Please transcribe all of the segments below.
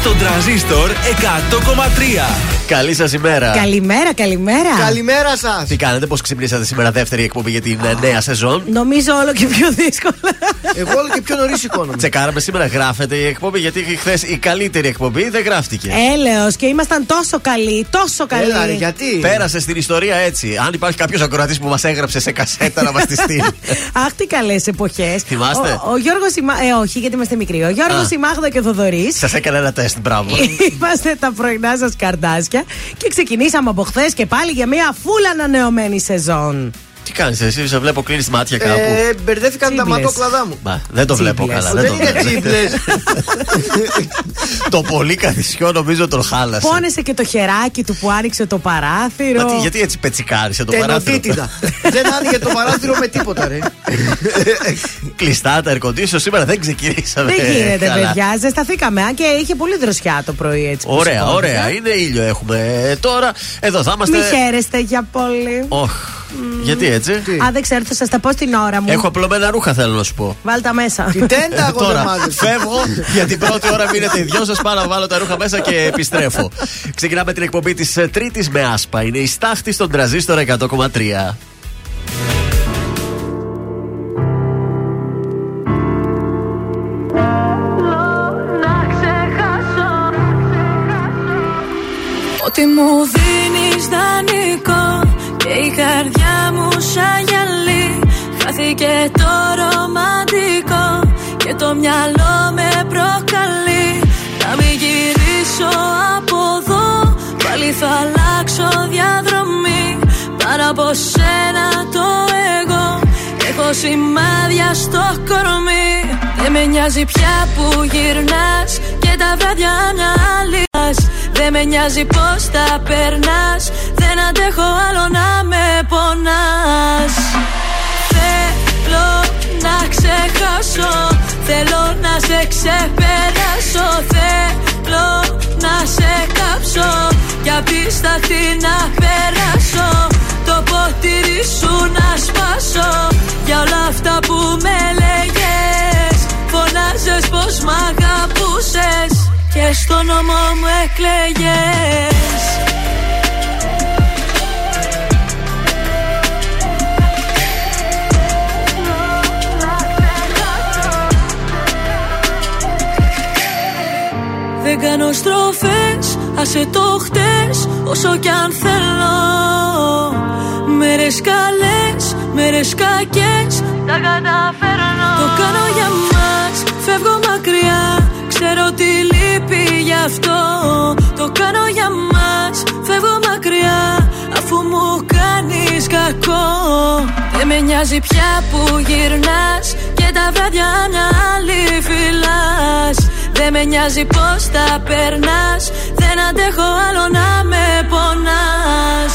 Στον τραζίστορ 100,3. Καλή σας ημέρα. Καλημέρα, καλημέρα. Καλημέρα σας. Τι κάνετε, πώς ξυπνήσατε σήμερα, δεύτερη εκπομπή για την ε, νέα σεζόν; Νομίζω όλο και πιο δύσκολα. Εγώ όλο και πιο νωρίς σηκώνομαι. Τσεκάραμε σήμερα, γράφεται η εκπομπή, γιατί χθες η καλύτερη εκπομπή δεν γράφτηκε. Έλεω και ήμασταν τόσο καλοί, τόσο καλοί. Έλα, ρε, γιατί; Πέρασε στην ιστορία έτσι. Αν υπάρχει κάποιος ακροατής που μας έγραψε σε κασέτα να μας τη στείλει. Αχ, τι καλές εποχές. Θυμάστε; Ο, ο Γιώργος Ε, όχι, γιατί είμαστε μικροί. Ο Γιώργος, Α. η Μάγδα και ο Θοδωρής. Σας έκανα ένα τεστ, μπράβο. Είμαστε τα πρωινά σας καρτάσια και ξεκινήσαμε από χθες και πάλι για μια φούλα ανανεωμένη σεζόν. Τι κάνεις εσύ, σε βλέπω κλείνεις μάτια κάπου. Ε, μπερδεύτηκαν τα Τσίμπλες. ματόκλαδά μου. Μπα, δεν το βλέπω Τσίμπλες. καλά. Δεν Δεν το είναι βλέπω. τσίμπλες. το πολύ καθισιό νομίζω τον χάλασε. Πόνεσε και το χεράκι του που άνοιξε το παράθυρο. Μα τι, γιατί έτσι πετσικάρισε το παράθυρο; Τενοτήτητα. Δεν άνοιγε το παράθυρο με τίποτα, ρε. Κλειστά τα air condition σήμερα δεν ξεκινήσαμε. Δεν γίνεται, καλά. παιδιά. Ζεσταθήκαμε. Αν και είχε πολύ δροσιά το πρωί έτσι. που Ωραία, σηκώθηκα. ωραία. Είναι ήλιο έχουμε Ε, τώρα. Εδώ θα είμαστε. Μη χαίρεστε για πολύ. Όχ. Γιατί έτσι; Α, δεν ξέρω, θα σας τα πω στην ώρα μου. Έχω απλωμένα ρούχα, θέλω να σου πω. Βάλτε τα μέσα. Την τέντα εγώ δεν Τώρα μάζεψα. φεύγω για την πρώτη ώρα μείνετε οι δυο σας. Πάω να βάλω τα ρούχα μέσα και επιστρέφω. Ξεκινάμε την εκπομπή της Τρίτης με άσπα. Είναι η στάχτη στον τραζίστορα 100,3. Ότι μου δίνεις δανεικό Και η καρδιά μου σαν γυαλί Χάθηκε το ρομαντικό Και το μυαλό με προκαλεί. Να μην γυρίσω από εδώ Πάλι θα αλλάξω διαδρομή. Πάνω από σένα το εγώ Έχω σημάδια στο κορμί. Δεν με νοιάζει πια που γυρνάς Και τα βράδια μια άλλη μας. Δεν με νοιάζει πως τα περνάς. Δεν αντέχω άλλο να με πονάς. Θέλω να ξεχάσω Θέλω να σε ξεπεράσω. Θέλω να σε κάψω Κι απ' τη σταθή να περάσω. Το ποτήρι σου να σπάσω. Για όλα αυτά που με λέγες Φωνάζες πως μ' αγαπούσες Και στο νόμο μου εκλέγες. Δεν κάνω στροφές, άσε το χτες Όσο κι αν θέλω Μέρες καλές, μέρες κακές. Τα καταφέρνω. Το κάνω για μας, φεύγω μακριά. Ξέρω τι λείπει γι' αυτό. Το κάνω για μας, φεύγω μακριά. Αφού μου κάνεις κακό. Δεν με νοιάζει πια που γυρνάς. Και τα βράδια μια άλλη φυλάς δεν με νοιάζει πως τα περνάς. Δεν αντέχω άλλο να με πονάς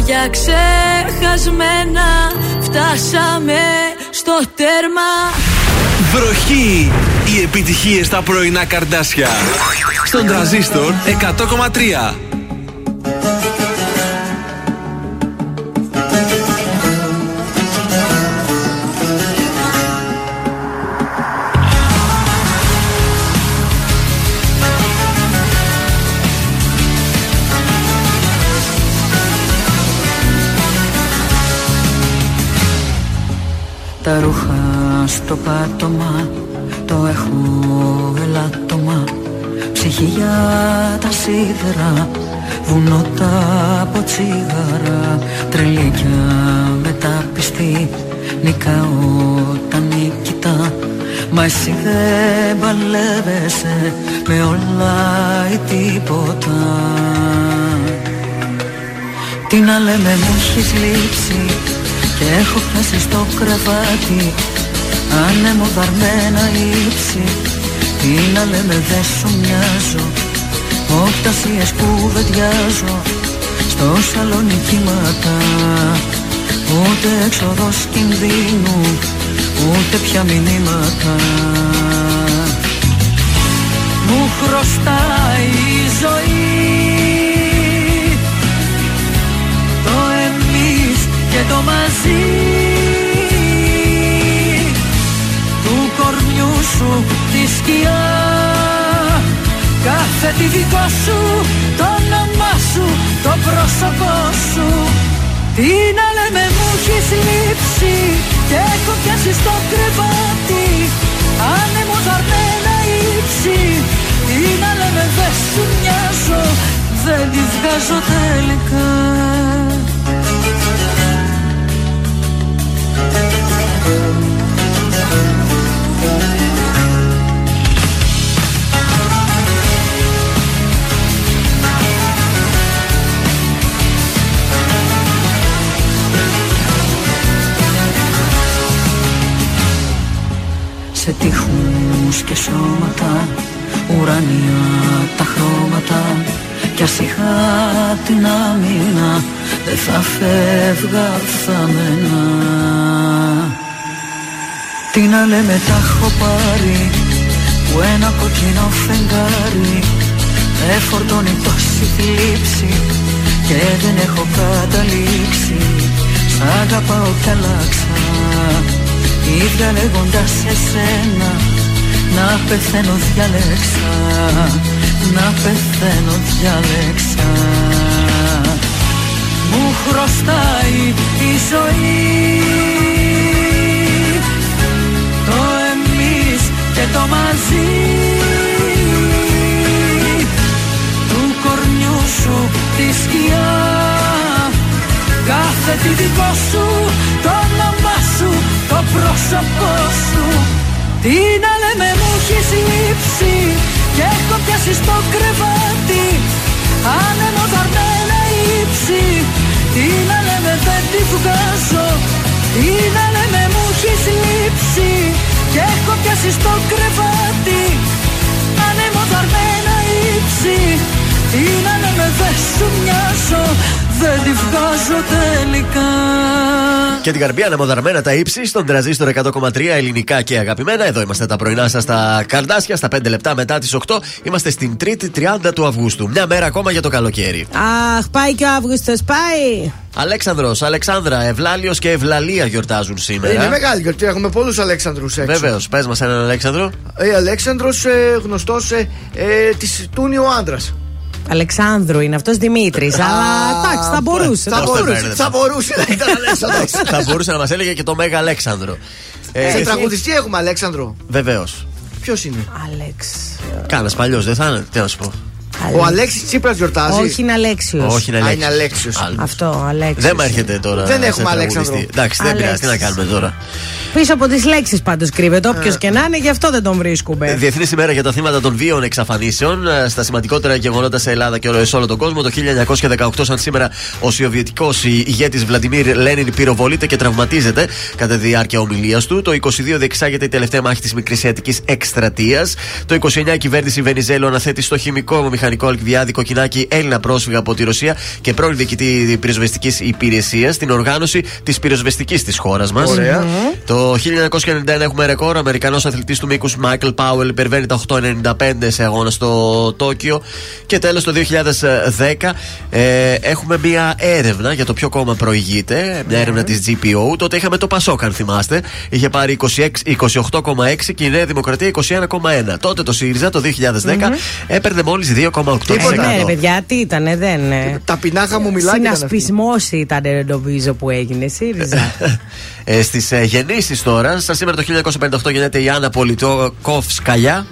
Λόγια ξεχασμένα Φτάσαμε στο τέρμα Βροχή! Οι επιτυχίες στα πρωινά καρτάσια. Στον τραζίστορ 100,3. Στο πάτωμα το έχω ελάττωμα Ψυχή για τα σίδερα βουνό τα από τσίγαρα Τρελίκια μεταπιστή νικάω τα νικητά Μα εσύ δεν παλεύεσαι με όλα ή τίποτα. Τι να λέμε μου έχεις λείψει και έχω φτάσει στο κρεβάτι Άνεμο δαρμένα ύψη Τι να λέμε δεν σου μοιάζω. Οπτασίες που βεντιάζω Στο σαλόνι κύματα. Ούτε έξοδος κινδύνου Ούτε πια μηνύματα. Μου χρωστάει η ζωή Το εμείς και το μαζί σου τη σκιά. Κάθε τη δικό σου, το όνομά σου, το πρόσωπό σου. Τι να λέμε μου έχεις λείψει και έχω πιάσει στο κρεβάτι. Άνεμο δαρμένα ύψη Τι να λέμε δεν σου μοιάζω, δεν τη βγάζω τελικά τείχους και σώματα Ουρανία τα χρώματα. Κι ας είχα την άμυνα Δεν θα φεύγα θα μένα. Τι να λέμε τα έχω πάρει Που ένα κοκκινό φεγγάρι. Με φορτώνει τόση θλίψη Και δεν έχω καταλήξει. Σ' αγαπάω κι άλλαξα Ίδια λέγοντας εσένα Να πεθαίνω διάλεξα Να πεθαίνω διάλεξα Μου χρωστάει η ζωή. Το εμείς και το μαζί. Του κορμιού σου τη σκιά. Κάθε τι δικό σου, το όνομά σου, το πρόσωπό σου Τι να λέμε μου έχεις λείψει και έχω πιάσει στο κρεβάτι. Άνεμο δαρμένα ύψη Τι να λέμε δεν τη βγάζω. Τι να λέμε μου έχεις λείψει και έχω πιάσει στο κρεβάτι. Άνεμο δαρμένα ύψη Τι να λέμε δεν σου μοιάζω δεν τη βγάζω τελικά. Και την καρμπία αναμοδαρμένα τα ύψη στον τραζίστρο 100,3 ελληνικά και αγαπημένα. Εδώ είμαστε τα πρωινά σας στα καρδάσια, στα 5 λεπτά μετά τις 8. Είμαστε στην 3η 30 του Αυγούστου. Μια μέρα ακόμα για το καλοκαίρι. Αχ, πάει και ο Αύγουστος, πάει. Αλέξανδρος, Αλεξάνδρα, Ευλάλιος και Ευλαλία γιορτάζουν σήμερα. Είναι μεγάλη γιορτή, έχουμε πολλούς Αλέξανδρους έξω. Βεβαίως, πες μας έναν Αλέξανδρο. Ε, Αλέξανδρος ε, γνωστός ε, ε, της Τούνιο άντρα. Αλεξάνδρου είναι αυτός Δημήτρης. Αλλά εντάξει, θα μπορούσε. Θα θα μπορούσε, παίρνετε. θα μπορούσε να ήταν Αλέξανδρος. Θα μπορούσε να μας έλεγε και το Μέγα Αλέξανδρο. Ε, Σε τραγουδιστή έχουμε Αλέξανδρο. Βεβαίως. Ποιος είναι; Άλεξ. Κάνας παλιός, δεν θα είναι. Τι να σου πω. Ο Αλέξης Τσίπρας γιορτάζει. Όχι, είναι Αλέξιος. Όχι, είναι Α, Αλέξης. είναι Αλέξιος. Άλλο. Αυτό, Αλέξιος. Δεν με έρχεται τώρα. Δεν σε έχουμε τραγουδιστή. Αλέξανδρο. Εντάξει, δεν πειράζει. Τι να Αλέξης. κάνουμε τώρα. Πίσω από τις λέξεις πάντως κρύβεται. Όποιος και να είναι, γι' αυτό δεν τον βρίσκουμε. Διεθνής ημέρα για τα θύματα των βίων εξαφανίσεων. Ε, Στα σημαντικότερα γεγονότα σε Ελλάδα και όλο- σε όλο τον κόσμο. Το 1918, σαν σήμερα, ο Σοβιετικό ηγέτης Βλαντιμίρ Λένιν πυροβολείται και τραυματίζεται κατά τη διάρκεια ομιλίας του. Το 22 διεξάγεται η τελευταία μάχη της Μικρησιατική Εκστρατείας. Το 29 η κυβέρνηση Βενιζέλου αναθέτει στο χημικό μηχανικό Αλκβιάδη Κοκκινάκη Έλληνα πρόσφυγα από τη Ρωσία και πρώην διοικητή πυροσβεστικής υπηρεσίας στην οργάνωση της πυροσβεστικής της χώρας μας. Ωραία. Το 1991 έχουμε ρεκόρ. Ο Αμερικανός αθλητής του μήκους Μάικλ Πάουελ υπερβαίνει τα 8,95 σε αγώνα στο Τόκιο. Και τέλος το 2010 ε, έχουμε μία έρευνα για το ποιο κόμμα προηγείται. Μια έρευνα της GPO. Τότε είχαμε το Πασόκ, αν θυμάστε. Είχε πάρει 26 28,6 και η Νέα Δημοκρατία 21,1. Τότε το ΣΥΡΙΖΑ το 2010 έπαιρνε μόλις 2,8%. Ε, ναι, ρε παιδιά, τι ήταν, δεν. ε, Ταπεινά χαμομηλάκια ήταν αυτή. Συνασπισμό ήταν, νομίζω, που έγινε. ΣΥΡΙΖΑ. Ε, Στις ε, γεννήσεις τώρα, σαν σήμερα το 1958 γεννιέται η Άννα Πολιτοκόφσκαλιά.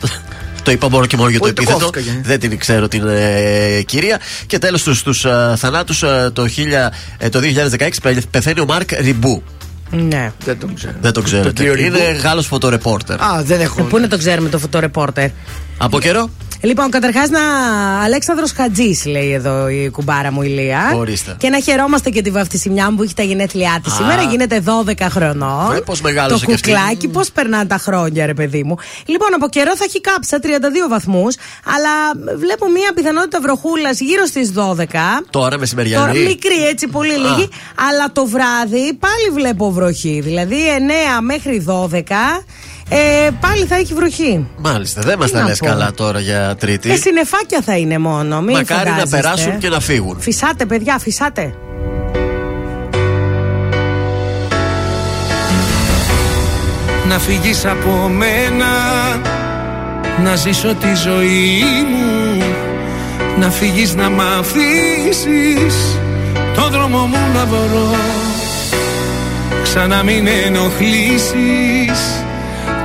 Το είπα μόνο και μόνο για το επίθετο. Πολιτοκόφσκαγια. Δεν την ξέρω την ε, κυρία. Και τέλος στου τους, ε, θανάτους, το, 1000, ε, το 2016 πε- πεθαίνει ο Μάρκ Ριμπού. Ναι. Δεν τον ξέρω. Δεν το ξέρετε. κύριο είναι Ριγού. Γάλλος φωτορεπόρτερ. Α, δεν έχω. Ε, Πού να το ξέρουμε το φωτορεπόρτερ; Από καιρό; Λοιπόν, καταρχάς να. Αλέξανδρος Χατζής, λέει εδώ η κουμπάρα μου η Λία. Ορίστε. Και να χαιρόμαστε και τη βαφτισιμιά μου που έχει τα γενέθλιά της σήμερα. Γίνεται 12 χρονών. Ε, πώς μεγάλωσε Το και αυτή. κουκλάκι, πώς περνάνε τα χρόνια, ρε παιδί μου. Λοιπόν, από καιρό θα έχει κάψει στα 32 βαθμούς. Αλλά βλέπω μία πιθανότητα βροχούλας γύρω στις 12. Τώρα μεσημεριανή. Τώρα μικρή, έτσι πολύ λίγη. Αλλά το βράδυ πάλι βλέπω βροχή. Δηλαδή 9 μέχρι 12 ε, πάλι θα έχει βροχή. Μάλιστα, δεν μας Τι τα να λες πω. καλά τώρα για Τρίτη. Ε, συννεφάκια θα είναι μόνο. Μην Μακάρι να φαντάζεστε. περάσουν και να φύγουν. Φυσάτε, παιδιά, φυσάτε. Να φύγεις από μένα Να ζήσω τη ζωή μου Να φύγεις να μ' αφήσεις Το δρόμο μου να βρω Ξανά μην ενοχλήσεις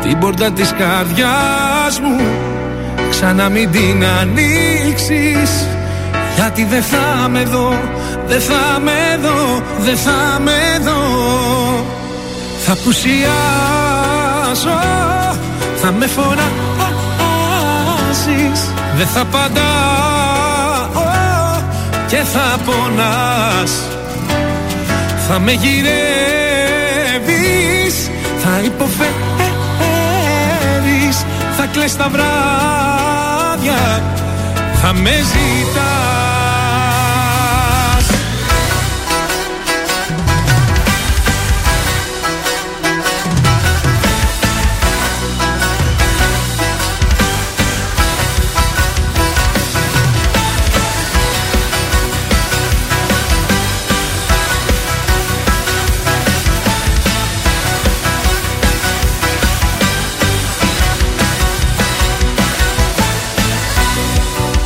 Την πόρτα της καρδιάς μου. Ξανά μην την ανοίξεις Γιατί δεν θα με δω Δεν θα με δω Δεν θα με δω. Θα πουσιάσω Θα με φωνάζεις Δεν θα απαντάω Και θα πονάς. Θα με γυρεύεις Θα υποφέρεις. Θα κλαις τα βράδια Θα με ζητάς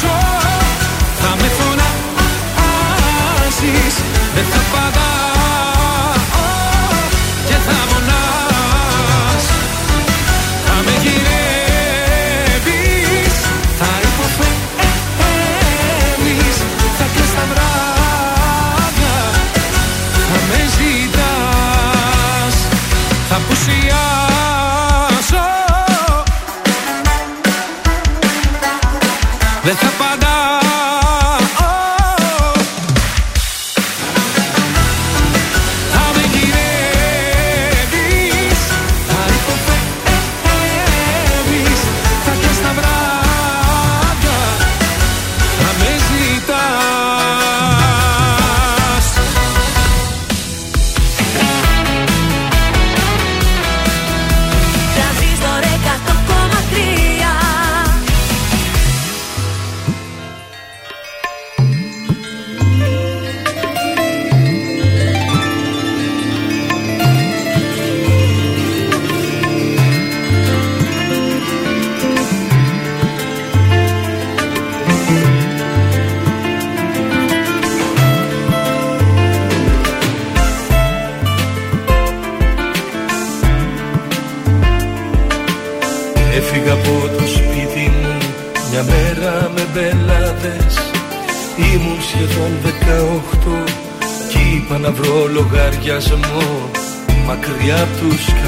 απουσιάσω Θα με φωνάζεις Δεν θα απαντάω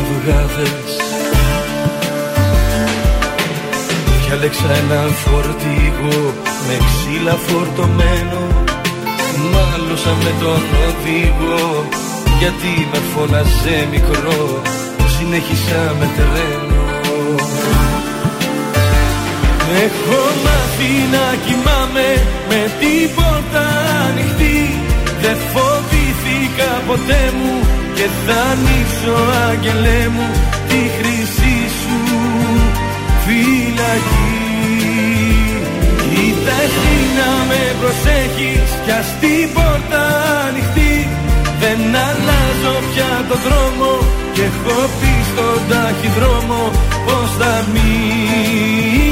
καυγάδες. Διάλεξα ένα φορτηγό με ξύλα φορτωμένο Μάλωσα με τον οδηγό γιατί με φώναζε μικρό Συνέχισα με τρένο. Έχω μάθει να κοιμάμαι με την πόρτα ανοιχτή Δεν φοβήθηκα ποτέ μου και θα ανοίξω άγγελέ μου τη χρυσή σου φυλακή. Κοίτα εσύ να με προσέχεις κι ας την πόρτα ανοιχτή. Δεν αλλάζω αλλάζω πια το δρόμο Και έχω πει στον ταχυδρόμο Πως θα μείνουμε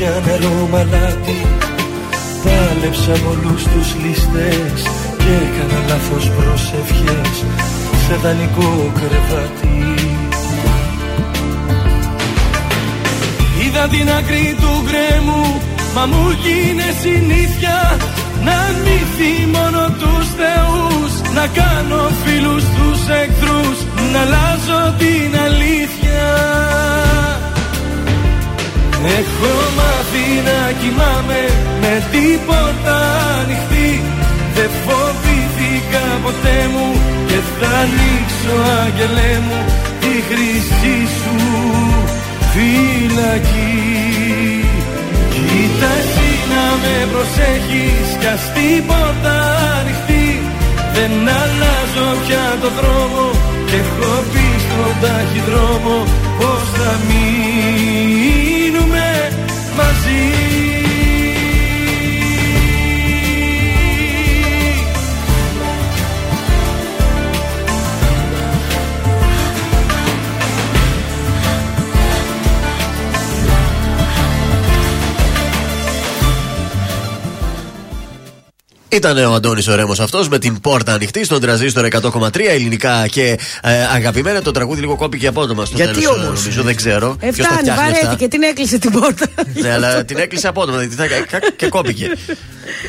Κι πια νερό μαλάτι Πάλεψα με όλους τους ληστές Και έκανα λάθος προσευχές Σε δανεικό κρεβάτι. Είδα την άκρη του γκρέμου Μα μου γίνε συνήθεια Να μυθεί μόνο τους θεούς Να κάνω φίλους τους εχθρούς Να αλλάζω την αλήθεια Έχω μάθει να κοιμάμαι με τίποτα ανοιχτή. Δεν φοβήθηκα ποτέ μου και θα ανοίξω άγγελέ μου τη χρυσή σου φυλακή. Κοίτα εσύ να με προσέχεις κι ας τίποτα ανοιχτή. Δεν αλλάζω πια το δρόμο και έχω πει στον ταχυδρόμο πως θα μείνουμε μαζί Ήταν ο Αντώνης ο Ρέμος αυτός με την πόρτα ανοιχτή στον τραζίστορ 100,3 ελληνικά και ε, αγαπημένα. Το τραγούδι λίγο κόπηκε απότομα στο Γιατί τέλος, όμως; ε, Νομίζω δεν ξέρω. Ε, Ποιος τα φτάνει, φτιάχνει αυτά; βαρέθηκε, την έκλεισε την πόρτα. Ναι, αλλά την έκλεισε απότομα δηλαδή, θα- κα- και κόπηκε.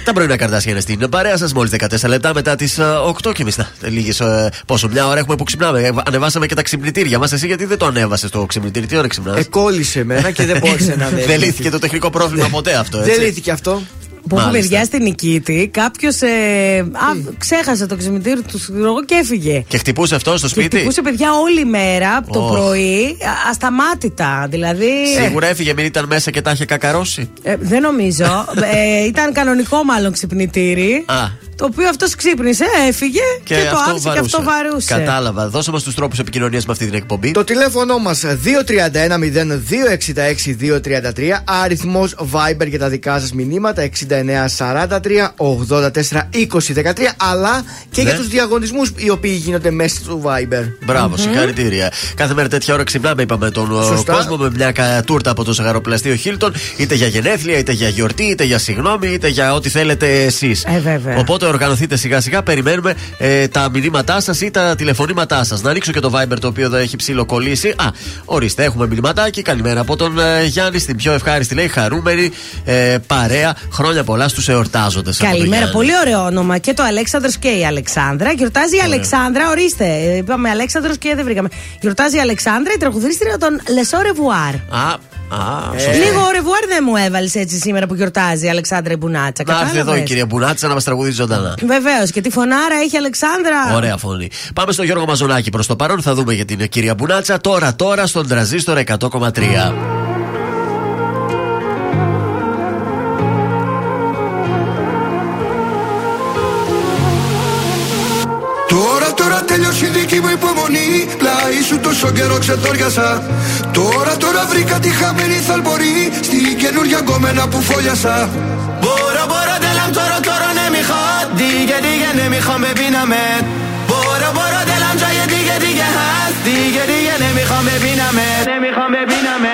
Τα πρωινά καρτάσια είναι στην παρέα σας μόλις 14 λεπτά μετά τις 8 και μισά. Λίγες πόσο, μια ώρα έχουμε που ξυπνάμε. Ε, Ανεβάσαμε και τα ξυπνητήρια μας. Εσύ γιατί δεν το ανέβασες το ξυπνητήρι, τι ώρα ξυπνάς; Εκόλλησε εμένα και δεν μπόρεσε να ανέβει. δεν λύθηκε το τεχνικό πρόβλημα ποτέ αυτό. Έτσι; Δεν λύθηκε αυτό. Που έχουμε Μάλιστα. παιδιά στην Νικήτη, κάποιος ξέχασε το ξυπνητήρι του εγώ και έφυγε. Και χτυπούσε αυτό στο Και σπίτι; χτυπούσε παιδιά όλη μέρα το Ωχ. πρωί, α- ασταμάτητα. Δηλαδή. Σίγουρα έφυγε, μην ήταν μέσα και τα είχε κακαρώσει. Ε, δεν νομίζω. ε, ήταν κανονικό μάλλον ξυπνητήρι. Α. Το οποίο αυτός ξύπνησε, έφυγε και, το άφησε και αυτό βαρούσε. Κατάλαβα. Δώσε μας τους τρόπους επικοινωνίας με αυτή την εκπομπή. Το τηλέφωνο μας 231-0266-233. Αριθμός Viber για τα δικά σας μηνύματα 6943-84-2013. Αλλά και Ναι. για τους διαγωνισμούς οι οποίοι γίνονται μέσα στο Viber. Μπράβο, συγχαρητήρια. Κάθε μέρα τέτοια ώρα ξυπνάμε, είπαμε τον ο, Σωστά. κόσμο με μια κα- τούρτα από το σαγαροπλαστείο Χίλτον, είτε για γενέθλια, είτε για γιορτή, είτε για συγγνώμη, είτε για ό,τι θέλετε εσείς. Ε, βέβαια. Οπότε οργανωθείτε σιγά σιγά, περιμένουμε ε, τα μηνύματά σας ή τα τηλεφωνήματά σας. Να ανοίξω και το Viber το οποίο εδώ έχει ψηλοκολλήσει. Α, ορίστε, έχουμε μηνυματάκι. Καλημέρα από τον ε, Γιάννη, στην πιο ευχάριστη λέει, χαρούμενη ε, παρέα. Χρόνια πολλά στους εορτάζοντες. Καλημέρα, πολύ ωραίο όνομα. Και το Αλέξανδρος και η Αλεξάνδρα. Γιορτάζει η Αλεξάνδρα, ορίστε. ε, Είπαμε Αλέξανδρος και δεν βρήκαμε. Γιορτάζει η Αλεξάνδρα, η τραγουδίστρια των Les Au Revoir. Α, α, Ε. σωστά. Λίγο Revoir δεν μου έβαλες έτσι σήμερα που γιορτάζει η Αλεξάνδρα η Μπουνάτσα. Να έρθει εδώ η κατάλαβες; κυρία Μπουνάτσα να μας τραγουδήσει ζωντανά. Βεβαίως και τη φωνάρα έχει η Αλεξάνδρα. Ωραία φωνή. Πάμε στο Γιώργο Μαζονάκη προς το παρόν. Θα δούμε για την κυρία Μπουνάτσα τώρα, τώρα στον τρανζίστορ 100,3. κι μου υπομονή. Πλάι σου τόσο καιρό ξετόριασα Τώρα, τώρα βρήκα τη χαμένη θαλπορή. Στην καινούργια γκόμενα που φόλιασα. Μπορώ, μπορώ, τέλαμ τώρα, τώρα ναι, μη χάτι. Γιατί με ναι, μη χάμε πίναμε. Μπορώ, μπορώ, τέλαμ τώρα, γιατί, γιατί για χάτι. Γιατί ναι, μη χάμε πίναμε. Ναι, μη πίναμε.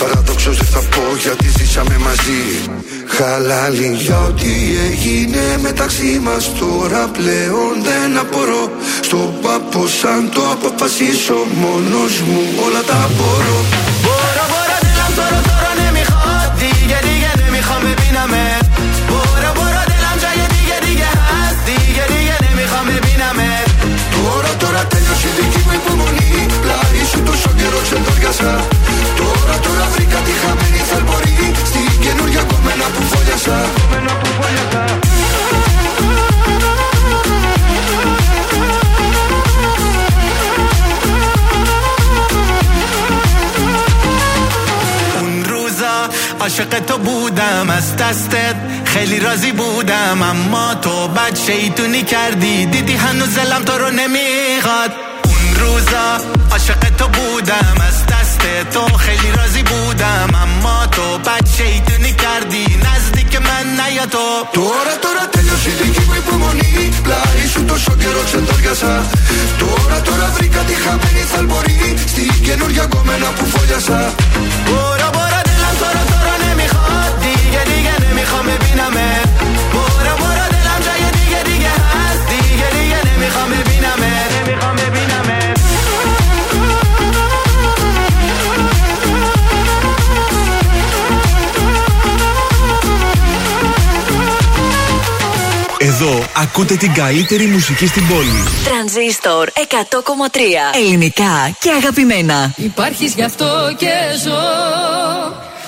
Παραδόξως δεν θα πω γιατί ζήσαμε μαζί. Χαλάλη. για ό,τι έγινε μεταξύ μας τώρα πλέον δεν απορώ. Στον πάπο σαν το αποφασίσω μόνος μου όλα τα μπορώ. Μπορώ, μπορώ, δεν μπορώ τώρα ναι, μη χάτι γιατί για ναι, μη χάμε πίναμε. Μπορώ, μπορώ, δεν λαμβάνω γιατί γιατί για χάτι γιατί για ναι, μη χάμε πίναμε. Τώρα τώρα τέλειωσε δική μου υπομονή. Πλάι σου τόσο καιρό ξεντόριασα. دستت. خیلی راضی بودم اما تو بد شیطونی کردی. دیدی هنوز زلم تو رو نمی‌خواد. اون روزا عاشق تو بودم از دست تو خیلی راضی بودم. اما تو بد شیطونی کردی. نزدیک من نیا تو. تو را تو را تیوشیدی که بای پومونی لعی شد و شکر و چند درگسا تو را تو را بریکا دی خمینی سلبوری. ستی که نور یا گومنا پو فویاسا بورا بورا دلم تو را تو را دیگه دیگه نمیخوام ببینمت برو برو دلم جای دیگه دیگه هست دیگه دیگه نمیخوام ببینمت نمیخوام ببینمت Εδώ ακούτε την καλύτερη μουσική στην πόλη. Τρανζίστορ 100,3 Ελληνικά και αγαπημένα Υπάρχεις γι' αυτό και ζω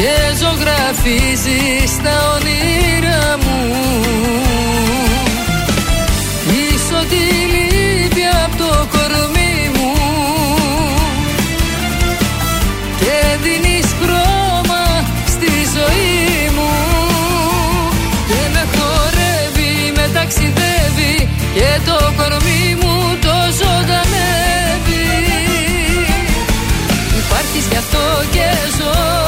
Και ζωγραφίζεις τα όνειρά μου. Πίσω τη λύπη απ' το κορμί μου. Και δίνεις χρώμα στη ζωή μου. Και με χορεύει, με ταξιδεύει Και το κορμί μου το ζωντανεύει. Υπάρχεις γι' αυτό και ζω. Ανήκω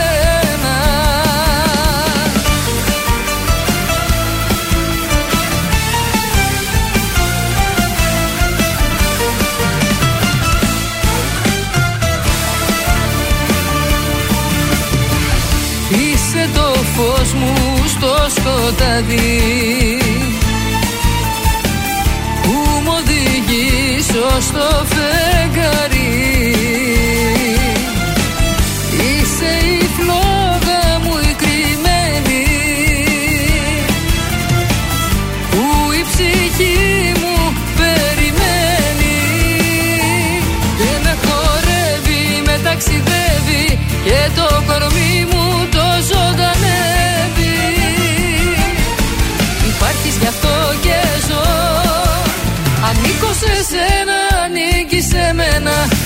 σκοτάδι. Που μου οδηγείς ως το φεγγάρι. Είσαι η φλόγα μου η κρυμμένη. Που η ψυχή μου περιμένει. Και με χορεύει, με ταξιδεύει Και το κορμί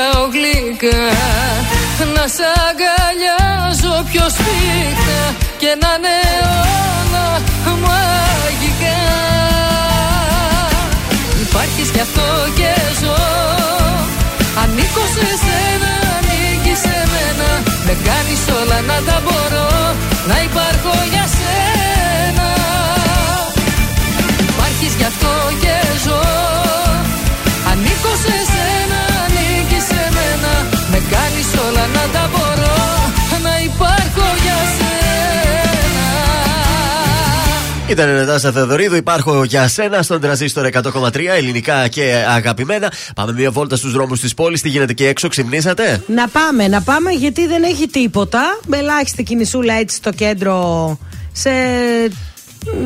φυλάω γλυκά Να σ' αγκαλιάζω πιο σφίχτα Και να είναι όλα μαγικά. Υπάρχεις κι αυτό και ζω Ανήκω σε σένα, ανήκει σε μένα. Με κάνεις όλα να τα μπορώ Να υπάρχω για σένα. Υπάρχεις γι' αυτό και ζω κάνεις όλα να τα μπορώ Να υπάρχω για σένα Ήταν η Νατάσα Θεοδωρίδου. Υπάρχω για σένα στον τραζίστορ 100,3 ελληνικά και αγαπημένα. Πάμε μια βόλτα στους δρόμους της πόλης. Τι γίνεται και έξω, ξυπνήσατε; Να πάμε, να πάμε γιατί δεν έχει τίποτα. Με ελάχιστη κινησούλα έτσι στο κέντρο. Σε.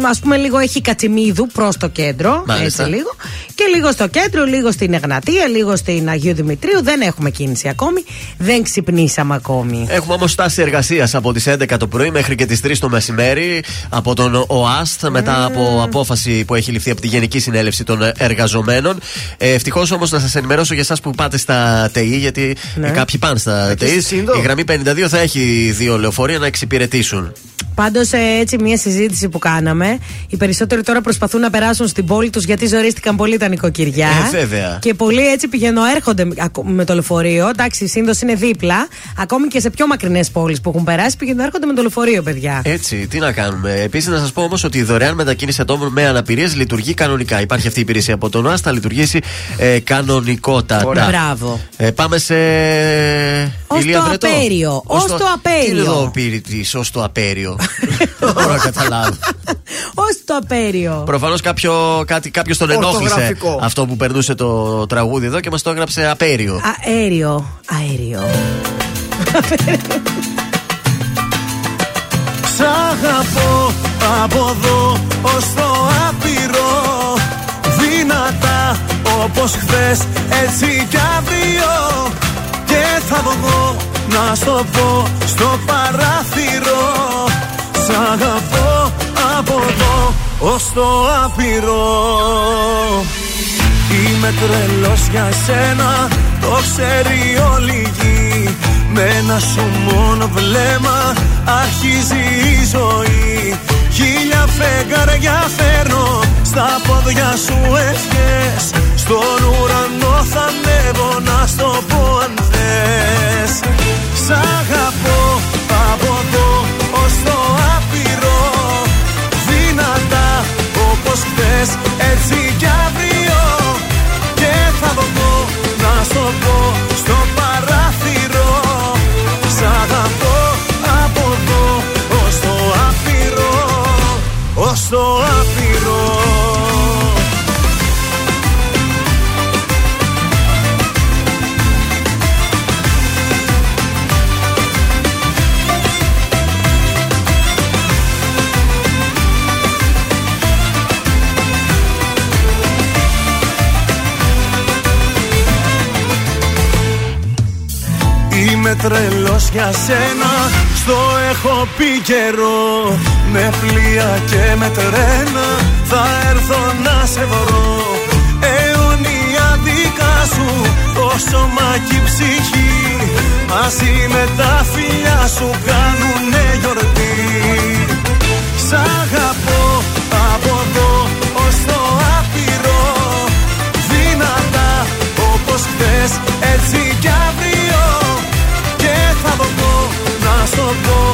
Α πούμε λίγο έχει κατσιμίδου προς το κέντρο. Μάλιστα. Έτσι λίγο. Και και λίγο στο κέντρο, λίγο στην Εγνατία, λίγο στην Αγίου Δημητρίου. Δεν έχουμε κίνηση ακόμη. Δεν ξυπνήσαμε ακόμη. Έχουμε όμως στάση εργασίας από τις 11 το πρωί μέχρι και τις 3 το μεσημέρι από τον ΟΑΣΤ μετά από απόφαση που έχει ληφθεί από τη Γενική Συνέλευση των Εργαζομένων. Ε, Ευτυχώς όμως να σας ενημερώσω για εσάς που πάτε στα ΤΕΗ, γιατί Ναι. ε, κάποιοι πάνε στα και ΤΕΗ. στη Σύνδο; Η γραμμή 52 θα έχει δύο λεωφορεία να εξυπηρετήσουν. Πάντως, έτσι, μια συζήτηση που κάναμε. Οι περισσότεροι τώρα προσπαθούν να περάσουν στην πόλη τους γιατί ζορίστηκαν πολύ τα νοικοκυριά. Ε, βέβαια. Και πολλοί έτσι πηγαίνουν, έρχονται με το λεωφορείο. Εντάξει, η σύνδο είναι δίπλα. Ακόμη και σε πιο μακρινές πόλεις που έχουν περάσει, πηγαίνουν, έρχονται με το λεωφορείο, παιδιά. Έτσι, τι να κάνουμε. Επίσης, να σας πω όμως ότι η δωρεάν μετακίνηση ατόμων με αναπηρίες λειτουργεί κανονικά. Υπάρχει αυτή η υπηρεσία από τον ΟΑΣ, θα λειτουργήσει ε, κανονικότατα. Ωραία. Μπράβο. Ε, πάμε σε. Ως Ηλία το Βρετό. απέριο. Ως το απέριο. Τι είναι εδώ ο πυρητής, ως το απέριο; Δεν μπορώ να καταλάβω. Ω το απέριο. Προφανώς κάποιο, κάτι, κάποιος τον ενόχλησε Ορθογραφικό. αυτό που περνούσε το τραγούδι εδώ και μας το έγραψε απέριο. Αέριο. Αέριο. Σ' αγαπώ από εδώ ως το άπειρο Δυνατά όπως χθες έτσι κι αύριο Και θα βγω να στο πω στο παράθυρο Σ' αγαπώ από εδώ ως το άπειρο Είμαι τρελός για σένα, το ξέρει όλη η γη. Με ένα σου μόνο βλέμμα αρχίζει η ζωή. Χίλια φεγγαριά φέρνω στα πόδια σου ευχές. Στον ουρανό θα ανέβω να στο πω αν θες. Σ' αγαπώ από εδώ ως το άπειρο. Δυνατά όπως χθες έτσι κι αύριο στο πω Είμαι τρελός για σένα. Στο έχω πει καιρό Με πλοία και με τρένα. Θα έρθω να σε βρω. Αιωνία δικά σου Το σώμα και η ψυχή. Μαζί με τα φιλιά σου Κάνουνε γιορτή. Σ' αγαπώ από εδώ ως το άπειρο. Δυνατά όπως χθες έτσι να στο πω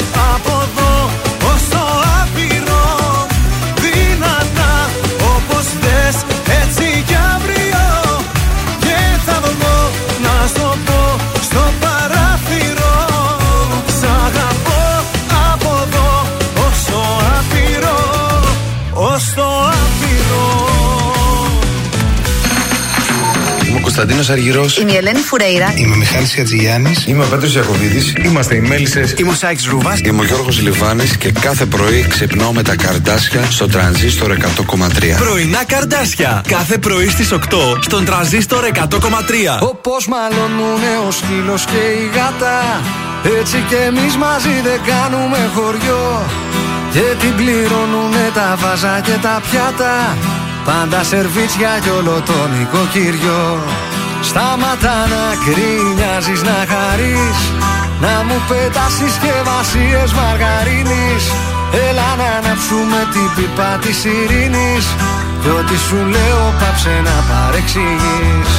Κωνσταντίνος Αργυρός. Είμαι η Ελένη Φουρέιρα. Είμαι ο Μιχάλης Ατζηγιάννη. Είμαι ο Πέτρος Ιακοβίδη. Είμαστε οι Μέλισσες. Είμαι ο Σάιξ Ρούβα. Είμαι ο Γιώργος Λιβάνης και κάθε πρωί ξυπνάω με τα καρδάσια στο τρανζίστορ 100,3. Πρωινά καρδάσια. Κάθε πρωί στις 8 στον τραζίστορ 100,3. Όπως μαλωνούνε ο σκύλος και η γάτα. Έτσι κι εμείς μαζί δεν κάνουμε χωριό. Και την πληρώνουνε τα βάζα και τα πιάτα. Πάντα σερβίτσια κι όλο το νοικοκυριό. Σταματά να κρίνιαζεις να χαρείς. Να μου πετάς συσκευασίες μαργαρίνης. Έλα να αναψούμε την πίπα της ειρήνης. Κι ό,τι σου λέω πάψε να παρεξηγείς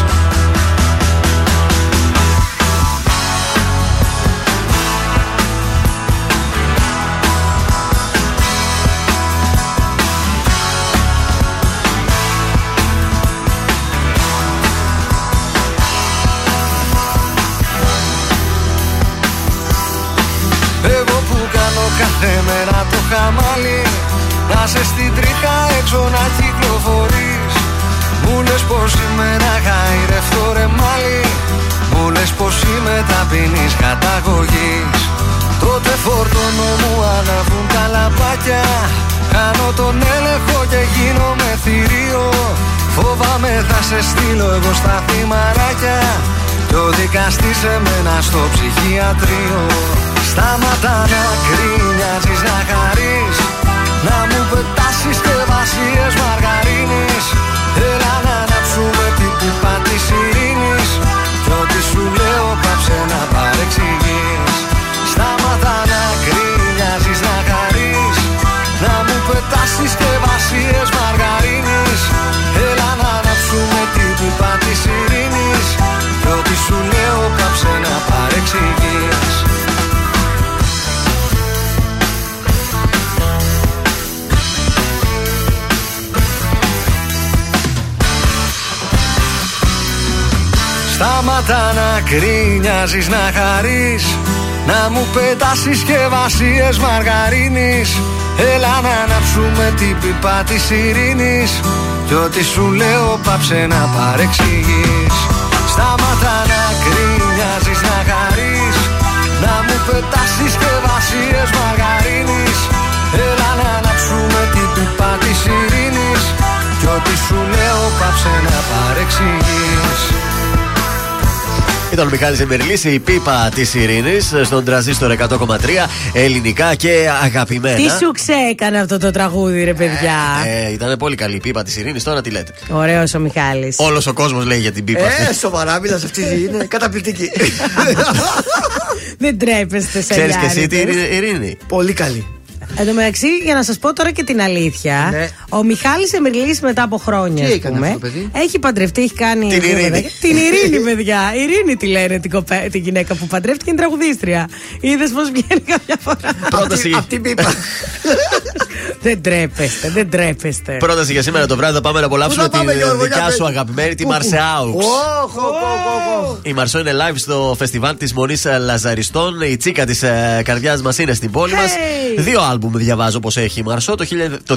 χαμάλι. Να σε στην τρίχα έξω να κυκλοφορείς. Μου λες πως είμαι ένα γαϊρευτό ρε μάλι Μου λες πως είμαι ταπεινής καταγωγής. Τότε φορτώνω μου αναβούν τα λαμπάκια Κάνω τον έλεγχο και γίνομαι θηρίο. Φοβάμαι θα σε στείλω εγώ στα θυμαράκια. Κι ο δικαστής εμένα στο ψυχιατρίο Σταματά να κρίνιαζεις να χαρείς Να μου πετάς συσκευασίες μαργαρίνης. Έλα να αναψούμε την πίπα της ειρήνης. Κι ό,τι σου λέω πάψε να παρεξηγείς Σταματά να κρίνιαζεις να χαρείς Να μου πετάς συσκευασίες μαργαρίνης. Έλα να αναψούμε την πίπα της ειρήνης Κι ό,τι σου λέω πάψε να παρεξηγείς. Σταματά να κρίνιαζεις να χαρείς Να μου πετάς συσκευασίες μαργαρίνης. Έλα να αναψούμε την πίπα της ειρήνης Κι ό,τι σου λέω πάψε να παρεξηγείς Ήταν ο Μιχάλης Εμερλής, η πίπα της Ειρήνης στον τραζίστορ 100,3 ελληνικά και αγαπημένα. Τι σου ξέκανε αυτό το τραγούδι, ρε παιδιά; Ε, ήταν πολύ καλή η πίπα της Ειρήνης, τώρα τι λέτε; Ωραίος ο Μιχάλης Όλος ο κόσμος λέει για την πίπα Ε, αυτή. σοβαρά μιλάς αυτή είναι καταπληκτική. Δεν τρέπεστε σε Ξέρεις και εσύ την Ειρήνη; Πολύ καλή. Εν τω μεταξύ, για να σας πω τώρα και την αλήθεια, Ναι. ο Μιχάλης Εμερλή μετά από χρόνια. Τι ας έκανε πούμε, αυτό το παιδί; Έχει παντρευτεί, έχει κάνει. Την δύο Ειρήνη. παιδάκια. την Ειρήνη, παιδιά. Ειρήνη τη λένε την, κοπέ, την γυναίκα που παντρεύτηκε, είναι τραγουδίστρια. Είδες πώς βγαίνει κάποια φορά; Πρόταση, Απ' την πίπα. δεν τρέπεστε, δεν τρέπεστε. πρόταση για σήμερα το βράδυ θα πάμε να απολαύσουμε Πού θα την πάμε, Γιώργο, δικιά για σου πες. αγαπημένη, τη Πού, πού. Μαρσεάουξ. Οχ, οχ, οχ, οχ. Η Μαρσό είναι live στο φεστιβάλ της Μονής Λαζαριστών. Η τσίκα της καρδιάς μας είναι στην πόλη μας. Hey! Δύο άλμπουμ διαβάζω πως έχει η Μαρσό. Το, 1000 το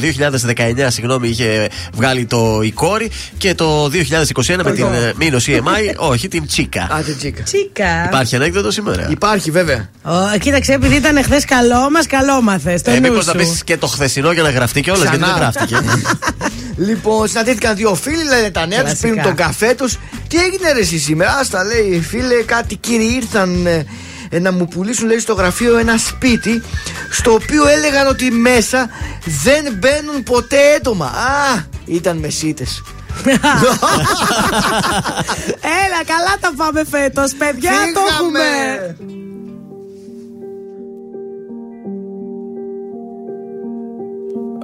2019, συγγνώμη, είχε βγάλει το Η Κόρη. Και το 2021 με την ε, Μήνος EMI, όχι, την Τσίκα. Άντε τσίκα. Τσίκα. Υπάρχει ανέκδοτο σήμερα; Υπάρχει βέβαια. Ω, κοίταξε, επειδή ήταν χθες καλό μας, καλό μάθες. Το Ε, νου Μήπως σου. να πεις και το χθεσινό για να γραφτεί κιόλας, γιατί δεν Ξανά. γράφτηκε. Λοιπόν, συναντήθηκαν δύο φίλοι, λένε τα νέα τους, Κλασικά. πίνουν τον καφέ τους. Τι έγινε ρε εσύ σήμερα, άστα λέει φίλε, κάτι κύριοι ήρθαν ε, ε, να μου πουλήσουν λέει στο γραφείο ένα σπίτι στο οποίο έλεγαν ότι μέσα δεν μπαίνουν ποτέ έντομα. Α, ήταν μεσίτες. Έλα, καλά τα πάμε φέτος, παιδιά. Το έχουμε.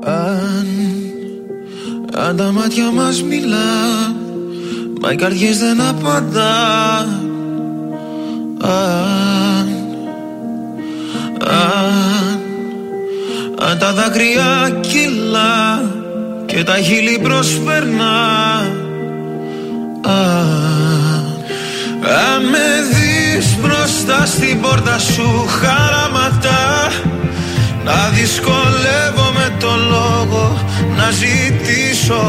Αν, αν τα μάτια μας μιλά Μα οι καρδιές δεν απαντά Αν, αν, αν τα δάκρυα κυλά Και τα χείλη προσπερνά Αν, αν με δεις μπροστά στην πόρτα σου χαραματά να δυσκολεύομαι το λόγο να ζητήσω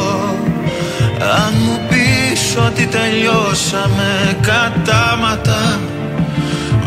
Αν μου πεις ότι τελειώσαμε κατάματα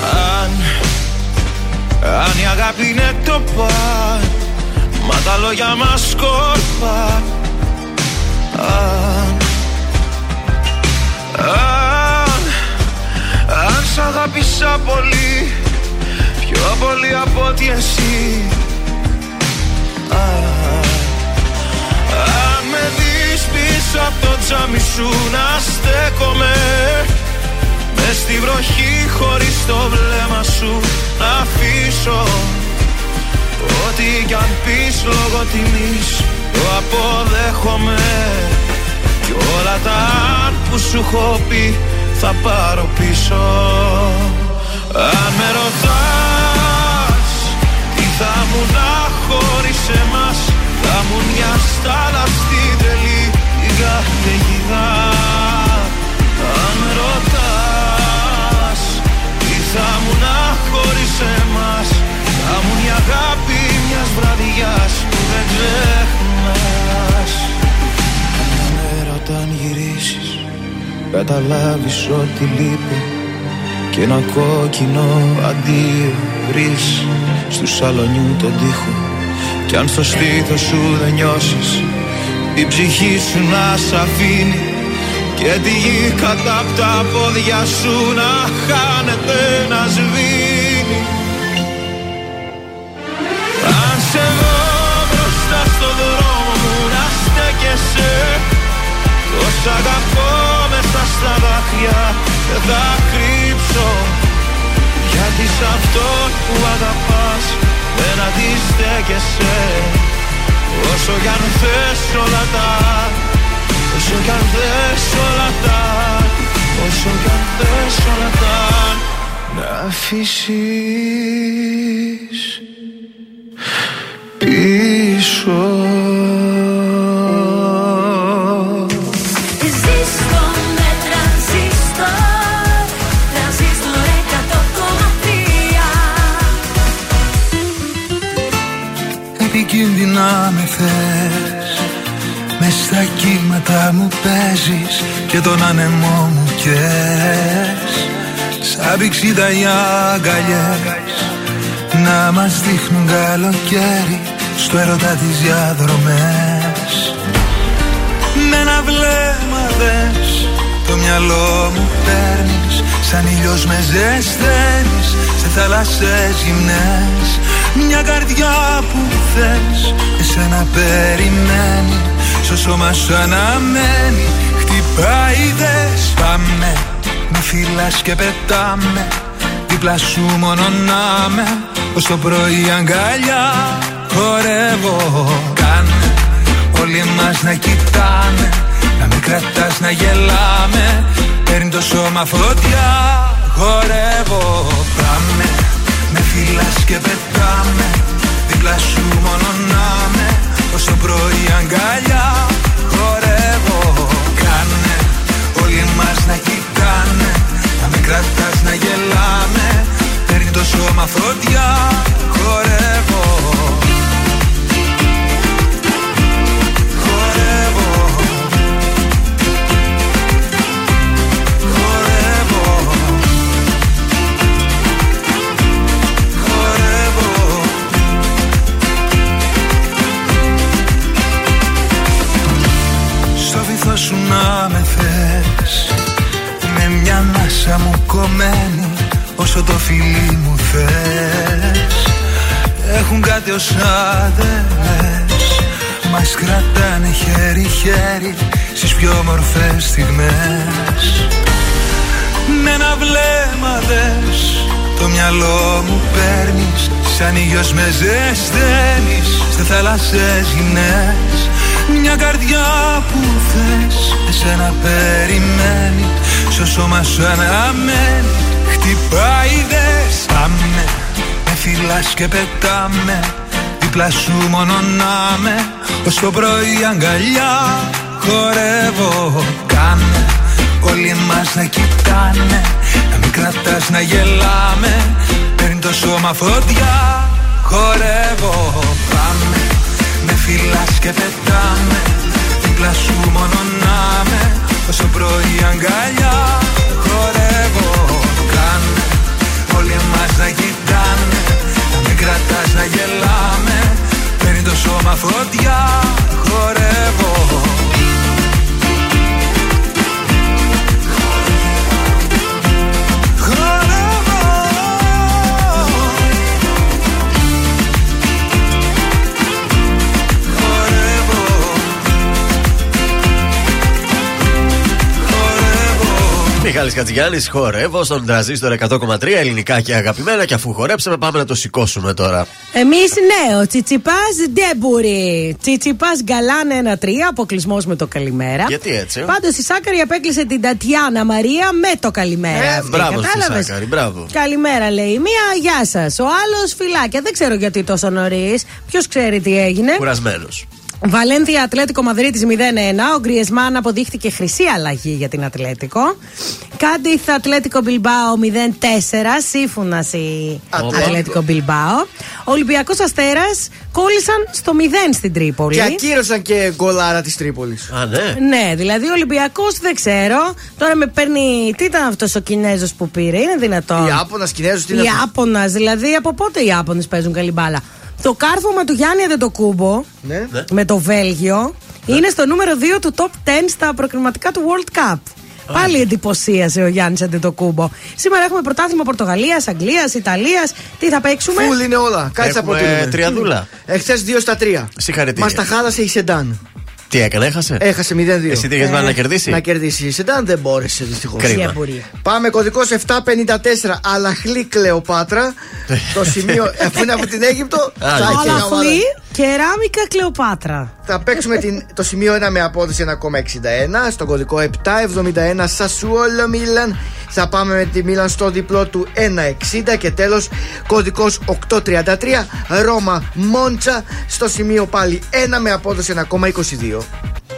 Αν, αν η αγάπη είναι το παν Μα τα λόγια μας σκόρπα Αν, αν, αν σ' αγάπησα πολύ Πιο πολύ από ότι εσύ. Αν, αν με δεις πίσω από το τζάμι σου να στέκομαι Μες στη βροχή χωρίς το βλέμμα σου να αφήσω. Ό,τι κι αν πεις λόγω τιμής το αποδέχομαι. Κι όλα τα αν που σου έχω πει θα πάρω πίσω. Αν με ρωτάς τι θα μου να χωρίς εμάς Θα μου μια στάλα στην τρελή καίγιδα Αν με ρωτάς τι θα μου να χωρίς εμάς Θα μου η αγάπη μιας βραδιάς που δεν ξεχνάς. Αν με ρωτάν γυρίσεις καταλάβεις ότι λείπει και ένα κόκκινο αντίο βρεις στου σαλονιού τον τοίχο. Κι αν στο στήθος σου δεν νιώσεις η ψυχή σου να σ' αφήνει και τη γη κατά απ' τα πόδια σου να χάνεται να σβήνει. Αν σε δω μπροστά στο δρόμο μου να στέκεσαι. Πως αγαπώ μέσα στα δάκρυα δεν θα κρύψω. Γιατί σ' αυτόν που αγαπάς δεν αντιστέκεσαι. Όσο κι αν θες όλα τα Όσο κι αν θες όλα τα Όσο κι αν θες όλα τα Να αφήσεις πίσω. Ζήστο με τρανζίστορ Τρανζίστορ 100,3 Επικίνδυνα με θες Μες στα κύματα μου παίζεις Και τον ανεμό μου καίς Σαν πηξίδα οι αγκαλιές Να μας δείχνουν καλοκαίρι Στο έρωτα τις διαδρομές. Με ένα βλέμμα δες Το μυαλό μου παίρνεις Σαν ήλιος με ζεσταίνεις Σε θάλασσες γυμνές. Μια καρδιά που θες Εσένα περιμένεις Στο σώμα σου αναμένει Χτυπάει δες. Πάμε Με φυλάς και πετάμε. Δίπλα σου μόνο να με Ως το πρωί αγκαλιά. Χορεύω Κάνε Όλοι μας να κοιτάνε Να με κρατάς να γελάμε. Παίρνει το σώμα φωτιά. Χορεύω Πάμε Με φυλάς και πετάμε. Δίπλα σου μόνο να με Ως το πρωί αγκαλιά Χορεύω. Κάνε Όλοι μας να κοιτάνε Να με κρατάς να γελάμε. Παίρνει το σώμα φωτιά Χορεύω. Χορεύω σου να με θες. Με μια ανάσα μου κομμένη Όσο το φιλί μου θες. Έχουν κάτι ως άντρες Μας κρατάνε χέρι-χέρι Στις πιο όμορφες στιγμές. Με ένα βλέμμα δες Το μυαλό μου παίρνεις Σαν ήλιος με ζεσταίνεις Σε θάλασσες γυμνές Μια καρδιά που θες Εσένα περιμένει. Στο σώμα σου αναμένει Χτυπάει δες Πάμε Με φυλάς και πετάμε Δίπλα σου μόνο να με. Ως το πρωί αγκαλιά Χορεύω Κάνε. Όλοι μας να κοιτάνε Να μην κρατάς να γελάμε. Παίρνει το σώμα φωτιά Χορεύω Πάμε. Με φυλάς και πετάμε δίπλα σου μόνο να με Όσο πρωί αγκαλιά χορεύω Κάνε. Όλοι εμάς να κοιτάνε Να με κρατάς να γελάμε. Παίρνει το σώμα φωτιά χορεύω Μιχάλης Κατζηγιάννης, χορεύω στον τραζίστορ 100,3 ελληνικά και αγαπημένα. Και αφού χορέψαμε, πάμε να το σηκώσουμε τώρα. Εμείς ναι, ο Τσιτσιπάς δεν μπορεί. Τσιτσιπάς γκαλάνε 1-3, αποκλεισμός με το καλημέρα. Γιατί έτσι; Πάντως η Σάκαρη απέκλεισε την Τατιάνα Μαρία με το καλημέρα. Ε, αυτή, μπράβο στη κατάλαβες; Σάκαρη, μπράβο. Καλημέρα λέει η μία, γεια σας. Ο άλλος φυλάκια. Δεν ξέρω γιατί τόσο νωρίς. Ποιος ξέρει τι έγινε; Κουρασμένος. Βαλένθια Ατλέτικο Μαδρίτη 0-1. Ο Γκριεσμάν αποδείχθηκε χρυσή αλλαγή για την Ατλέτικο. Κάντιθ Ατλέτικο Μπιλμπάο 0-4. Σύμφωνα η Ατλέτικο. Ατλέτικο Μπιλμπάο. Ολυμπιακός Αστέρας κόλλησαν στο 0 στην Τρίπολη. Και ακύρωσαν και γκολάρα της Τρίπολης. Α, ναι. Ναι, δηλαδή ο Ολυμπιακός δεν ξέρω. Τώρα με παίρνει. Τι ήταν αυτός ο Κινέζος που πήρε, είναι δυνατόν; Ιάπωνα, Κινέζος, τι είναι αυτός; Ιάπωνα, δηλαδή από πότε οι Ιάπωνε παίζουν καλή μπάλα; Το κάρφωμα του Γιάννη Αντετοκούμπο Ναι. με το Βέλγιο είναι στο νούμερο 2 του top 10 στα προκριματικά του World Cup. Πάλι εντυπωσίασε ο Γιάννης Αντετοκούμπο. Σήμερα έχουμε πρωτάθλημα Πορτογαλίας, Αγγλίας, Ιταλίας. Τι θα παίξουμε; Φουλ είναι όλα. Κάτσε από Έχουμε τριαδούλα. Εχθές 2 στα 3. Συγχαρητήρια. Μας τα χάλασε η Σεντάν. Τι έκανε, έχασε; Έχασε 0-2. Εσύ τι είχες βάλει να κερδίσει; Να κερδίσει. Η Σεντάν δεν μπόρεσε δυστυχώς. Κρίμα. Τι απορία. Πάμε κωδικός 754 Αλαχλή Κλεοπάτρα. το σημείο αφού είναι από την Αίγυπτο. θα έχει ένα Αλαχλή, βάλα. κεράμικα Κλεοπάτρα. Θα παίξουμε την, το σημείο 1 με απόδοση 1,61. Στον κωδικό 771 Σασουόλο Μίλαν. Θα πάμε με τη Μίλαν στο διπλό του 1,60. Και τέλος κωδικός 833 Ρώμα Μόντσα. Στο σημείο πάλι 1 με απόδοση 1,22. video.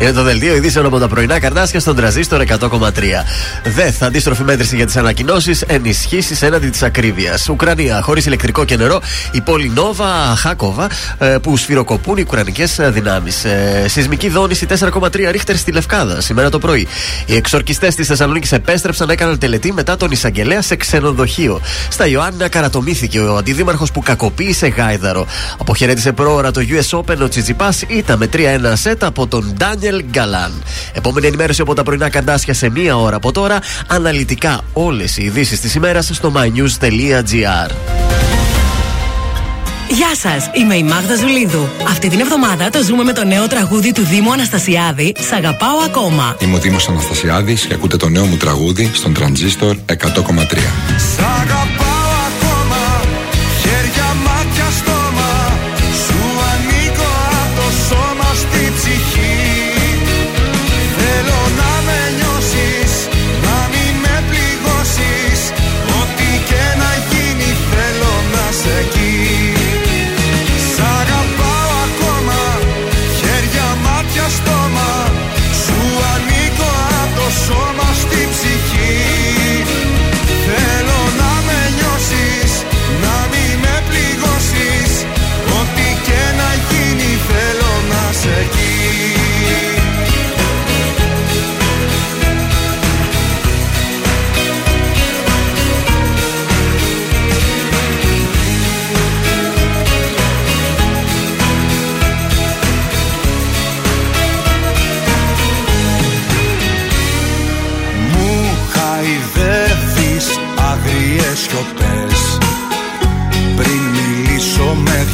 Είναι το δελτίο ειδήσεων από τα πρωινά καρτάσια στον τραζίστορ 100,3. ΔΕΘ, αντίστροφη μέτρηση για τις ανακοινώσεις, ενισχύσεις έναντι της ακρίβειας. Ουκρανία, χωρίς ηλεκτρικό και νερό, η πόλη Νόβα Χάκοβα, ε, που σφυροκοπούν οι ουκρανικές δυνάμεις. Σεισμική δόνηση 4,3 ρίχτερ στη Λευκάδα σήμερα το πρωί. Οι εξορκιστές της Θεσσαλονίκης επέστρεψαν, έκαναν τελετή μετά τον εισαγγελέα σε ξενοδοχείο. Στα Ιωάννινα καρατομήθηκε ο αντιδήμαρχος που κακοποίησε γάιδαρο. Αποχαιρέτησε πρόωρα το US Open ο Τσιτσιπάς, ήταν με 3-1 σετ από τον Ντάνιελ Γκαλάν. Επόμενη ενημέρωση από τα πρωινά καντάσια σε μία ώρα από τώρα. Αναλυτικά όλες οι ειδήσεις της ημέρας στο mynews.gr. Γεια σας, είμαι η Μάγδα Ζουλίδου. Αυτή την εβδομάδα το ζούμε με το νέο τραγούδι του Δήμου Αναστασιάδη, Σ' αγαπάω ακόμα. Είμαι ο Δήμος Αναστασιάδης και ακούτε το νέο μου τραγούδι στον Τρανζίστορ 100,3. Σ' αγαπάω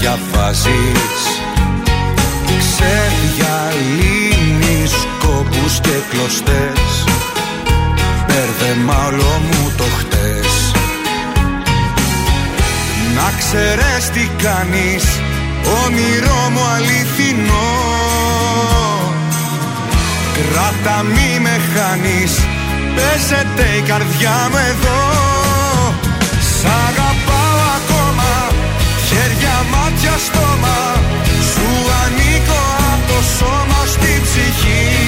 διαβάζεις. Ξεδιαλύνεις κόπους και κλωστές. Μπέρδεμα όλο μου το χτες. Να ξέρεις τι κάνεις Όνειρό μου αληθινό. Κράτα μη με χάνεις Πέσετε η καρδιά μου εδώ στόμα Σου ανήκω από το σώμα στη ψυχή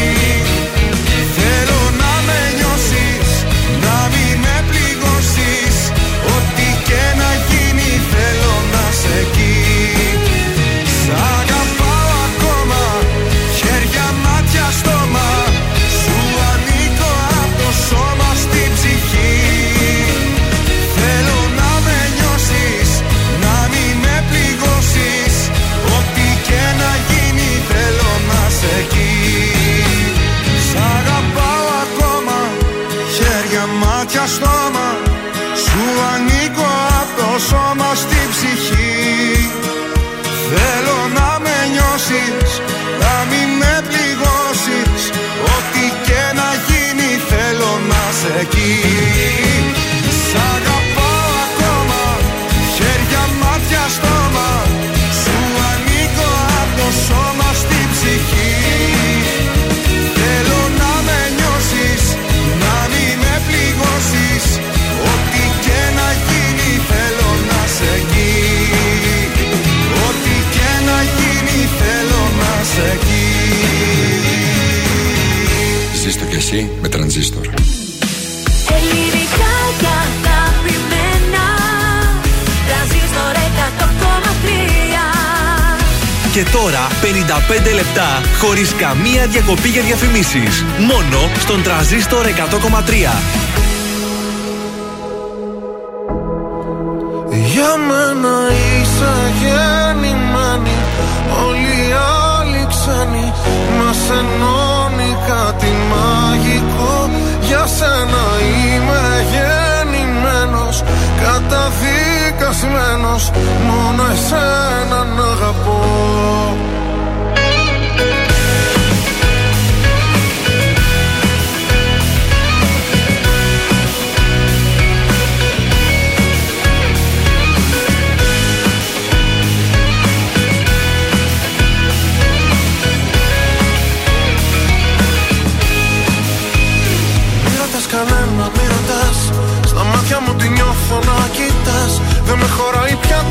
σώμα στη ψυχή. Εσύ με τρανζίστορ. Ελληνικά και αγαπημένα Τρανζίστορ 100,3 Και τώρα 55 λεπτά χωρίς καμία διακοπή για διαφημίσεις. Μόνο στον τραζίστορ 100,3. Μόνο εσένα να αγαπώ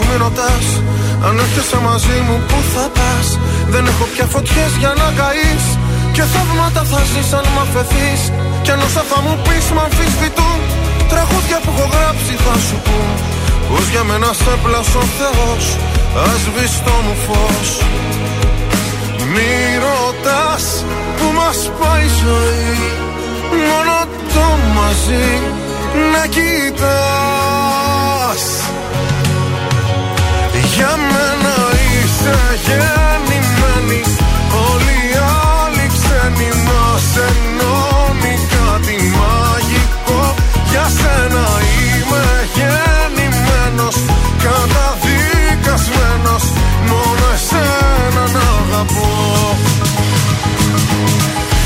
τους άλλους, μη ρωτάς. Αν έρχεσαι μαζί μου που θα πας; Δεν έχω πια φωτιές για να καείς. Και θαύματα θα ζεις αν μ' αφαιθείς. Κι αν όσα θα μου πεις μ' αμφισβητούν. Τραγούδια που έχω γράψει θα σου πούν. Πως για μένα σε πλάσω ο Θεός Ας μπεις στο μου φως. Μη ρωτάς που μας πάει η ζωή Μόνο το μαζί να κοιτάς Για μένα είσαι γεννημένη. Όλοι οι άλλοι ξένοι μας ενώνει κάτι μαγικό. Για σένα είμαι γεννημένος Καταδικασμένος. Μόνο εσένα να αγαπώ.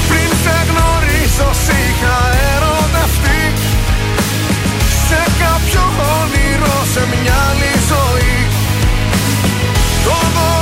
Πριν σε γνωρίσω σ' είχα ερωτευτεί. Σε κάποιο όνειρο σε μια άλλη ζωή Το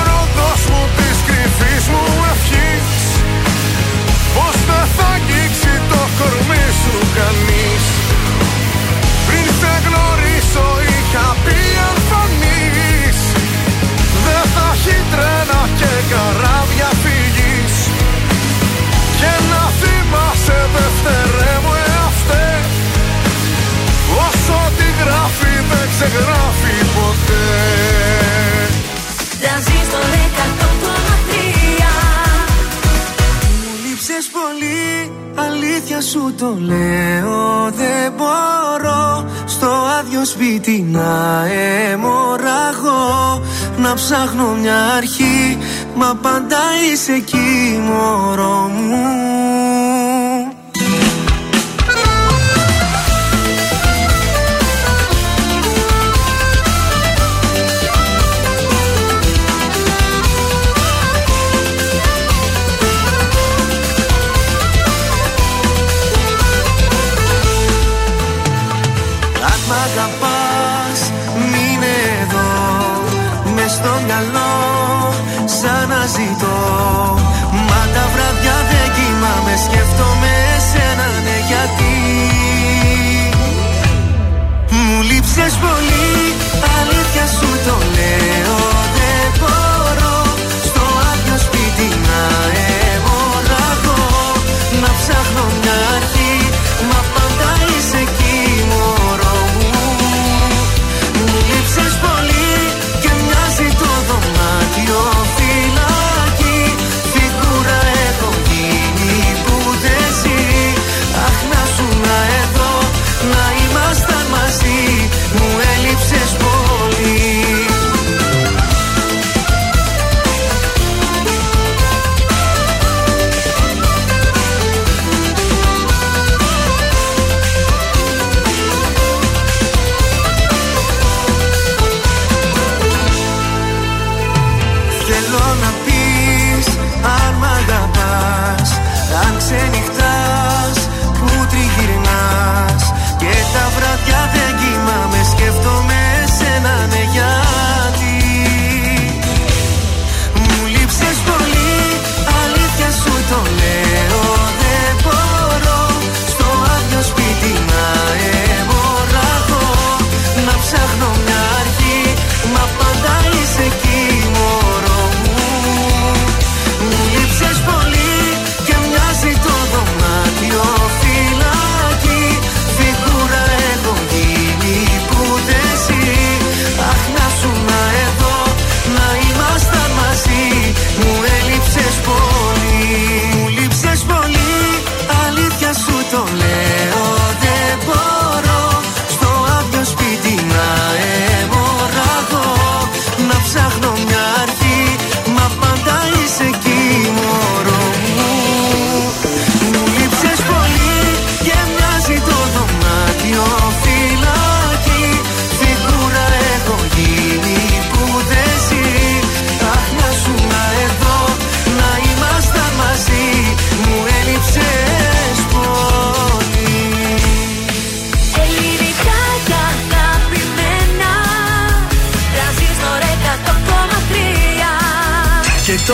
σου το λέω Δεν μπορώ. Στο άδειο σπίτι να αιμορραγώ. Να ψάχνω μια αρχή, μα πάντα είσαι εκεί μωρό μου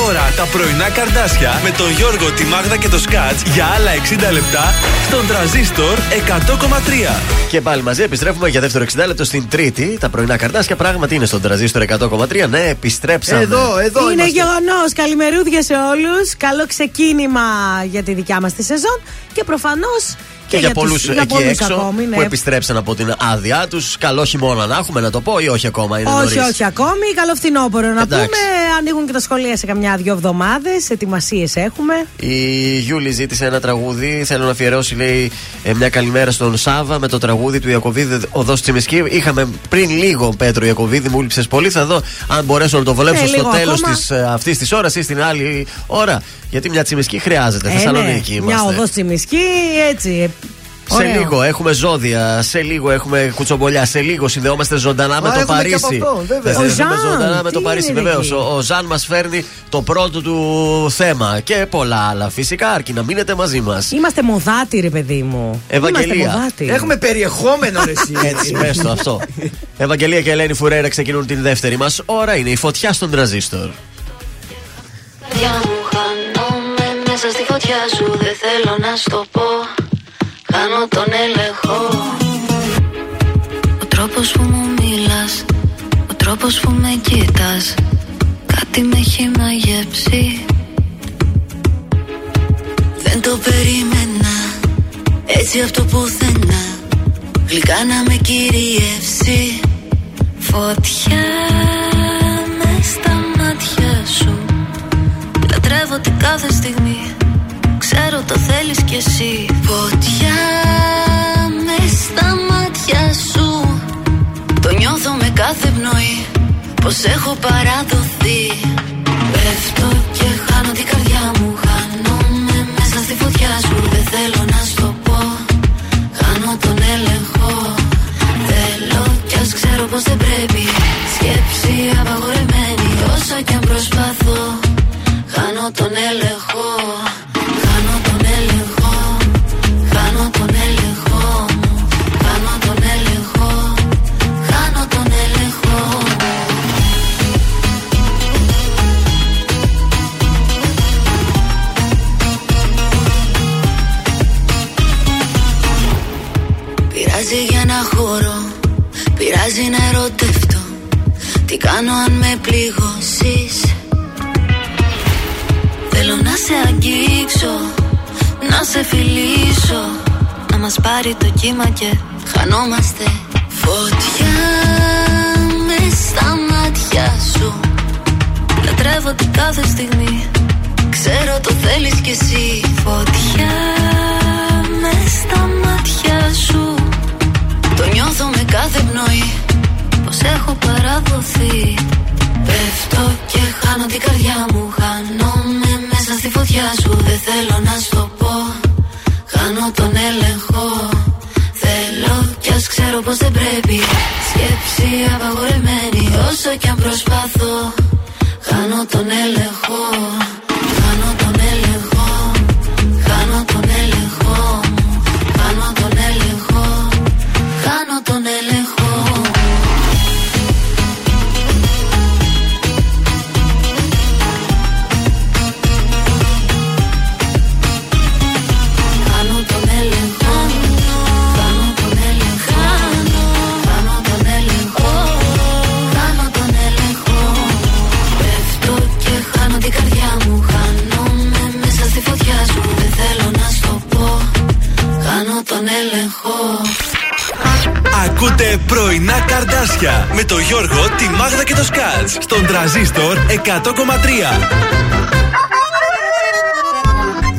100,3 Και τώρα τα πρωινά καρδάσια με τον Γιώργο, τη Μάγδα και το Σκάτς για άλλα 60 λεπτά στον τραζίστορ 100,3. Και πάλι μαζί επιστρέφουμε για δεύτερο 60 λεπτό στην Τρίτη. Τα πρωινά καρτάσια πράγματι είναι στον τραζίστορ 100,3. Ναι, επιστρέψαμε. Εδώ, εδώ Είναι είμαστε. γεγονός. Καλημερούδια σε όλους. Καλό ξεκίνημα για τη δικιά μας τη σεζόν. Και προφανώς Και, για, τους- πολλούς για εκεί πολλούς έξω ακόμη, ναι. που επιστρέψαν από την άδειά τους. Καλό χειμώνα να έχουμε, να το πω, ή όχι ακόμα. Είναι όχι, νωρίς. όχι ακόμη. Καλό φθινόπωρο να Εντάξει. πούμε. Ανοίγουν και τα σχολεία σε καμιά δύο εβδομάδες. Ετοιμασίες έχουμε. Η Γιούλη ζήτησε ένα τραγούδι. Θέλω να αφιερώσει, λέει, ε, μια καλημέρα στον Σάβα με το τραγούδι του Ιακοβίδη Οδό Τσιμισκή. Είχαμε πριν λίγο Πέτρο Ιακοβίδη, μου λείψε πολύ. Θα δω αν μπορέσω να το βολέψω Ε, στο λίγο τέλος ακόμα. αυτής της ώρας ή στην άλλη ώρα. Γιατί μια Τσιμισκή χρειάζεται. Ε, Θεσσαλονίκη ναι, Μια είμαστε. οδός τσιμισκή, έτσι. Σε Ωραίο. λίγο έχουμε ζώδια, σε λίγο έχουμε κουτσομπολιά, σε λίγο συνδεόμαστε ζωντανά με το έχουμε και Παρίσι. από αυτό, βέβαια. Θα Ο συνδεθούμε Ζαν, ζωντανά με τι το Παρίσι, είναι βεβαίως. εκεί; Ο, ο Ζαν μας φέρνει το πρώτο του θέμα και πολλά άλλα. Φυσικά, αρκεί να μείνετε μαζί μας. Είμαστε μοδάτοι, παιδί μου. Ευαγγελία. Είμαστε μοδάτοι. Έχουμε περιεχόμενο ρε εσύ. Έτσι, πες το αυτό. Ευαγγελία και Ελένη Φουρέρα ξεκινούν την δεύτερη μας ώρα. Είναι η φωτιά στον τραζίστορ. Καρδιά μου χάνομαι μέσα στη φωτιά σου Δεν θέλω να σου το πω Χάνω τον έλεγχο. Ο τρόπος που μου μιλάς Ο τρόπος που με κοίτας Κάτι με έχει μαγεύσει Δεν το περίμενα Έτσι αυτό πουθενά. Γλυκά να με κυριεύσει. Φωτιά μες στα μάτια σου. Λατρεύω την κάθε στιγμή Ξέρω το θέλεις κι εσύ. Φωτιά με στα μάτια σου. Το νιώθω με κάθε πνοή. Πως έχω παραδοθεί. Πέφτω και χάνω την καρδιά μου. Χάνομαι μέσα στη φωτιά σου. Δεν θέλω να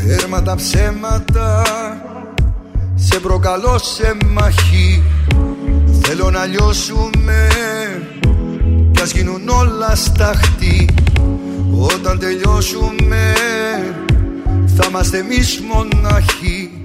Τέρμα τα ψέματα Σε προκαλώ σε μαχή Θέλω να λιώσουμε Κι ας γίνουν όλα σταχτή Όταν τελειώσουμε Θα είμαστε εμείς μοναχοί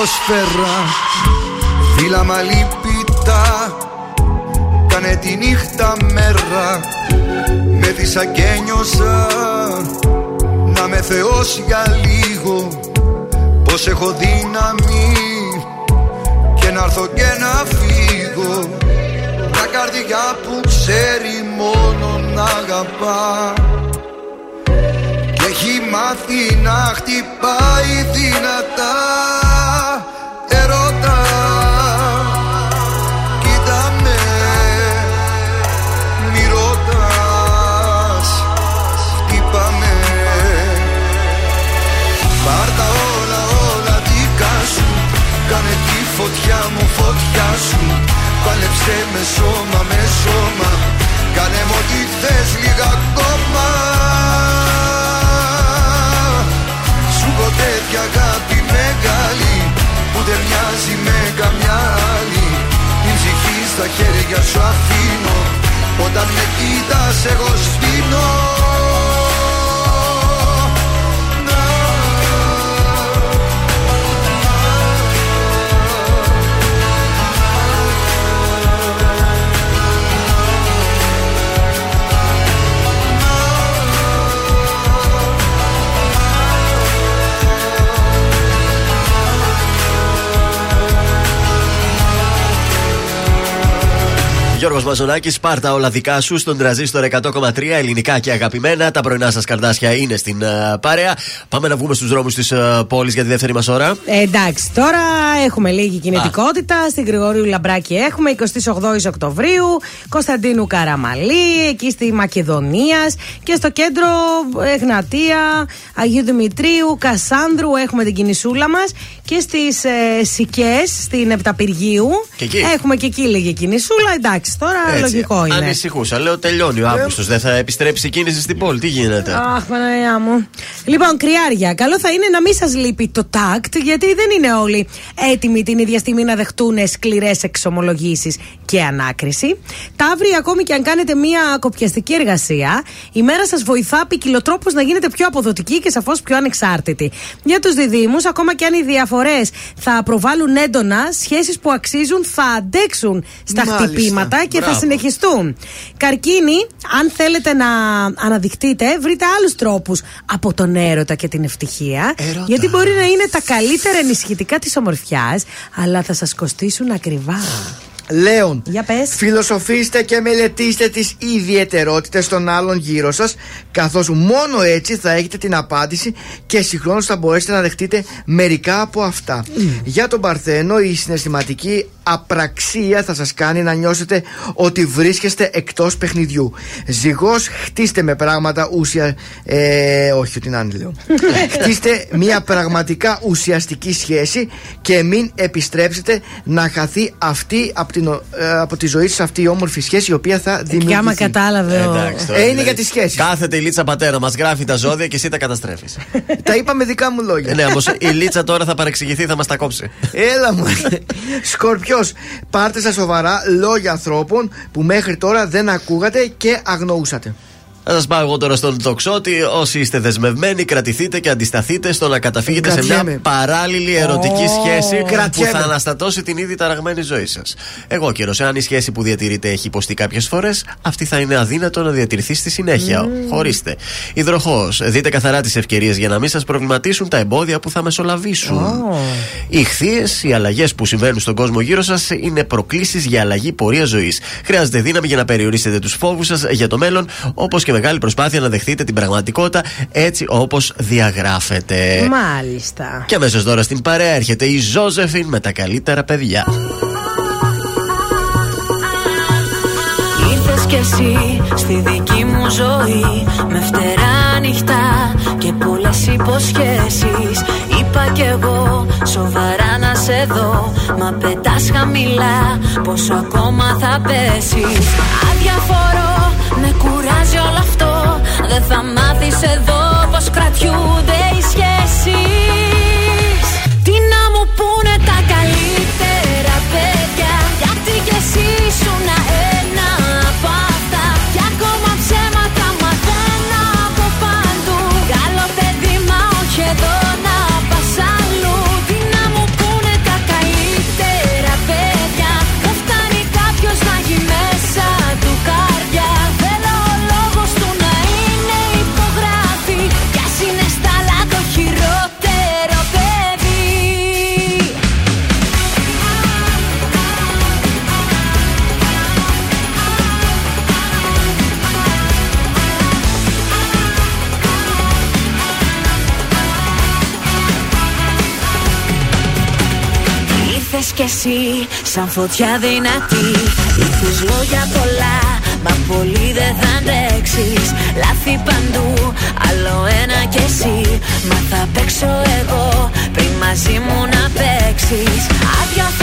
ποδόσφαιρα. Φύλαμα λυπητά. Κάνε τη νύχτα μέρα. Με δίσα και νιώσα Να με θεώσει για λίγο. Πως έχω Μαζονάκη, Σπάρτα όλα δικά σου στον τραζίστορ 100,3 ελληνικά και αγαπημένα. Τα πρωινά σας καρδάσια είναι στην uh, παρέα. Πάμε να βγούμε στους δρόμους της uh, πόλης για τη δεύτερη μας ώρα. Ε, εντάξει, τώρα έχουμε λίγη κινητικότητα. Στην Γρηγορίου Λαμπράκη έχουμε 28 Οκτωβρίου, Κωνσταντίνου Καραμαλή, εκεί στη Μακεδονίας και στο κέντρο Εγνατία, Αγίου Δημητρίου, Κασάνδρου έχουμε την κινησούλα μας και στις ε, Σικές, στην Επταπηργίου. Και εκεί. Έχουμε και εκεί λίγη κινησούλα. Εντάξει, τώρα Έτσι. λογικό είναι. Ανησυχούσα. Λέω τελειώνει ο Αύγουστος. Δεν θα επιστρέψει η κίνηση στην πόλη. Τι γίνεται; Αχ, Παναγία μου. Λοιπόν, κρυάρια, καλό θα είναι να μην σας λείπει το τάκτ, γιατί δεν είναι όλοι έτοιμοι την ίδια στιγμή να δεχτούν σκληρές εξομολογήσεις και ανάκριση. Ταύροι, ακόμη και αν κάνετε μια κοπιαστική εργασία, η μέρα σας βοηθά ποικιλοτρόπως να γίνετε πιο αποδοτικοί και σαφώς πιο ανεξάρτητοι. Για τους διδήμου, ακόμα και αν οι διαφορές θα προβάλλουν έντονα, σχέσεις που αξίζουν θα αντέξουν στα Μάλιστα. χτυπήματα και θα Μπράβο. συνεχιστούν. Καρκίνοι, αν θέλετε να αναδειχτείτε, βρείτε άλλους τρόπους από τον έρωτα και την ευτυχία. Γιατί μπορεί να είναι τα καλύτερα ενισχυτικά της ομορφιάς, αλλά θα σας κοστίσουν ακριβά. Λέων, Για πες. φιλοσοφήστε και μελετήστε τις ιδιαιτερότητες των άλλων γύρω σας καθώς μόνο έτσι θα έχετε την απάντηση και συγχρόνως θα μπορέσετε να δεχτείτε μερικά από αυτά. Για τον Παρθένο η συναισθηματική απραξία θα σας κάνει να νιώσετε ότι βρίσκεστε εκτός παιχνιδιού. Ζυγός χτίστε με πράγματα ουσια... Ε, όχι ότι να είναι λέω. χτίστε μια πραγματικά ουσιαστική σχέση και μην επιστρέψετε να χαθεί αυτή από, την, ε, από τη ζωή σας αυτή η όμορφη σχέση η οποία θα δημιουργηθεί. Και άμα κατάλαβε ο. Εντάξει, τώρα, Ε, είναι δηλαδή, για τις σχέσεις. Κάθεται η Λίτσα πατέρα, μας γράφει τα ζώδια και εσύ τα καταστρέφεις. Τα είπα με δικά μου λόγια. ναι, όμως η Λίτσα τώρα θα παρεξηγηθεί, θα μας τα κόψει. Έλα μου. Σκορπιό, πάρτε στα σοβαρά λόγια ανθρώπων που μέχρι τώρα δεν ακούγατε και αγνοούσατε. Θα σας πάω εγώ τώρα στον τοξότη. Όσοι είστε δεσμευμένοι, κρατηθείτε και αντισταθείτε στο να καταφύγετε σε Κρατιέμαι. μια παράλληλη ερωτική Ω, σχέση που κρατιέμαι. θα αναστατώσει την ήδη ταραγμένη ζωή σας. Εγώ καιρός, εάν η σχέση που διατηρείτε έχει υποστεί κάποιες φορές, αυτή θα είναι αδύνατο να διατηρηθεί στη συνέχεια. Χωρίστε. Υδροχός, δείτε καθαρά τις ευκαιρίες για να μην σας προβληματίσουν τα εμπόδια που θα μεσολαβήσουν. Οι ηχθείε, οι αλλαγές που συμβαίνουν στον κόσμο γύρω σας είναι προκλήσεις για αλλαγή πορείας ζωής. Χρειάζεται δύναμη για να περιορίσετε τους φόβους σας για το μέλλον, όπως και μεγάλη προσπάθεια να δεχτείτε την πραγματικότητα έτσι όπως διαγράφεται. Μάλιστα. Και αμέσως τώρα στην παρέα έρχεται η Ζώζεφιν με τα καλύτερα παιδιά. Ήρθες κι εσύ στη δική μου ζωή Με φτερά ανοιχτά και πολλές υποσχέσεις Είπα κι εγώ σοβαρά να σε δω Μα πετάς χαμηλά πόσο ακόμα θα πέσεις Αδιαφορώ, με κουράζει όλο αυτό. Δεν θα μάθεις εδώ πως κρατιούνται οι σχέσεις κι εσύ σαν φωτιά δυνατή. Ήρθες λόγια πολλά Μα πολύ δεν θα αντέξεις. Λάθη παντού Άλλο ένα κι εσύ. Μα θα παίξω εγώ Πριν μαζί μου να παίξεις. Αδιαφορώ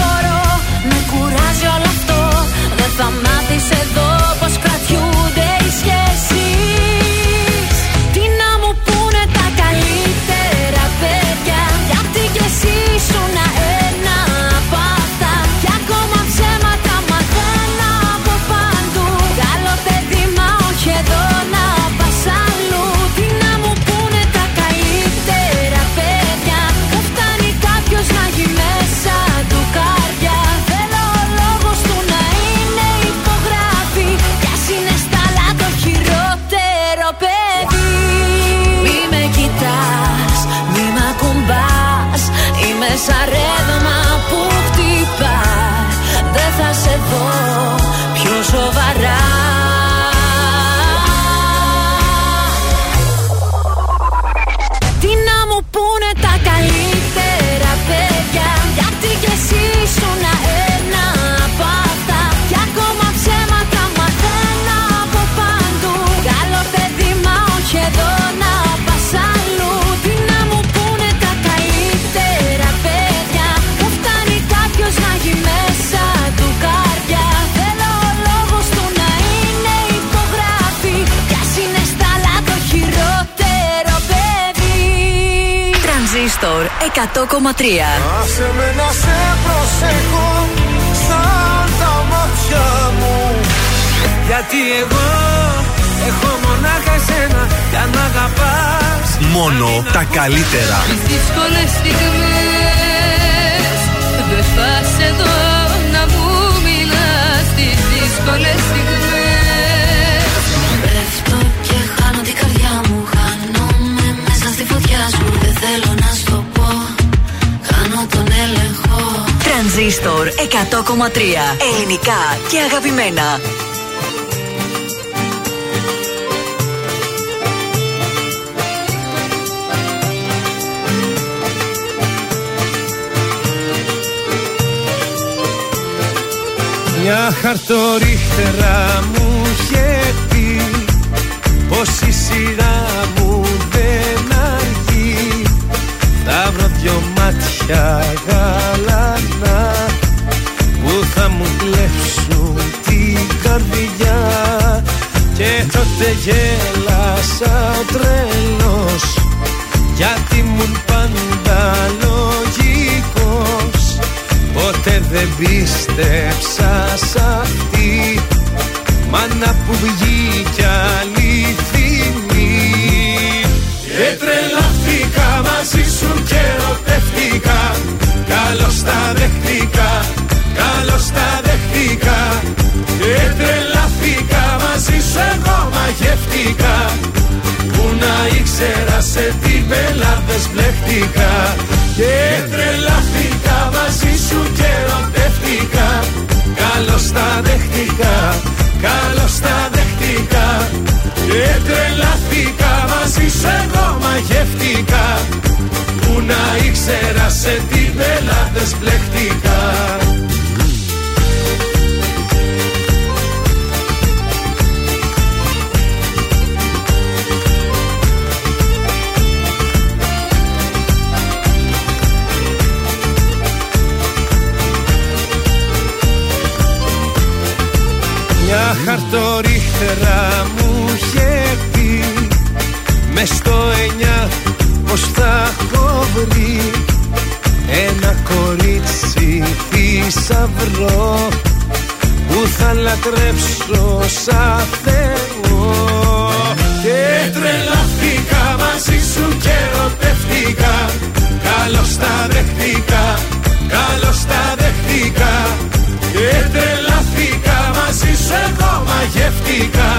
100,3. Άσε με να σε προσέχω σαν τα μάτια μου. Γιατί εγώ έχω μονάχα εσένα για να αγαπάς. Μόνο τα καλύτερα. Τις δύσκολες στιγμές Δεν θα σε δω να μου μιλάς. Τις δύσκολες στιγμές. Πέφτω και χάνω την καρδιά μου. Χάνομαι μέσα στη φωτιά σου. Δεν θέλω να σου το πω Χάνω τον έλεγχο Τρανζίστορ 100,3. Ελληνικά και αγαπημένα. Μια χαρτορίχτερα μου είχε πει Πως η σειρά μου δεν αργεί Θα βρω δυο μάτια γαλανά Που θα μου κλέψουν την καρδιά. Και τότε γέλασα τρελός Γιατί μου πάντα λογικός. Ποτέ δεν πίστεψα σ' αυτή Μάνα που βγήκε αληθινή ερωτεύτηκα Καλώς τα δεχτήκα, καλώς τα δεχτήκα Και τρελάθηκα μαζί σου εγώ μαγεύτηκα Πού να ήξερα σε τι πελάδες μπλέχτηκα. Και τρελάθηκα μαζί σου και ερωτεύτηκα Καλώς τα δέχτηκα, καλώς τα δέχτηκα. Και τρελάθηκα μαζί σου εγώ μαγεύτηκα Πού να ήξερα σε τι πελάδες μπλέχτηκα Μια χαρτορίχτερα μου βρει Ένα κορίτσι θησαυρό Που θα λατρέψω σαν Θεό. Και τρελάθηκα μαζί σου και ερωτεύτηκα. Καλώς τα δεχτήκα, καλώς τα δεχτήκα Και τρελάθηκα μαζί σου εγώ μαγεύτηκα.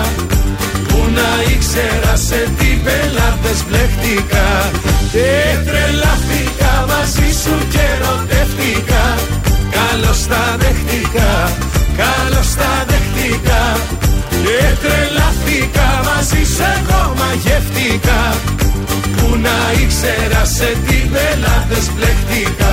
Πού να ήξερα σε τι πελάτες μπλέχτηκα Και τρελάθηκα μαζί σου και ερωτεύτηκα. Καλώς τα δεχτήκα, καλώς τα δεχτήκα Και τρελάθηκα μαζί σου εγώ μαγεύτηκα. Πού να ήξερα σε τι πελάτες μπλέχτηκα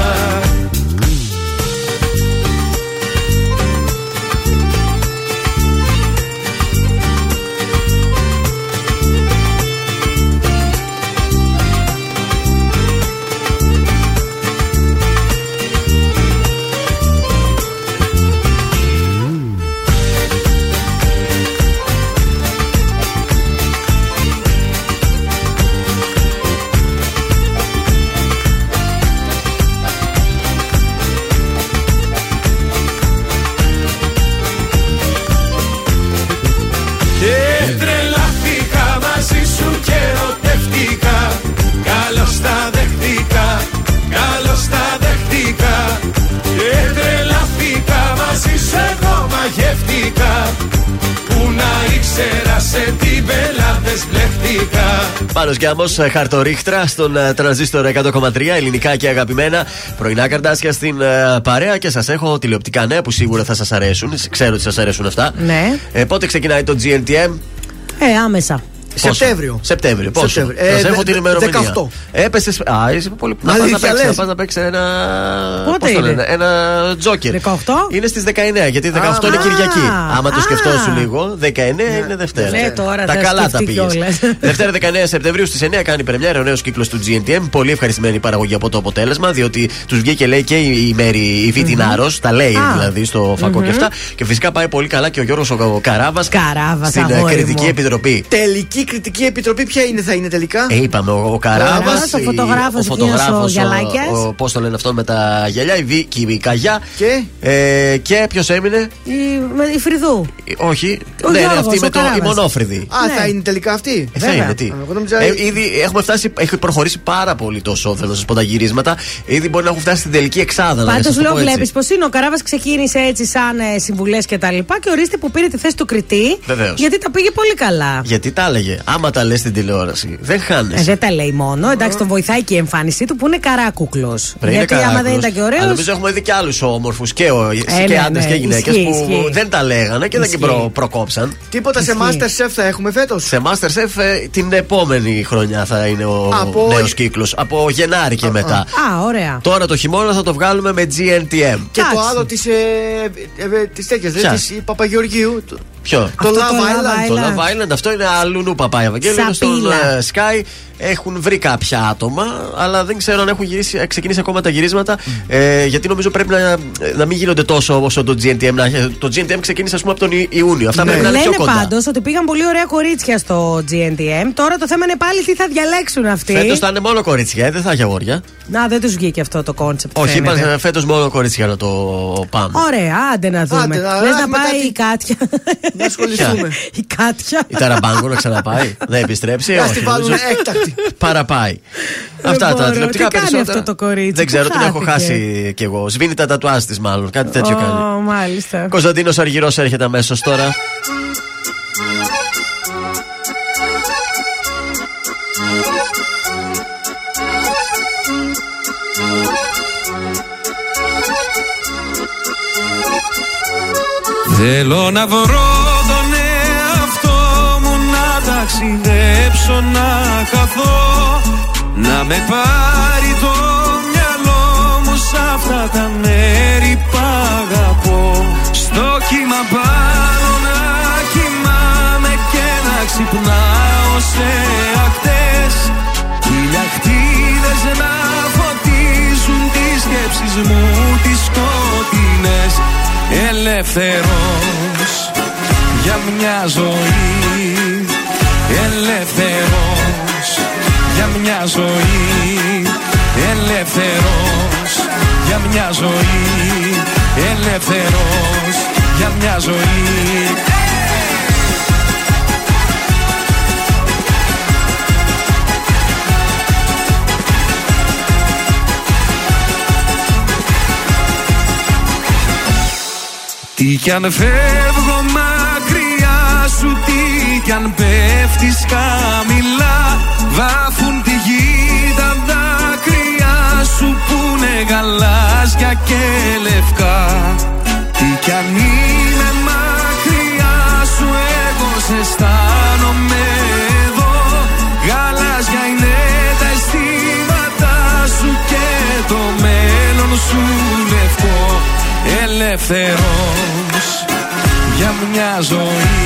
Πάνω Γκάμο, χαρτορίχτρα στον ε, τρανζίστορ 100,3 ελληνικά και αγαπημένα. Πρωινά καρτάσια στην ε, παρέα και σας έχω τηλεοπτικά νέα που σίγουρα θα σας αρέσουν. Ξέρω ότι σας αρέσουν αυτά. Ναι. Ε, πότε ξεκινάει το GNTM, Ε, άμεσα. Πόσο; Σεπτέμβριο. Σεπτέμβριο. Πόσο; Σεπτέμβριο. Σας Ε, έχω δε- την ημερομηνία. 18. Έπεσε. Α, είσαι πολύ. Να πας να Αλήθεια παίξεις, να λες; πας να παίξεις ένα. Πότε πώς το είναι; λένε, Ένα τζόκερ. 18? Είναι στις 19, γιατί 18 Α, είναι Κυριακή. Άμα το α. σκεφτόσουν λίγο, 19 είναι Δευτέρα. Ναι, τώρα τα θα καλά τα σκεφτεί πήγες. κιόλας. Δευτέρα 19 Σεπτεμβρίου στις 9 κάνει πρεμιέρα ο νέος κύκλος του GNTM. Πολύ ευχαριστημένη η παραγωγή από το αποτέλεσμα, διότι τους βγήκε λέει και η, η Μέρη η Βίτη Νάρος, τα λέει Α. δηλαδή στο φακό και αυτά. Και φυσικά πάει πολύ καλά και ο Γιώργος ο Καράβας Καράβας, στην ε, αγόρι κριτική μου. επιτροπή. Τελική κριτική επιτροπή ποια είναι, θα είναι τελικά; Ε, είπαμε, ο, ο Καράβα. Καράβας, ο φωτογράφος εκείνος ο Γιαλάκιας. Πώς το λένε αυτό με τα γυαλιά, η Βίκη η Καγιά. Και, ε, και ποιος έμεινε; Η, με- η Φρυδού. Όχι. Ο ναι, ναι, Γιώργος, αυτή ο με το, η Καράβας. μονόφρυδη. Α, Ναι. θα είναι τελικά αυτή; Ε, θα Βέβαια. είναι, τι. Εγώ νόμιζα- Ε, ήδη έχουμε φτάσει, έχει προχωρήσει πάρα πολύ τόσο, θέλω να σας πω τα γυρίσματα. Ήδη μπορεί να έχουν φτάσει στην τελική εξάδα. να Πάντως σας το λέω, πω έτσι. βλέπεις πως είναι ο Καράβας ξεκίνησε έτσι σαν ε, συμβουλές και τα λοιπά και ορίστε που πήρε τη θέση του κριτή. Βεβαίως. Γιατί τα πήγε πολύ καλά. Γιατί τα έλεγε. Άμα τα λες στην τηλεόραση, δεν χάνει. Ε, δεν τα λέει μόνο. Εντάξει, τον βοηθάει και η εμφάνισή του που είναι καράκουκλος. Πρέπει Γιατί να είναι άμα δεν καράκλος. ήταν και Αλλά ωραίο. νομίζω έχουμε δει και άλλους όμορφους και, ο- και ναι, άντρες ναι, και γυναίκες ισχύει, που ισχύει. δεν τα λέγανε και δεν και Ισχύει. προ, προκόψαν. Τίποτα σε Ισχύει. Masterchef θα έχουμε φέτος; Σε Masterchef ε, την επόμενη χρονιά θα είναι ο Από- νέος κύκλος. Από Γενάρη και μετά. Α, ωραία. Τώρα το χειμώνα θα το βγάλουμε με GNTM. Και το Εντάξει. άλλο της ε, ε, της τέτοιας, Ποια; δεν τη Παπαγεωργίου. Το- Ποιο; Το Αυτό το Love Love Island. Το Island. Love Island αυτό είναι αλλού παπά Ευαγγέλιο. Είναι στον Σαπίλα. ε, Sky έχουν βρει κάποια άτομα, αλλά δεν ξέρω αν έχουν γυρίσει, ε, ξεκινήσει ακόμα τα γυρίσματα. Ε, γιατί νομίζω πρέπει να, να μην γίνονται τόσο όσο το GNTM. Να, το GNTM ξεκίνησε, ας πούμε, από τον Ι- Ιούνιο. Αυτά πρέπει να είναι πιο Λένε κοντά. πάντως ότι πήγαν πολύ ωραία κορίτσια στο GNTM. Τώρα το θέμα είναι πάλι τι θα διαλέξουν αυτοί. Φέτος θα είναι μόνο κορίτσια, ε, δεν θα έχει αγόρια. Να, δεν τους βγήκε αυτό το concept. Όχι, είπαν φέτος μόνο κορίτσια να το πάμε. Ωραία, άντε να δούμε. Άντε, να- Λες να έχουμε πάει κάτι- η Κάτια. Να ασχοληθούμε. η Κάτια. Η Ταραμπάγκο να ξαναπάει, να επιστρέψει. Να όχι, τη βάλουν νομίζω έκτακτη. Παραπάει. Αυτά τα μπορώ. τηλεοπτικά Τι κάνει περισσότερα. αυτό το κορίτσι, Δεν ξέρω, που την έχω χάθηκε; χάσει κι εγώ. Σβήνει τα τατουάζ της, μάλλον. Κάτι τέτοιο κάνει. Ω, μάλιστα. Κωνσταντίνος Αργυρός έρχεται αμέσως τώρα. Θέλω να βρω ταξιδέψω να χαθώ Να με πάρει το μυαλό μου σ' αυτά τα μέρη που αγαπώ. Στο κύμα πάνω να κοιμάμαι και να ξυπνάω σε ακτές. Χιλιακτίδες να φωτίζουν τις σκέψεις μου τις σκοτεινές. Ελεύθερος για μια ζωή Ελεύθερος για μια ζωή. Ελεύθερος για μια ζωή. Ελεύθερος για μια ζωή. Τι κι αν φεύγω μακριά σου Τι κι αν πέφτεις χαμηλά Βάφουν τη γη τα δάκρυα σου Που είναι γαλάζια και λευκά. Τι κι αν είμαι μακριά σου Εγώ σε αισθάνομαι εδώ. Γαλάζια είναι τα αισθήματά σου Και το μέλλον σου λευκό. Ελεύθερος για μια ζωή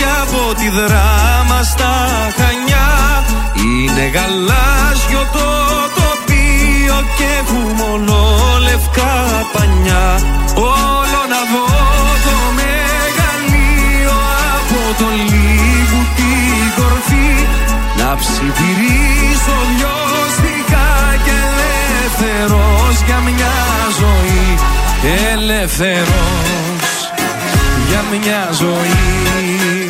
στοιχείο και από τη δράμα στα Χανιά. Είναι γαλάζιο το τοπίο και έχουμε μόνο λευκά πανιά. Όλο να δω το μεγαλείο από το λίγου την κορφή. Να ψιθυρίσω λιώστικα και ελεύθερος για μια ζωή. Ελεύθερος για μια ζωή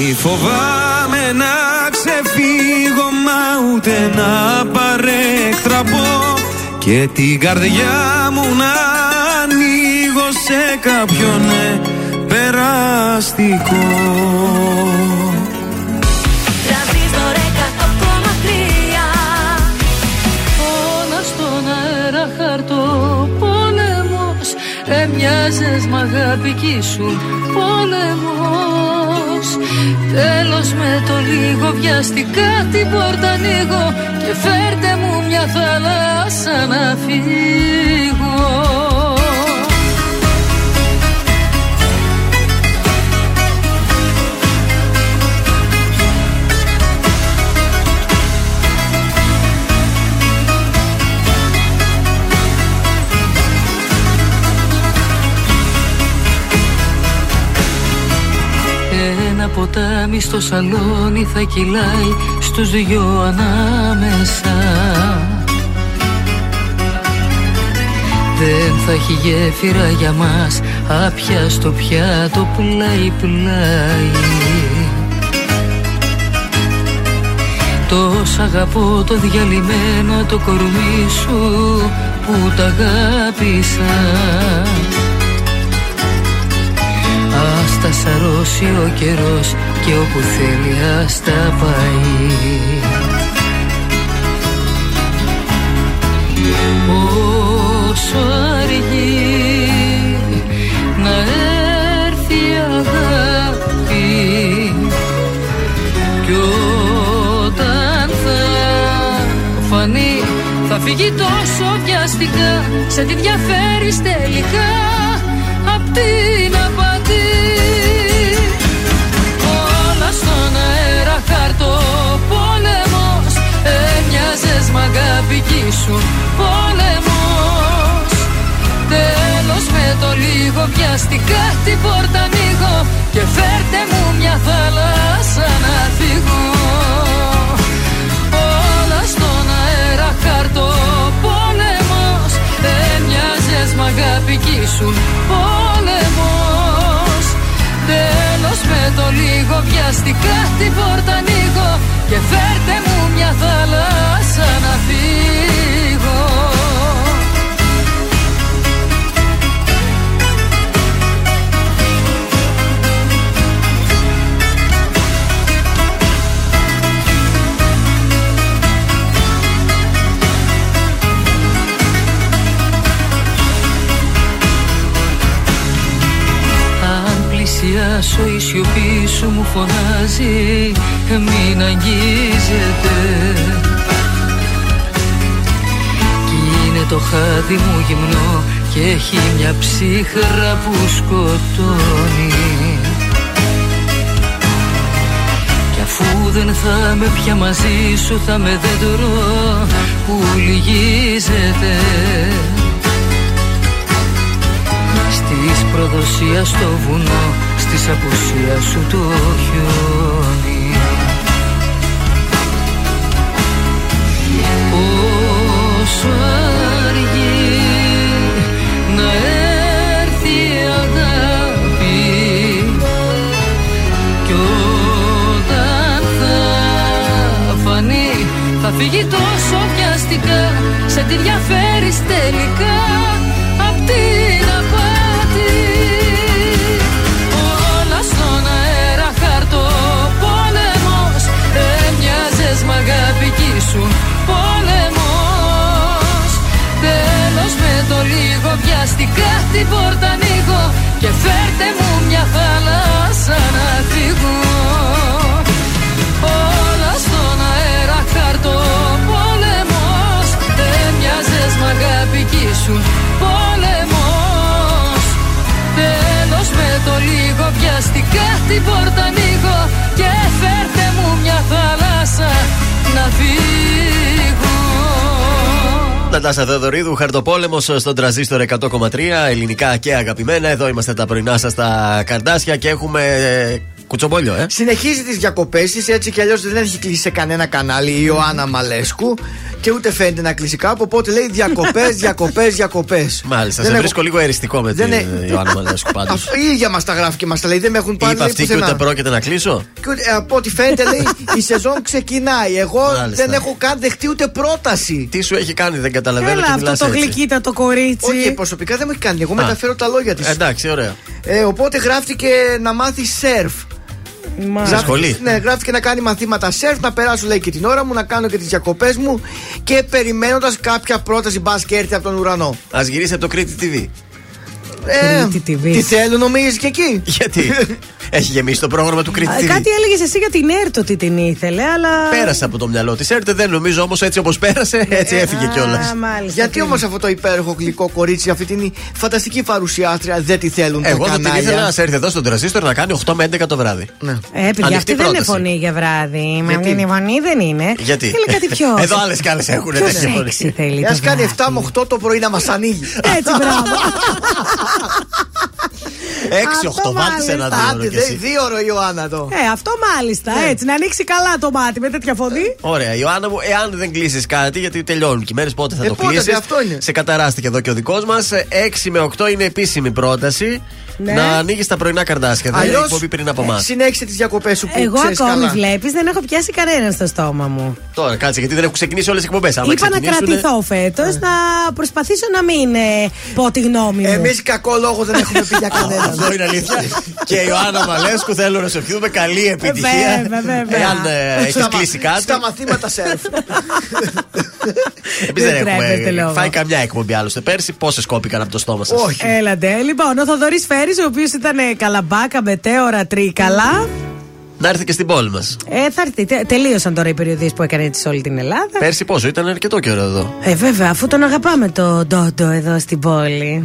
Μη φοβάμαι να ξεφύγω μα ούτε να παρέκτραπω. Και την καρδιά μου να ανοίγω σε κάποιον ναι, περαστικό Τρανζίστορ 100,3 Όλα στον αέρα χαρτό πόλεμος. Έμοιαζες μ' αγάπη κι ήσουν πόλεμος Τέλος με το λίγο βιαστικά την πόρτα ανοίγω Και φέρτε μου μια θάλασσα να φύγω ποτάμι στο σαλόνι θα κυλάει στους δυο ανάμεσα. Δεν θα έχει γέφυρα για μας άπια στο πιάτο πλάι πλάι Τόσο αγαπώ το διαλυμένο το κορμί σου που τα αγάπησα. Ας τα σαρώσει ο καιρός και όπου θέλει ας τα πάει. Όσο αργεί να έρθει η αγάπη κι όταν θα φανεί θα φύγει τόσο βιαστικά σε τι διαφέρεις τελικά απ' την μ' αγάπη κι ήσουν πόλεμος. Τέλος με το λίγο βιαστικά την πόρτα ανοίγω Και φέρτε μου μια θάλασσα να φύγω. Όλα στον αέρα χαρτό πόλεμος. Έμοιαζες μ' αγάπη κι ήσουν πόλεμος. Τέλος με το λίγο βιαστικά την πόρτα ανοίγω Και φέρτε μου μια θάλασσα να φύγω πλησιάσω η σιωπή σου μου φωνάζει Μην αγγίζετε Κι είναι το χάδι μου γυμνό Και έχει μια ψύχρα που σκοτώνει. Κι αφού δεν θα με πια μαζί σου Θα με δέντρο που λυγίζεται. Στις προδοσία στο βουνό Στις απουσίας σου το χιόνι. Όσο αργεί να έρθει η αγάπη Κι όταν θα φανεί Θα φύγει τόσο βιαστικά Σε τι διαφέρεις τελικά λίγο βιαστικά την πόρτα ανοίγω Και φέρτε μου μια θάλασσα να φύγω. Όλα στον αέρα χαρτό πόλεμος Έμοιαζες μ' αγάπη κι ήσουν πόλεμος Τέλος με το λίγο βιαστικά την πόρτα ανοίγω Και φέρτε μου μια θάλασσα να φύγω Νατάσα Θεοδωρίδου, χαρτοπόλεμος στον τραζίστορ 100,3 ελληνικά και αγαπημένα. Εδώ είμαστε τα πρωινά σας στα καρδάσια και έχουμε ε, Κουτσομπόλιο, ε. Συνεχίζει τις διακοπές της, έτσι κι αλλιώς δεν έχει κλείσει σε κανένα κανάλι η Ιωάννα Μαλέσκου και ούτε φαίνεται να κλείσει κάπου. Οπότε λέει διακοπές, διακοπές, διακοπές. Μάλιστα, σε βρίσκω λίγο εριστικό με την Δεν ε, Ιωάννα Μαλέσκου πάντως. Η ίδια μας τα γράφει και μας τα λέει. Δεν με έχουν πάρει Είπα λέει, αυτή και πουθενά. ούτε πρόκειται να κλείσω. Και ούτε- από ό,τι φαίνεται λέει η σεζόν ξεκινάει. Εγώ Μάλιστα. δεν έχω καν δεχτεί ούτε πρόταση. Τι σου έχει κάνει, δεν καταλαβαίνω Έλα και αυτό μιλάς το έτσι. γλυκύτατο κορίτσι. Όχι, προσωπικά δεν μου έχει κάνει. Εγώ μεταφέρω τα λόγια της. Εντάξει, ωραία. Ε, οπότε γράφτηκε να μάθει σερφ. Μάλιστα. Σε σχολή. Ναι, γράφτηκε να κάνει μαθήματα σερφ, να περάσω λέει και την ώρα μου, να κάνω και τις διακοπές μου και περιμένοντας κάποια πρόταση μπα και έρθει από τον ουρανό. Α γυρίσει από το Κρήτη TV. Ε, Κρήτη TV. τι θέλουν, νομίζεις και εκεί; Γιατί; Έχει γεμίσει το πρόγραμμα του Κρήτη Α, TV. Κάτι έλεγες εσύ για την ΕΡΤ ότι την ήθελε, αλλά. Πέρασε από το μυαλό της. Έρτε δεν νομίζω όμως έτσι όπως πέρασε, έτσι έφυγε Α, κιόλας. μάλιστα. Γιατί όμως αυτό το υπέροχο γλυκό κορίτσι, αυτή την φανταστική παρουσιάστρια δεν τη θέλουν Εγώ τα θα την κανάλια; ήθελα να σε έρθει εδώ στον τραζίστορ να κάνει 8 με 11 το βράδυ. Ναι. Ε, παιδιά, Ανοιχτή αυτή δεν είναι πρόταση. φωνή για βράδυ. Μα Γιατί; είναι η φωνή δεν είναι. Γιατί; Θέλει κάτι πιο. Εδώ άλλες κι άλλες έχουν Πιο τέτοια φωνή. σεξι θέλει. Α το κάνει βράδυ; 7 με 8 το πρωί να μας ανοίγει. Έτσι, μπράβο. 6-8 βάλτε ένα δύο Άντε, ώρα κι δεν εσύ. δύο ώρο η Ιωάννα το. Ε, αυτό μάλιστα. Έτσι, να ανοίξει καλά το μάτι με τέτοια φωνή. Ωραία, Ιωάννα μου, εάν δεν κλείσεις κάτι, γιατί τελειώνουν και οι μέρες, πότε θα Ε, το πότε, κλείσεις. αυτό είναι. Σε καταράστηκε εδώ και ο δικός μας. 6 με 8 είναι επίσημη πρόταση. Ναι. Να ανοίγεις τα πρωινά καρδάσια. Δεν είναι Αλλιώς, εκπομπή πριν από εμάς. Συνέχισε τις διακοπές σου που Εγώ ξέρεις ακόμη καλά. βλέπεις, δεν έχω πιάσει κανέναν στο στόμα μου. Τώρα κάτσε, γιατί δεν έχουν ξεκινήσει όλες οι εκπομπές. Είπα να κρατηθώ φέτος, να προσπαθήσω να μην ε, πω τη γνώμη μου. Εμείς κακό λόγο δεν έχουμε πει για κανέναν. Αυτό είναι αλήθεια. και η Ιωάννα Μαλέσκου θέλω να σε ευχηθούμε καλή επιτυχία. Βέβαια, βέβαια. Εάν έχει Στα μα- κλείσει κάτι. Στα μαθήματα σερφ. Εμείς δεν Δεν τρέπεστε έχουμε λόγο. φάει καμιά εκπομπή άλλωστε. Πέρσι πόσες κόπηκαν από το στόμα σας; Όχι. Έλατε. Λοιπόν, ο Θοδωρής Φέρης, ο οποίος ήταν ε, καλαμπάκα, μετέωρα, τρίκαλα. Να έρθει και στην πόλη μας. Ε, θα έρθει. Τε- τελείωσαν τώρα οι περιοδίες που έκανε έτσι σε όλη την Ελλάδα. Πέρσι πόσο, ήταν αρκετό καιρό εδώ. Ε, βέβαια, αφού τον αγαπάμε το Ντόντο εδώ στην πόλη.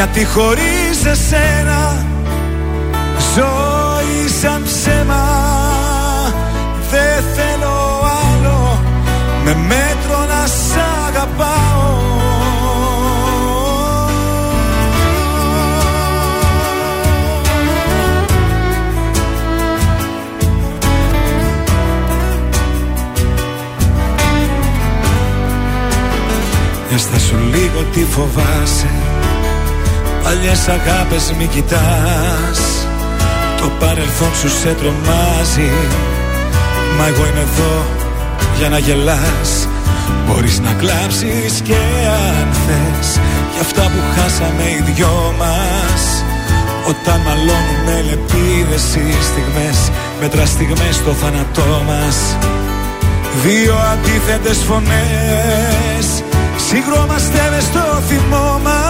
γιατί χωρίς εσένα ζωή σαν ψέμα δεν θέλω άλλο. Με μέτρο να σ' αγαπάω. Για στα σου λίγο τι φοβάσαι Παλιές αγάπες μη κοιτάς. Το παρελθόν σου σε τρομάζει. Μα εγώ είμαι εδώ για να γελάς. Μπορείς να κλάψεις και αν θες. Για αυτά που χάσαμε οι δυο μας. Όταν μαλώνουμε λεπίδες οι στιγμές Μέτρα στιγμές στο θάνατό μας. Δύο αντίθετες φωνές. Συγκρόμαστε μες στο θυμό μας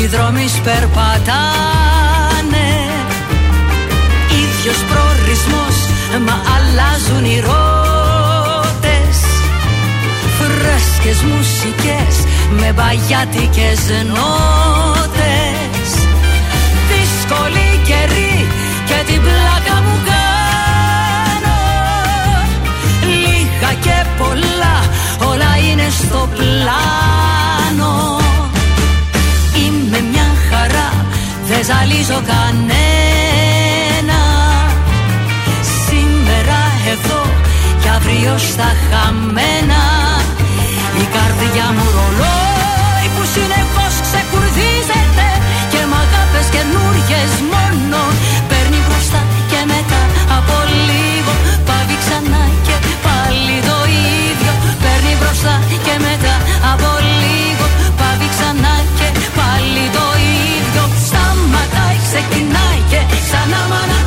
Οι δρόμοι σπερπατάνε. Ίδιος προορισμός, μα αλλάζουν οι ρότες. Φρέσκες μουσικές με μπαγιάτικες νότες. Δύσκολη καιρή και την πλάκα μου κάνω. Λίγα και πολλά όλα είναι στο πλάνο δεν ζαλίζω κανένα. Σήμερα εδώ και αύριο στα χαμένα. Η καρδιά μου ρολόι που συνεχώς ξεκουρδίζεται Και μ' αγάπες καινούριες μόνο. Παίρνει μπροστά και μετά από λίγο Πάβει ξανά και πάλι το ίδιο. Παίρνει μπροστά και μετά ξεκινάει και ξανά μάνα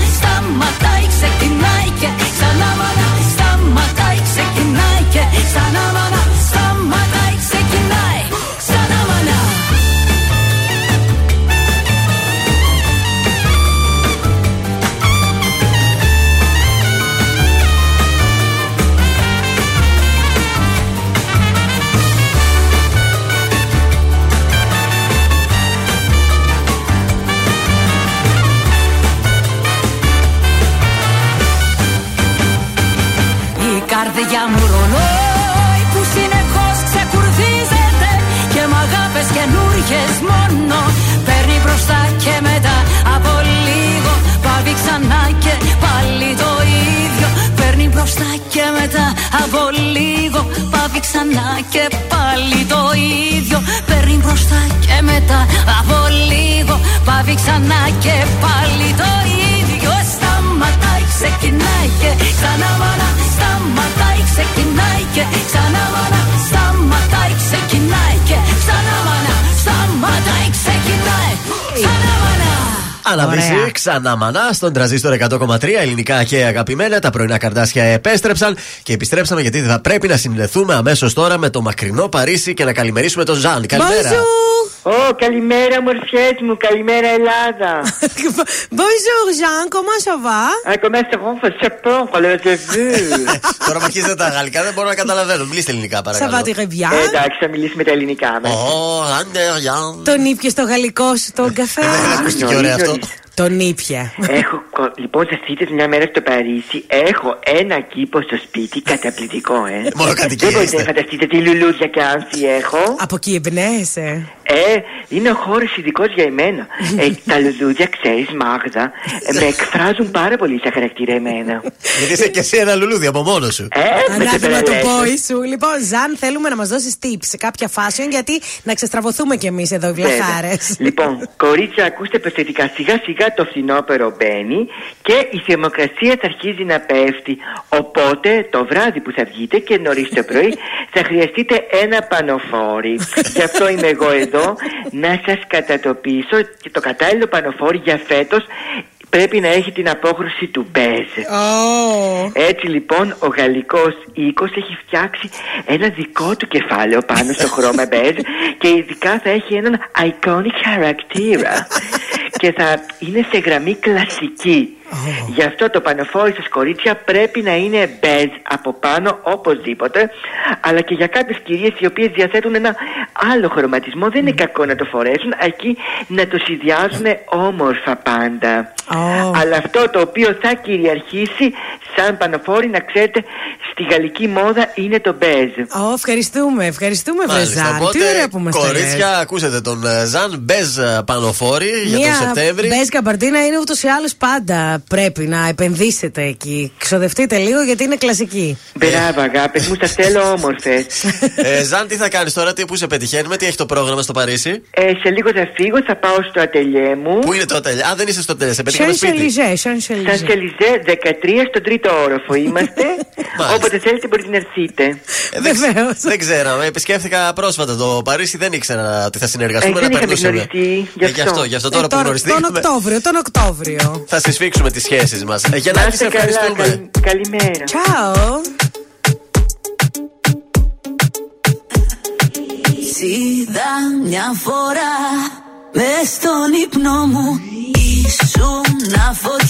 καρδιά μου ρολόι που συνεχώς ξεκουρδίζεται και μ' αγάπες καινούριες μόνο. Παίρνει μπροστά και μετά από λίγο πάβει ξανά και πάλι το ίδιο. Παίρνει μπροστά και μετά από λίγο πάβει ξανά και πάλι το ίδιο. Παίρνει μπροστά και μετά από λίγο πάβει ξανά και πάλι το ίδιο. Σταματάει ξεκινάει και ξανά μάνα σταματάει ξεκινάει και ξανά μάνα σταματάει ξεκινάει και ξανά μάνα σταματάει ξεκινάει. Ξανά μάνα Αναβήσει Ωραία. ξανά μανά στον τραζίστορ 100,3 ελληνικά και αγαπημένα. Τα πρωινά καρδάσια επέστρεψαν και επιστρέψαμε γιατί θα πρέπει να συνδεθούμε αμέσως τώρα με το μακρινό Παρίσι και να καλημερίσουμε τον Ζαν. Καλημέρα. Ω, καλημέρα μορφιές μου, καλημέρα Ελλάδα. Bonjour Jean, comment ça va? Ah, comment ça va, je pense, on l'a vu. Τώρα που αρχίζετε τα γαλλικά δεν μπορώ να καταλαβαίνω. Μιλήστε ελληνικά Ça παρακαλώ. va très bien; Ε, εντάξει, θα μιλήσουμε τα ελληνικά μας. Ω, άντε, Γιάν. Τον ήπια στο γαλλικό σου τον καφέ; Ακούστηκε ωραίο αυτό. Bill. Τον ήπια. Έχω, κο- λοιπόν, σα είδε μια μέρα στο Παρίσι. Έχω ένα κήπο στο σπίτι, καταπληκτικό, ε. Μόνο Δεν μπορείτε να φανταστείτε τι λουλούδια και άνθη έχω. Από εκεί εμπνέεσαι. Ε, είναι ο χώρος ειδικός για εμένα. ε, τα λουλούδια, ξέρεις, Μάγδα, ε, με εκφράζουν πάρα πολύ σαν χαρακτήρα εμένα. Γιατί είσαι και εσύ ένα λουλούδι από μόνος σου. Ε, με Ανάθεμα το τρελαίνεις. πόη σου. Λοιπόν, Ζαν, θέλουμε να μας δώσεις tips σε κάποια fashion γιατί να ξεστραβωθούμε κι εμείς εδώ οι βλαχάρες. Βέβαια. Λοιπόν, κορίτσια, ακούστε προσεκτικά. Σιγά σιγά το φθινόπερο μπαίνει και η θερμοκρασία θα αρχίζει να πέφτει. Οπότε το βράδυ που θα βγείτε και νωρίς το πρωί θα χρειαστείτε ένα πανοφόρι. Γι' αυτό είμαι εγώ εδώ να σας κατατοπίσω και το κατάλληλο πανοφόρι για φέτος πρέπει να έχει την απόχρωση του μπέζ. Έτσι λοιπόν ο γαλλικός οίκος έχει φτιάξει ένα δικό του κεφάλαιο πάνω στο χρώμα μπέζ και ειδικά θα έχει έναν iconic χαρακτήρα και θα είναι σε γραμμή κλασική. Γι' αυτό το πανοφόρι σας κορίτσια πρέπει να είναι μπέζ από πάνω οπωσδήποτε αλλά και για κάποιες κυρίες οι οποίες διαθέτουν ένα άλλο χρωματισμό δεν είναι κακό να το φορέσουν εκεί να το συνδυάζουν όμορφα πάντα. Αλλά αυτό το οποίο θα κυριαρχήσει σαν πανοφόρι να ξέρετε στη γαλλική μόδα είναι το μπέζ. Ω, ευχαριστούμε, ευχαριστούμε, Μάλιστα, Βρεζάν. Τι οπότε, ωραία που μας κορίτσια, ακούσατε τον ε, Ζαν Μπέζ ε, Πανοφόρη για τον Σεπτέμβρη. Μπέζ καμπαρτίνα είναι ούτως ή άλλως πάντα πρέπει να επενδύσετε εκεί. Ξοδευτείτε λίγο γιατί είναι κλασική. Μπράβο αγάπη μου, σας θέλω όμορφε. Ε, Ζαν, τι θα κάνεις τώρα, τι που σε πετυχαίνουμε, τι έχει το πρόγραμμα στο Παρίσι; Ε, σε λίγο θα φύγω, θα πάω στο ατελιέ μου. Πού είναι το ατελιέ, Α, δεν είσαι στο ατελιέ, σε πετύχαμε σπίτι. Σανσελιζέ, Σαν Σανσελιζέ. Σελιζέ 13 στον τρίτο όροφο είμαστε. Όποτε θέλετε μπορείτε να έρθετε. Ε, δεν, ξ- δεν ξέραμε. Επισκέφθηκα πρόσφατα το Παρίσι, δεν ήξερα ότι θα συνεργαστούμε. Ε, δεν να είχαμε περνούσαμε. γνωριστεί, γι' Ε, γι' αυτό, γι' αυτό τώρα Ε, που τώρα- γνωριστήκαμε. Τον Οκτώβριο, τον Οκτώβριο. Θα συσφίξουμε τις σχέσεις μας. Για να Να σε είστε καλά, ευχαριστούμε. καλη- καλημέρα. Ciao. Είδα μια φορά μες στον ύπνο μου Ήσουν φωτιά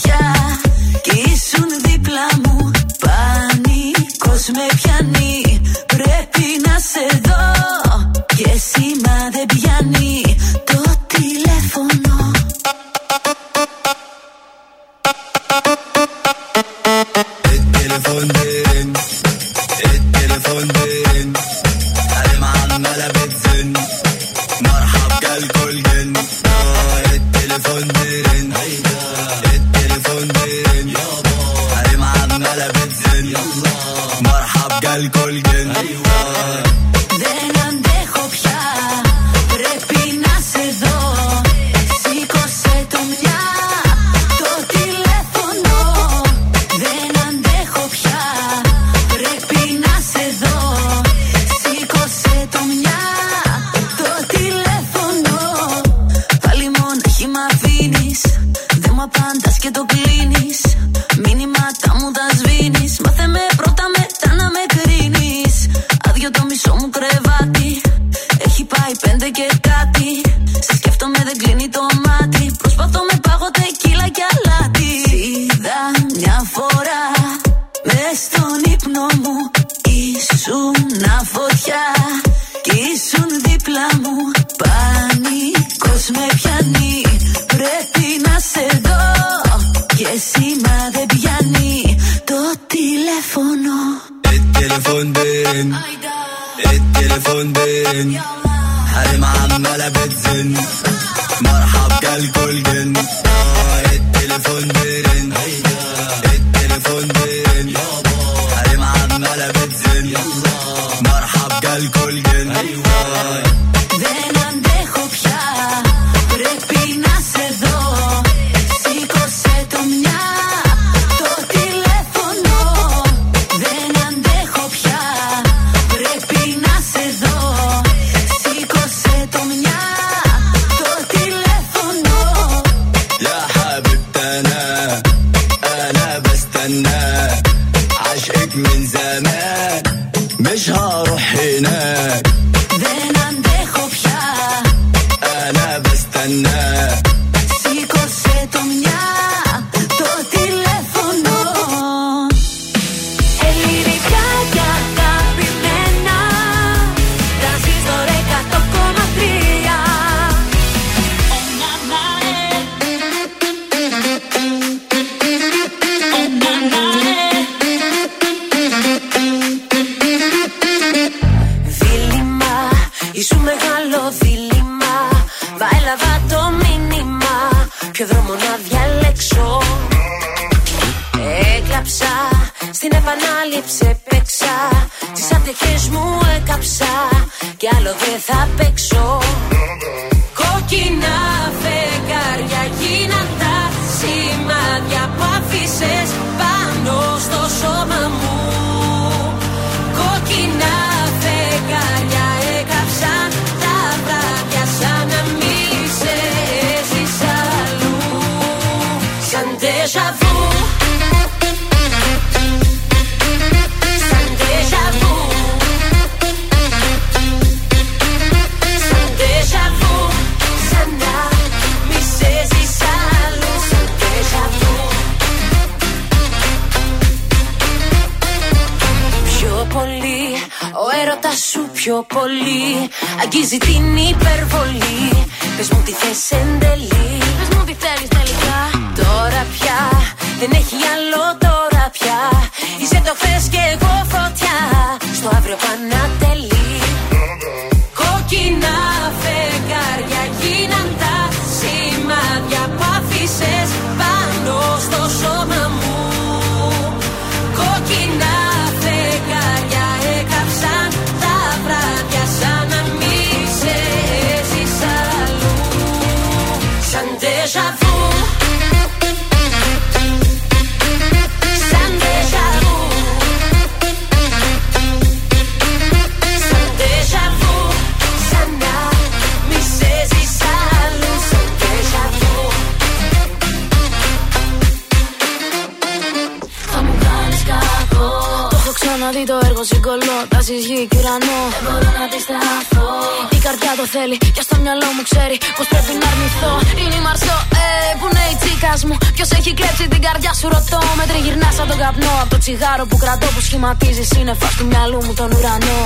τσιγάρο που κρατώ που σχηματίζεις. Σύννεφα του μυαλού μου τον ουρανό.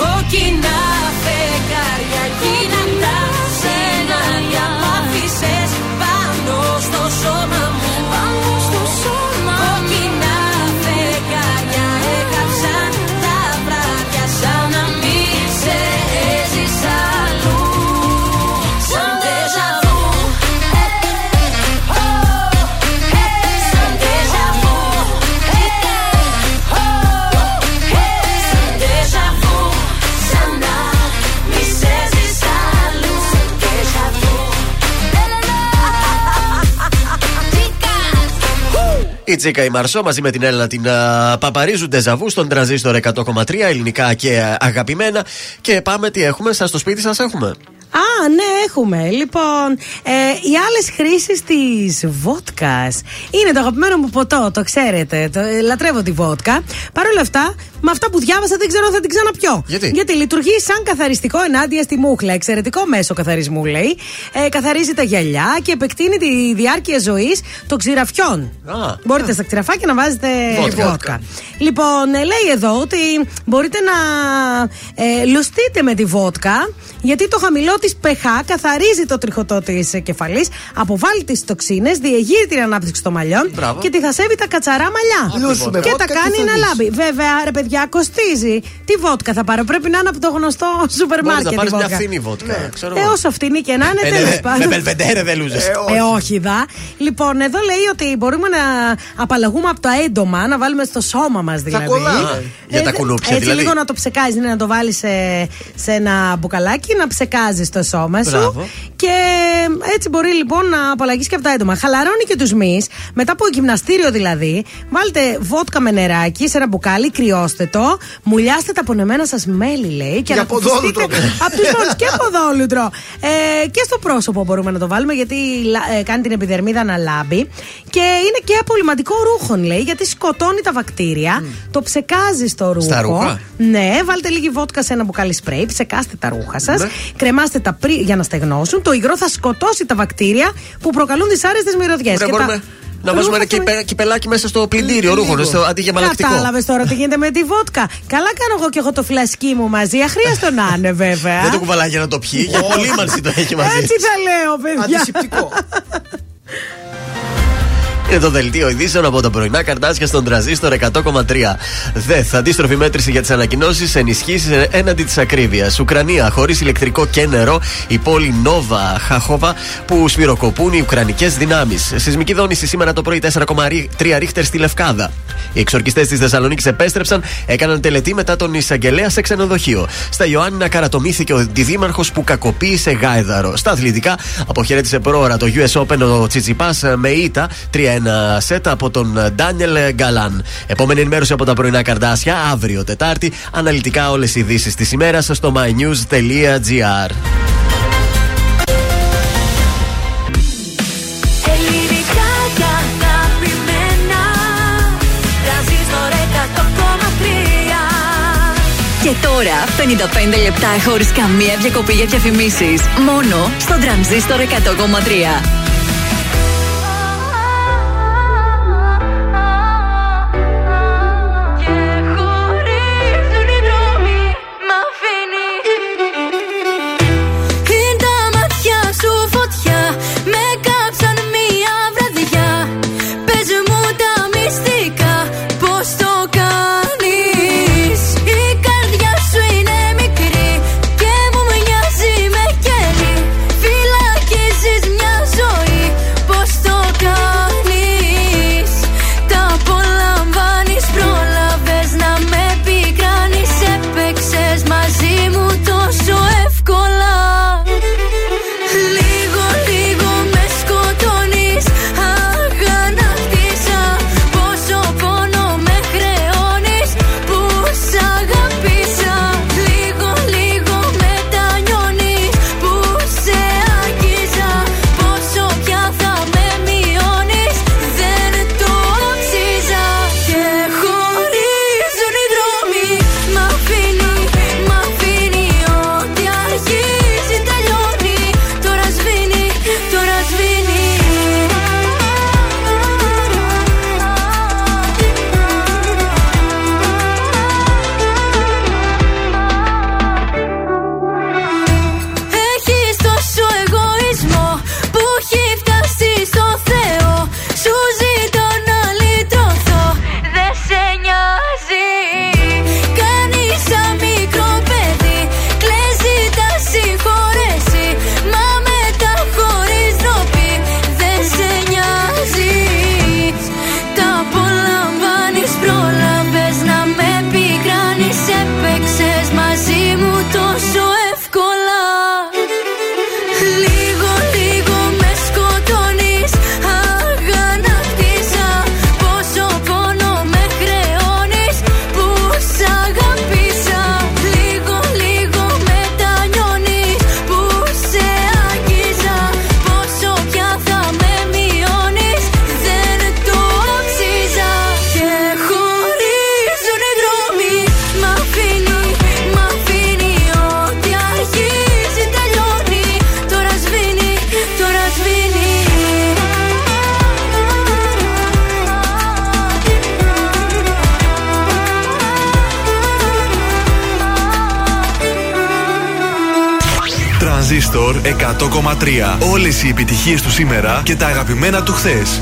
Κόκκινα φεγγάρια γίναν τα σενάρια που άφησες πάνω στο σώμα μου Η Τσίκα η Μαρσό μαζί με την Έλληνα την α, Παπαρίζου Ντεζαβού στον τραζίστορ 100,3 ελληνικά και α, αγαπημένα. Και πάμε τι έχουμε, σα στο σπίτι σας έχουμε; Α, ναι, έχουμε. Λοιπόν, ε, οι άλλες χρήσεις της βότκας είναι το αγαπημένο μου ποτό, το ξέρετε. Το, ε, λατρεύω τη βότκα. Παρ' όλα αυτά, με αυτά που διάβασα δεν ξέρω αν θα την ξαναπιώ. Γιατί; Γιατί λειτουργεί σαν καθαριστικό ενάντια στη μούχλα. Εξαιρετικό μέσο καθαρισμού, λέει. Ε, καθαρίζει τα γυαλιά και επεκτείνει τη διάρκεια ζωής των ξηραφιών. Α. Μπορείτε στα ξηραφάκια να βάζετε Βότκα. βότκα. Λοιπόν, ε, λέει εδώ ότι μπορείτε να ε, λουστείτε με τη βότκα, γιατί το χαμηλό της pH καθαρίζει το τριχωτό της κεφαλής, αποβάλλει τις τοξίνες, διεγείρει την ανάπτυξη των μαλλιών Μπράβο. και τη θασεύει τα κατσαρά μαλλιά. Λούσου με και βότκα, τα τι κάνει θα να δεις. λάμπει. Βέβαια, ρε παιδιά, παιδιά, κοστίζει. Τι βότκα θα πάρω, πρέπει να είναι από το γνωστό σούπερ Μπορεί μάρκετ. να πάρεις η μια βότκα. φθηνή βότκα. ξέρω Ε, εγώ. όσο φτηνή και να είναι, Ε, ναι, τέλος ναι, πάντων. Με μπελβεντέρε δεν λούζε. Ε, όχι, δα. Λοιπόν, εδώ λέει ότι μπορούμε να απαλλαγούμε από τα έντομα, να βάλουμε στο σώμα μας δηλαδή. κολλά. Για τα Ε, κουνούπια, Έτσι δηλαδή. λίγο να το ψεκάζεις, να το βάλεις σε, σε ένα μπουκαλάκι, να ψεκάζεις το σώμα σου. Μπράβο. Και έτσι μπορεί λοιπόν να απαλλαγείς και από τα έντομα. Χαλαρώνει και τους μυς, μετά από γυμναστήριο δηλαδή. Βάλτε βότκα με νεράκι σε ένα μπουκάλι, κρυώστε το, μουλιάστε τα πονεμένα σας μέλη, λέει. Και Για ανακουφιστείτε ποδόλουτρο. από του πόνου και ποδόλουτρο. Ε, και στο πρόσωπο μπορούμε να το βάλουμε γιατί λα- ε, κάνει την επιδερμίδα να λάμπει. Και είναι και απολυματικό ρούχον, λέει, γιατί σκοτώνει τα βακτήρια. Το ψεκάζει στο ρούχο. Στα ρούχα; Ναι, βάλτε λίγη βότκα σε ένα μπουκάλι σπρέι, ψεκάστε τα ρούχα σας. Ναι. Κρεμάστε τα πρι... για να στεγνώσουν. Το υγρό θα σκοτώσει τα βακτήρια που προκαλούν δυσάρεστες μυρωδιές. Ωραία, μπορούμε να βάζουμε ένα κυπε- κυπελάκι μέσα στο πλυντήριο ρούχο, στο- αντί για μαλακτικό. Κατάλαβες τώρα τι γίνεται με τη βότκα. Καλά κάνω εγώ και έχω το φλασκί μου μαζί. Αχρίαστο να είναι βέβαια. Δεν το κουβαλάει για να το πιει, για απολύμανση το έχει μαζί. Έτσι θα λέω, παιδιά. Αντισηπτικό. Είναι το δελτίο ειδήσεων από τα πρωινά καρτάσια στον τραζίστορ 100,3. ΔΕΘ. Αντίστροφη μέτρηση για τις ανακοινώσεις, ενισχύσεις έναντι της ακρίβειας. Ουκρανία χωρίς ηλεκτρικό και νερό. Η πόλη Νόβα Χάχοβα που σφυροκοπούν οι Ουκρανικές δυνάμεις. Σεισμική δόνηση σήμερα το πρωί 4,3 ρίχτερ στη Λευκάδα. Οι εξορκιστές της Θεσσαλονίκης επέστρεψαν, έκαναν τελετή μετά τον εισαγγελέα σε ξενοδοχείο. Στα Ιωάννινα καρατομήθηκε ο αντιδήμαρχο που κακοποίησε γάιδαρο. Στα αθλητικά, αποχαιρέτησε πρόωρα το US Open ο Τσιτσιπάς με ήττα 3-1 σετ από τον Ντάνιελ Γκαλάν. Επόμενη ενημέρωση από τα πρωινά καρδάσια, αύριο Τετάρτη. Αναλυτικά όλες οι ειδήσεις της ημέρας στο mynews.gr. Ελληνικά και αγαπημένα Τρανζίστορ 100,3 Και τώρα 55 λεπτά χωρίς καμία διακοπή για διαφημίσεις. Μόνο στο τρανζίστορ 100,3. Όλε Όλες οι επιτυχίες του σήμερα και τα αγαπημένα του χθες.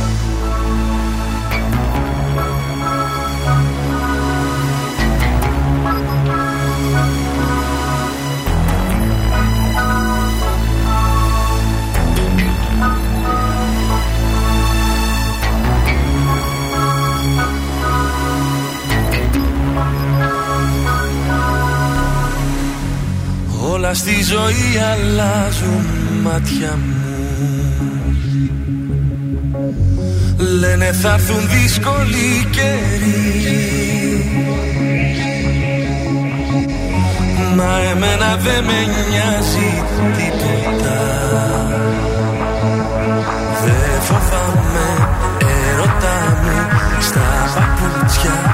Όλα στη ζωή αλλάζουν μάτια μου. Λένε θα έρθουν δύσκολοι καιροί Μα εμένα δεν με νοιάζει τίποτα Δεν φοβάμαι έρωτά μου Στα παπούτσια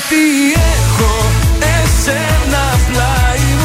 Γιατί έχω εσένα πλάι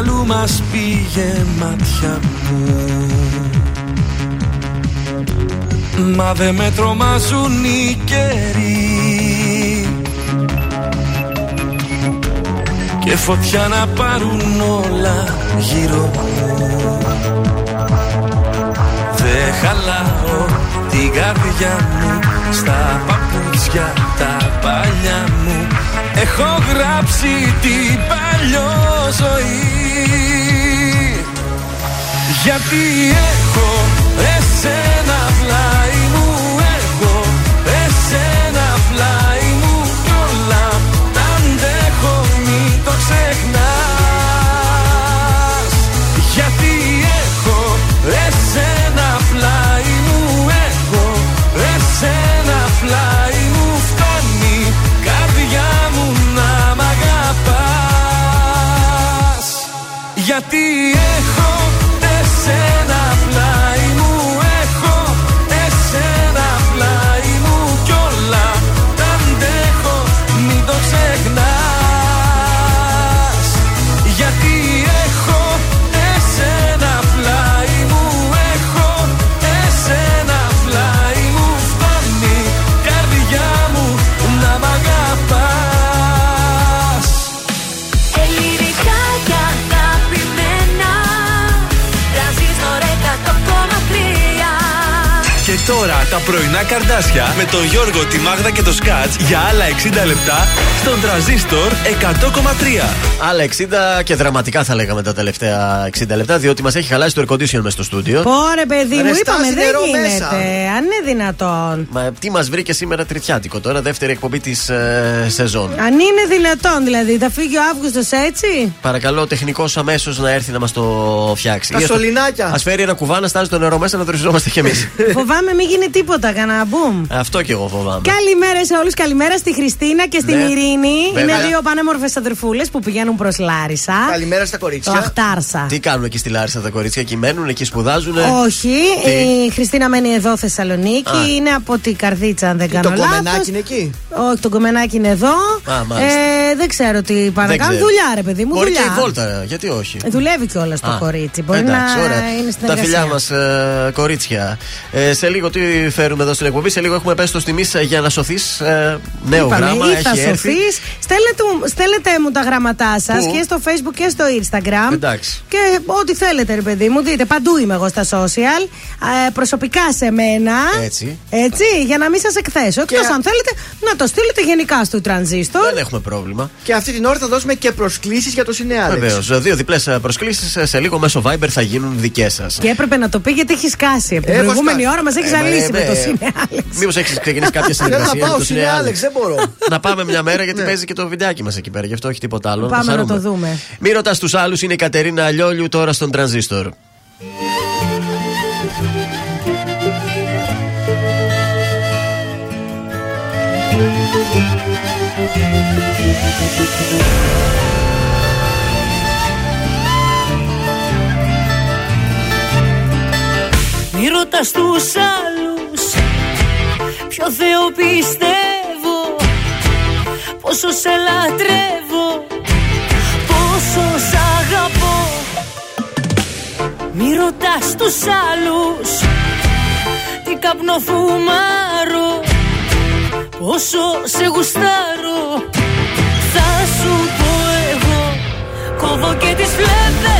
αλλού μας πήγε μάτια μου. Μα δεν με τρομάζουν οι καιροί. Και φωτιά να πάρουν όλα γύρω μου. Δεν χαλάω την καρδιά μου Στα παπούτσια τα παλιά μου. Έχω γράψει την παλιό ζωή Γιατί έχω πρωινά καρδάσια με τον Γιώργο, τη Μάγδα και το Σκάτς για άλλα 60 λεπτά στον τραζίστορ 100,3. Άλλα 60 και δραματικά θα λέγαμε τα τελευταία 60 λεπτά, διότι μας έχει χαλάσει το air condition μες στο στούντιο. Πόρε, παιδί μου, Ρε, είπαμε στάζει δεν νερό γίνεται. μέσα. Αν είναι δυνατόν. Μα τι μας βρήκε σήμερα τριτιάτικο τώρα, δεύτερη εκπομπή της ε, σεζόν. Αν είναι δυνατόν, δηλαδή, θα φύγει ο Αύγουστος έτσι; Παρακαλώ, ο τεχνικός αμέσως να έρθει να μας το φτιάξει. Τα σωληνάκια. Α φέρει ένα κουβά να στάζει το νερό μέσα να δροσιζόμαστε κι εμείς. Φοβάμαι μην γίνει τίποτα, κανένα μπουμ. Αυτό κι εγώ φοβάμαι. Καλημέρα σε όλους. Καλημέρα στη Χριστίνα και στην Ναι. Ειρήνη. Βέβαια. Είναι δύο πανέμορφες αδερφούλες που πηγαίνουν προς Λάρισα. Καλημέρα στα Το κορίτσια. Αχτάρσα. Τι κάνουν εκεί στη Λάρισα τα κορίτσια, εκεί μένουν, εκεί σπουδάζουν. Όχι, Τι; η Χριστίνα μένει εδώ Θεσσαλονίκη. Α. Είναι από την Καρδίτσα, αν δεν Τι, κάνω το λάθος. κομμενάκι είναι εκεί; Όχι, το κομμενάκι είναι εδώ. Α, μάλιστα. ε, δεν ξέρω τι πάνε να Δεν κάνουν. ξέρω. Δουλειά, ρε παιδί μου. Μπορεί δουλειά. και η βόλτα, γιατί όχι; Ε, Δουλεύει κιόλας το Α, κορίτσι. Μπορεί εντάξει, να ωραία. είναι στην Τα εργασία. φιλιά μας, ε, κορίτσια. Ε, σε λίγο τι φέρουμε εδώ στην εκπομπή. Σε λίγο έχουμε πέσει στο τιμή για να σωθείς. Ε, νέο Είπαμε, γράμμα ή θα έχει έρθει. σωθείς. Στέλνετε, μου- στέλνετε μου τα γράμματά σας Πού; και στο facebook και στο instagram. Εντάξει. Και ό,τι θέλετε, ρε παιδί μου, δείτε. Παντού είμαι εγώ στα social. Ε, προσωπικά σε μένα. Έτσι. Έτσι, για να μην σας εκθέσω. Εκτός αν θέλετε να το στείλετε γενικά στο τρανζίστορ. Δεν έχουμε πρόβλημα. Και αυτή την ώρα θα δώσουμε και προσκλήσεις για το Σινεάλεξ. Βεβαίως. Δύο διπλές προσκλήσεις σε λίγο μέσω Viber θα γίνουν δικές σας. Και έπρεπε να το πει γιατί έχει σκάσει. Από την Έχω προηγούμενη σκάσει. ώρα μας έχει Ε, ζαλίσει μα, με το ε, Άλεξ. Μήπως έχεις ξεκινήσει κάποια συνεργασία. Θέλω να πάω στην Άλεξ, δεν μπορώ. Να πάμε μια μέρα γιατί ναι. παίζει και το βιντεάκι μας εκεί πέρα. Γι' αυτό έχει τίποτα άλλο. Πάμε να το δούμε. Μη ρωτάς τους άλλους, είναι η Κατερίνα Αλιόλιου τώρα στον Τρανζίστορ. Μη ρωτάς τους άλλους στο Θεό πιστεύω Πόσο σε λατρεύω Πόσο σ' αγαπώ. Μη ρωτάς τους άλλους Τι καπνό φουμάρω Πόσο σε γουστάρω. Θα σου το εγώ Κόβω και τις φλέβες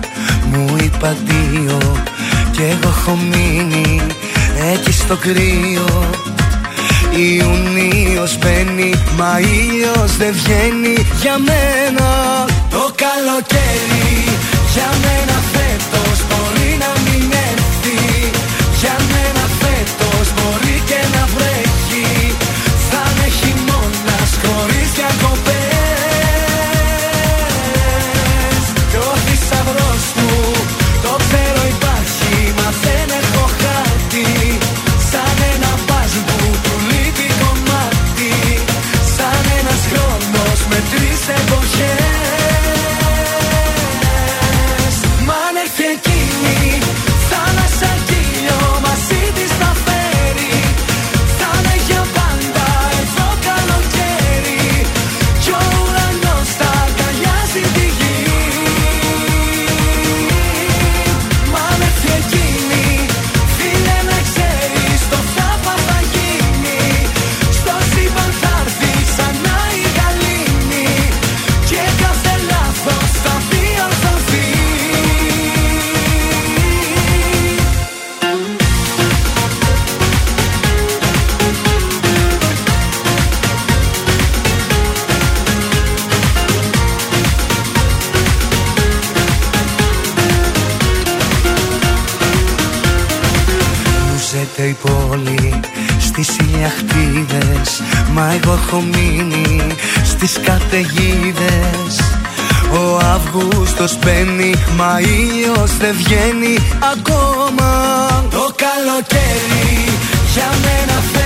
είπα δύο Κι εγώ έχω μείνει έτσι στο κρύο. Ιουνίος μπαίνει μα ήλιος δεν βγαίνει Για μένα. Το καλοκαίρι για μένα φεύγει έχω μείνει στις καταιγίδες. Ο Αύγουστος μπαίνει μα ήλιος δεν βγαίνει ακόμα. Το καλοκαίρι για μένα φέτος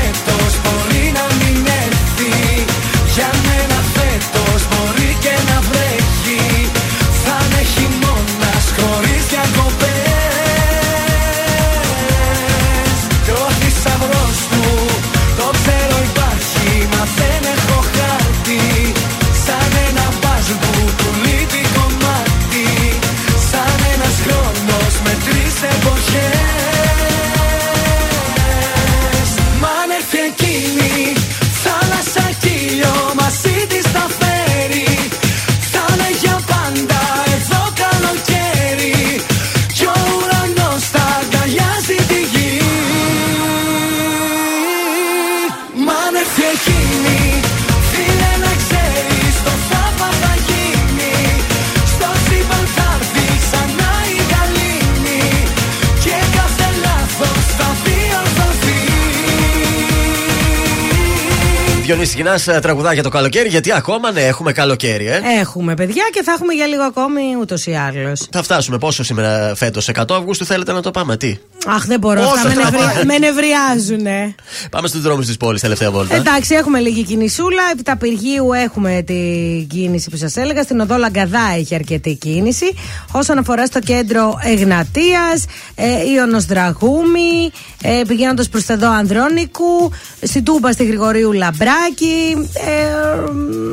διορθωθεί Διονύση Γινά, τραγουδά για το καλοκαίρι, γιατί ακόμα ναι, έχουμε καλοκαίρι, ε. Έχουμε παιδιά και θα έχουμε για λίγο ακόμη ούτως ή άλλως. Θα φτάσουμε πόσο σήμερα φέτος, 100 Αυγούστου θέλετε να το πάμε, τι; Αχ, δεν μπορώ. Όσο Αυτά με, θα νευρι... πάμε. με νευριάζουνε. Πάμε στους δρόμους της πόλης, τελευταία βόλτα. Εντάξει, έχουμε λίγη κινησούλα. Επί τα πυργίου έχουμε την κίνηση που σας έλεγα. Στην οδό Λαγκαδά έχει αρκετή κίνηση. Όσον αφορά στο κέντρο Εγνατίας, ε, Ιωνος Δραγούμη, ε, πηγαίνοντας προς τα εδώ Ανδρώνικου, στην Τούμπα στη Γρηγορίου Λαμπράκη.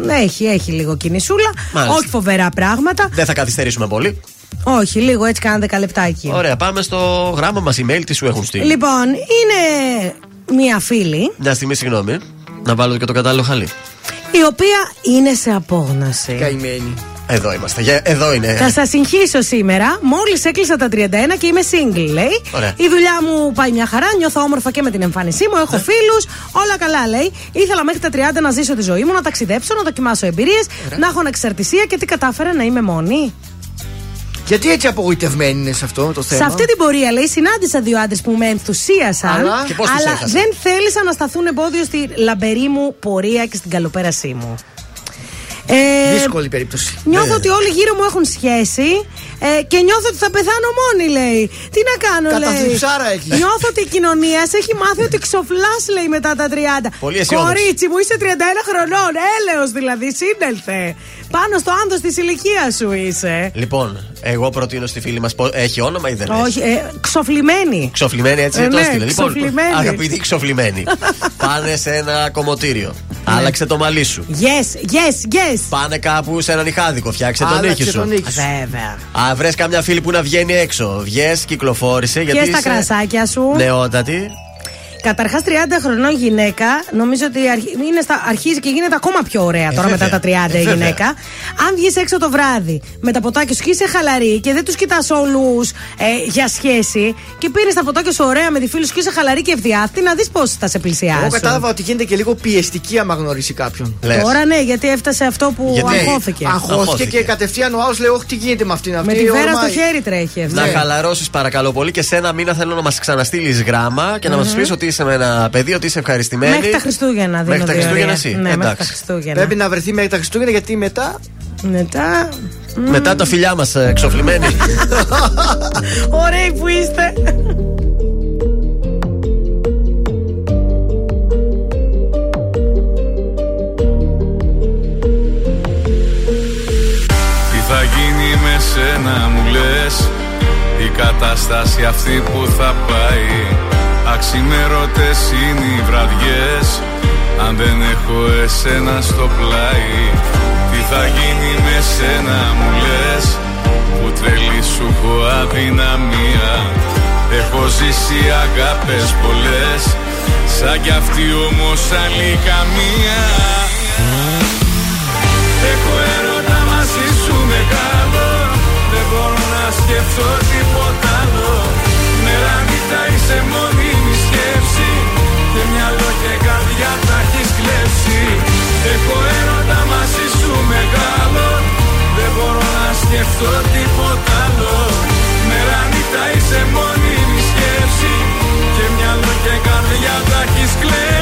Ε, έχει, έχει λίγο κινησούλα. Μάλιστα. Όχι φοβερά πράγματα. Δεν θα καθυστερήσουμε πολύ. Όχι, λίγο έτσι κάνα δεκαλεπτάκι. Ωραία, πάμε στο γράμμα μας, email, τι σου έχουν στείλει. Λοιπόν, είναι μία φίλη Μια στιγμή, συγγνώμη. Να βάλω και το κατάλληλο χαλί. η οποία είναι σε απόγνωση. Καημένη. Εδώ είμαστε. Για- Εδώ είναι. Θα σας συγχύσω σήμερα. Μόλις έκλεισα τα 31 και είμαι single, λέει. Ωραία. Η δουλειά μου πάει μια χαρά. Νιώθω όμορφα και με την εμφάνισή μου. Έχω φίλους. Όλα καλά, λέει. Ήθελα μέχρι τα 30 να ζήσω τη ζωή μου, να ταξιδέψω, να δοκιμάσω εμπειρίες, να έχω ανεξαρτησία και τι κατάφερα να είμαι μόνη. Γιατί έτσι απογοητευμένη είναι σε αυτό το θέμα; Σε αυτή την πορεία, λέει, συνάντησα δύο άντρες που με ενθουσίασαν. Αλλά- Και πώς τους αλλά έχασαν; δεν θέλησαν να σταθούν εμπόδιο στη λαμπερή μου πορεία και στην καλοπέρασή μου. Ε, Δύσκολη περίπτωση. Νιώθω Ναι. ότι όλοι γύρω μου έχουν σχέση ε, και νιώθω ότι θα πεθάνω μόνη, λέει. Τι να κάνω, λέει. Καταθλιψάρα έχει. Νιώθω ότι η κοινωνία σε έχει μάθει ότι ξοφλάς, λέει, μετά τα 30. Πολύ αισιόδοξη. Κορίτσι μου, είσαι 31 χρονών. Έλεος δηλαδή, σύνελθε. Πάνω στο άνδος της ηλικίας σου είσαι. Λοιπόν, εγώ προτείνω στη φίλη μας. Έχει όνομα ή δεν έχει; Όχι, ε, ξοφλημένη. Ξοφλημένη έτσι Ε, το ναι, έστειλε. Λοιπόν, ξοφλημένη. αγαπητοί ξοφλημένοι, πάνε σε ένα κομμωτήριο. Ναι. Άλλαξε το μαλλί σου. Yes, yes, yes. Πάνε κάπου σε έναν ηχάδικο, φτιάξε τον Άλλαξε ήχη σου. τον ήχη σου. Βέβαια. Α, βρες καμιά φίλη που να βγαίνει έξω. Βγες, κυκλοφόρησε. Και Γιατί στα είσαι κρασάκια σου. Νεότατη. Καταρχάς, 30 χρονών γυναίκα, νομίζω ότι αρχι- είναι στα, αρχίζει και γίνεται ακόμα πιο ωραία τώρα Ε, μετά βέβαια. τα 30 Ε, η βέβαια. γυναίκα. Αν βγεις έξω το βράδυ με τα ποτάκια σου και είσαι χαλαρή και δεν τους κοιτάς όλους ε, για σχέση και πήρες τα ποτάκια σου ωραία με τη φίλη σου και είσαι χαλαρή και ευδιάθετη, να δεις πώς θα σε πλησιάσει. Εγώ κατάλαβα ότι γίνεται και λίγο πιεστική άμα γνωρίσει κάποιον. Λες. Τώρα ναι, γιατί έφτασε αυτό που Γιατί αγχώθηκε. Αγχώθηκε Αγχώθηκε. και κατευθείαν ο άλλο λέει: Όχι, τι γίνεται με αυτήν αυτή. Με τη βέρα στο ορμάει». χέρι τρέχει αυτή. Να Ναι. χαλαρώσεις παρακαλώ πολύ και σε ένα μήνα θέλω να μας ξαναστείλεις γράμμα και να μας πεις ότι είσαι με ένα παιδί, ότι είσαι ευχαριστημένη. Μέχρι τα Χριστούγεννα δίνω Μέχρι τα διορία. Χριστούγεννα εσύ. Ναι, μέχρι τα Εντάξει. Χριστούγεννα. Πρέπει να βρεθεί μέχρι τα Χριστούγεννα γιατί μετά. Μετά. Μετά τα φιλιά μας εξοφλημένοι. Ωραίοι που είστε. Τι θα γίνει με σένα μου λες Η κατάσταση αυτή που θα πάει Αξιμέρωτες είναι οι βραδιές. Αν δεν έχω εσένα στο πλάι Τι θα γίνει με σένα μου λες. Που τρελή σου έχω αδυναμία. Έχω ζήσει αγάπες πολλές. Σαν κι αυτή όμως άλλη καμία. Έχω έρωτα μαζί σου μεγάλο Δεν μπορώ να σκεφτώ τίποτα άλλο. Μέρα νύχτα είσαι μόνιμη σκέψη Και μυαλό και καρδιά τα έχεις κλέψει. Έχω έρωτα μαζί σου μεγάλο. Δεν μπορώ να σκεφτώ τίποτα άλλο. Μέρα νύχτα είσαι μόνη σκέψη. Και μυαλό και καρδιά τα έχεις κλέψει.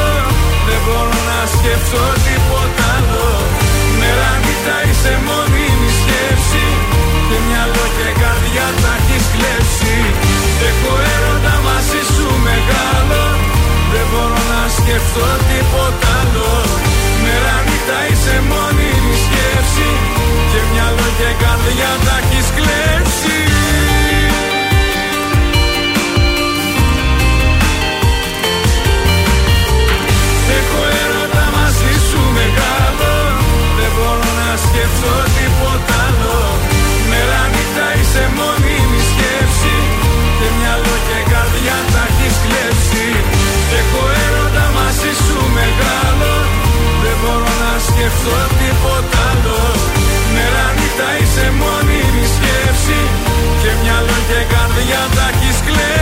μπορώ να σκεφτώ τίποτα άλλο. Μέρα νύχτα είσαι μόνιμη σκέψη. Και μυαλό και καρδιά τα έχεις κλέψει. Έχω έρωτα μαζί σου μεγάλο. Δεν μπορώ να σκεφτώ τίποτα άλλο. Μέρα νύχτα είσαι μόνιμη σκέψη. Και μυαλό και καρδιά τα έχεις κλέψει να σκεφτώ τίποτα άλλο. Μέρα νύχτα είσαι μόνιμη σκέψη. Και μυαλό και καρδιά τα έχεις κλέψει. Έχω έρωτα μαζί σου μεγάλο. Δεν μπορώ να σκεφτώ τίποτα άλλο. Μέρα νύχτα είσαι μόνιμη σκέψη. Και μυαλό και καρδιά τα έχεις κλέψει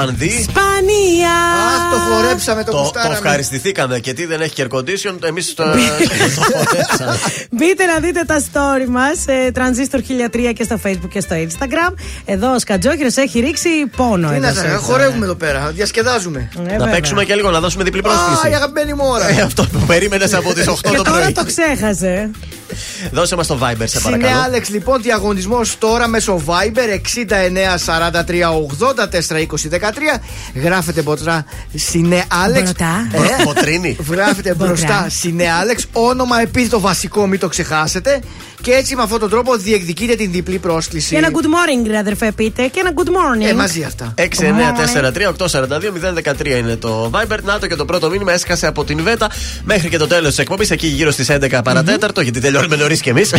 Βανδύ. Σπανία! Αχ, το χορέψαμε, το Το, το γουστάραμε. ευχαριστηθήκαμε και τι δεν έχει air condition, εμείς το, το χορέψαμε. Μπείτε να δείτε τα story μας. Transistor 1003 και στο Facebook και στο Instagram. Εδώ ο Σκατζόχυρος έχει ρίξει πόνο. Τι να εδώ σα σε- χορεύουμε εδώ πέρα, διασκεδάζουμε. Ε, να βέβαια. παίξουμε και λίγο, να δώσουμε διπλή Α, η πρόσκληση. αγαπημένη μου ώρα. Ε, αυτό που περίμενες από τις 8 Και το τώρα πρωί. το ξέχασε. Δώσε μας το Viber, σε Συνέ παρακαλώ. Άλεξ, λοιπόν, διαγωνισμός τώρα μέσω Viber 69 43 80 4 20 13. Γράφετε μπροστά Συνέ Άλεξ. Μπροστά. Μπρο- Ποτρίνη. Γράφετε μπροστά Μπροστά. Συνέ Άλεξ. Όνομα επίθετο βασικό, μην το ξεχάσετε. Και έτσι με αυτόν τον τρόπο διεκδικείτε την διπλή πρόσκληση. Και ένα good morning, ρε αδερφέ, πείτε. Και ένα good morning. Ε, μαζί αυτά. 694-3-842-013 είναι το Viber. Να το και το πρώτο μήνυμα έσκασε από την Βέτα μέχρι και το τέλος της εκπομπής, εκεί γύρω στις 11 παρατέταρτο, γιατί τελειώνουμε νωρίς κι εμείς.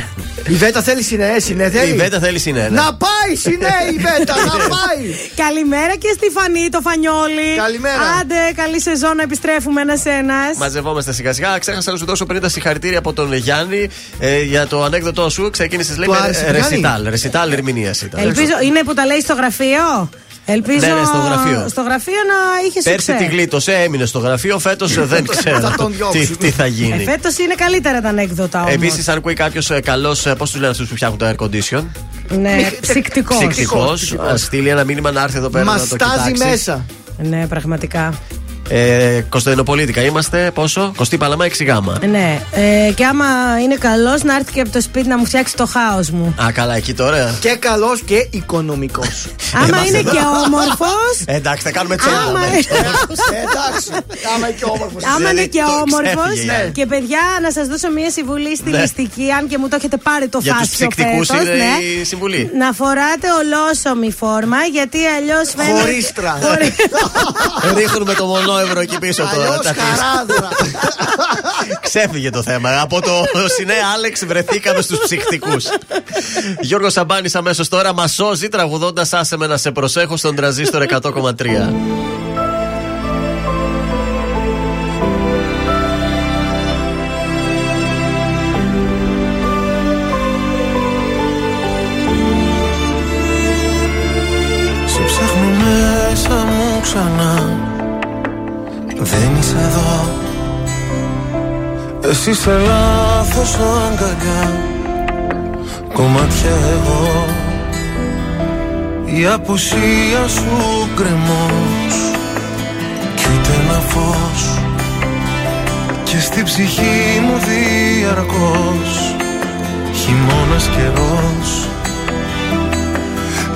Η Βέτα θέλει Συνέ, Συνέ θέλει. Η Βέτα θέλει συνένα. Να πάει Συνέ η Βέτα, να πάει. Καλημέρα και στη Φανή, το Φανιόλι. Καλημέρα. Άντε, καλή σεζόν να επιστρέφουμε ένα-ένα. Μαζευόμαστε σιγά σιγά. Ξέχασα να σου δώσω πριν τα συγχαρητήρια από τον Γιάννη ε, για το ανέκδοτό σου. Ξεκίνησες λέει Του με άρεσε ε, του Γιάννη; ρεσιτάλ. Ρεσιτάλ ερμηνεία ήταν. Ελπίζω, είναι που τα λέει στο γραφείο. Ελπίζω Ναι, ναι, στο γραφείο. στο γραφείο να είχε Πέρσι σουξέ. τη γλίτωσε, έμεινε στο γραφείο. Φέτος δεν ξέρω Θα τον τι, διώξουν. τι θα Ε, γίνει. Φέτος είναι καλύτερα τα ανέκδοτα όμως. Επίσης, αν ακούει κάποιος καλός, πώς τους λένε αυτούς που φτιάχνουν το air condition; Ναι, ψυκτικός. Ψυκτικός, α στείλει ένα μήνυμα να έρθει εδώ πέρα Μα να το στάζει κοιτάξει. μέσα. Ναι, πραγματικά. Ε, Κωνσταντινοπολίτικα είμαστε, πόσο; Κωστή Παλαμά 6 γάμα. Ναι, ε, και άμα είναι καλός να έρθει και από το σπίτι να μου φτιάξει το χάος μου. Α, καλά, εκεί τώρα. Και καλός και οικονομικός. Άμα είναι και όμορφος. Ε, εντάξει, θα κάνουμε τσέντα. Άμα, ναι. Εντάξει, άμα είναι και όμορφος. άμα είναι και το όμορφος. ξέφυγε, ναι. Και παιδιά, να σας δώσω μία συμβουλή στη Ναι. ληστική, αν και μου το έχετε πάρει το Για τους φάσιο ψυκτικούς φέτος, είναι ναι. η συμβουλή. Να φοράτε ολόσωμη φόρμα, γιατί αλλιώς φαίνεται. Χωρίστρα. Ρίχνουμε το μονόευρο εκεί πίσω τώρα. Αλλιώς τα αφήσεις. χαράδρα. Ξέφυγε το θέμα. Από το Σινέ Άλεξ βρεθήκαμε στους ψυχτικούς. Γιώργος Σαμπάνης αμέσως τώρα μα σώζει τραγουδώντας Άσε με να σε προσέχω στον τραζίστορ 100,3. Δεν είσαι εδώ. Εσύ σε λάθος αγκαλιά Κομμάτια εγώ. Η απουσία σου κρεμός Κι ούτε ένα φως. Και στη ψυχή μου διαρκώς. Χειμώνας καιρός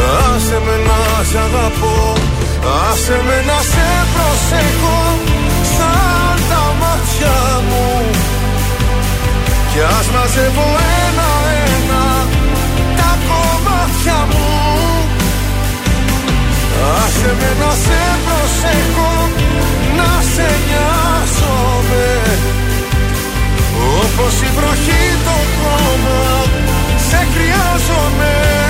Άσε με να σ' αγαπώ Άσε με να σε προσέχω Σαν τα μάτια μου. Κι ας μαζεύω ένα-ένα Τα κομμάτια μου. Άσε με να σε προσέχω Να σε νοιάζομαι. Όπως η βροχή το χώμα Σε χρειάζομαι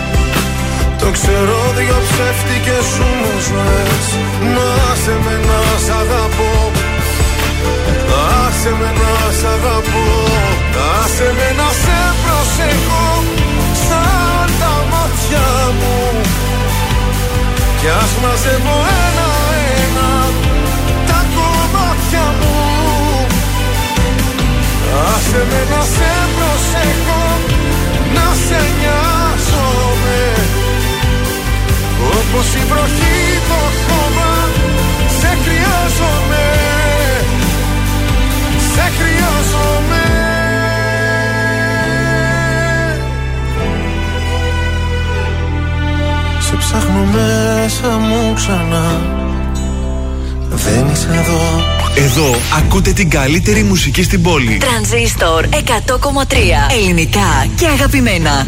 το ξέρω δυο ψεύτικες σου ζωές Να σε με να σ' αγαπώ. Άσε με να σ' αγαπώ. Άσε με να σε προσεχώ Σαν τα μάτια μου. Κι ας μαζεύω ένα-ένα Τα κομμάτια μου. Άσε με να σε προσεχώ Να σε νοιάζομαι. Όπως η βροχή το χώμα Σε χρειάζομαι. Σε χρειάζομαι. Σε ψάχνω μέσα μου ξανά. Δεν είσαι εδώ. Εδώ ακούτε την καλύτερη μουσική στην πόλη. Τρανζίστορ 100,3 Ελληνικά και αγαπημένα.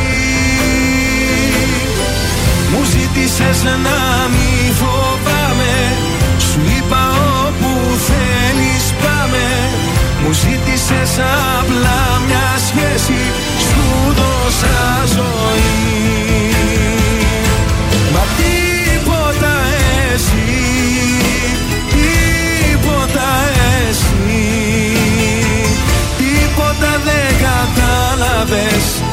μου ζήτησες να μη φοβάμαι. Σου είπα όπου θέλεις πάμε. Μου ζήτησες απλά μια σχέση. Σου δώσα ζωή. Μα τίποτα εσύ Τίποτα εσύ. Τίποτα δεν κατάλαβες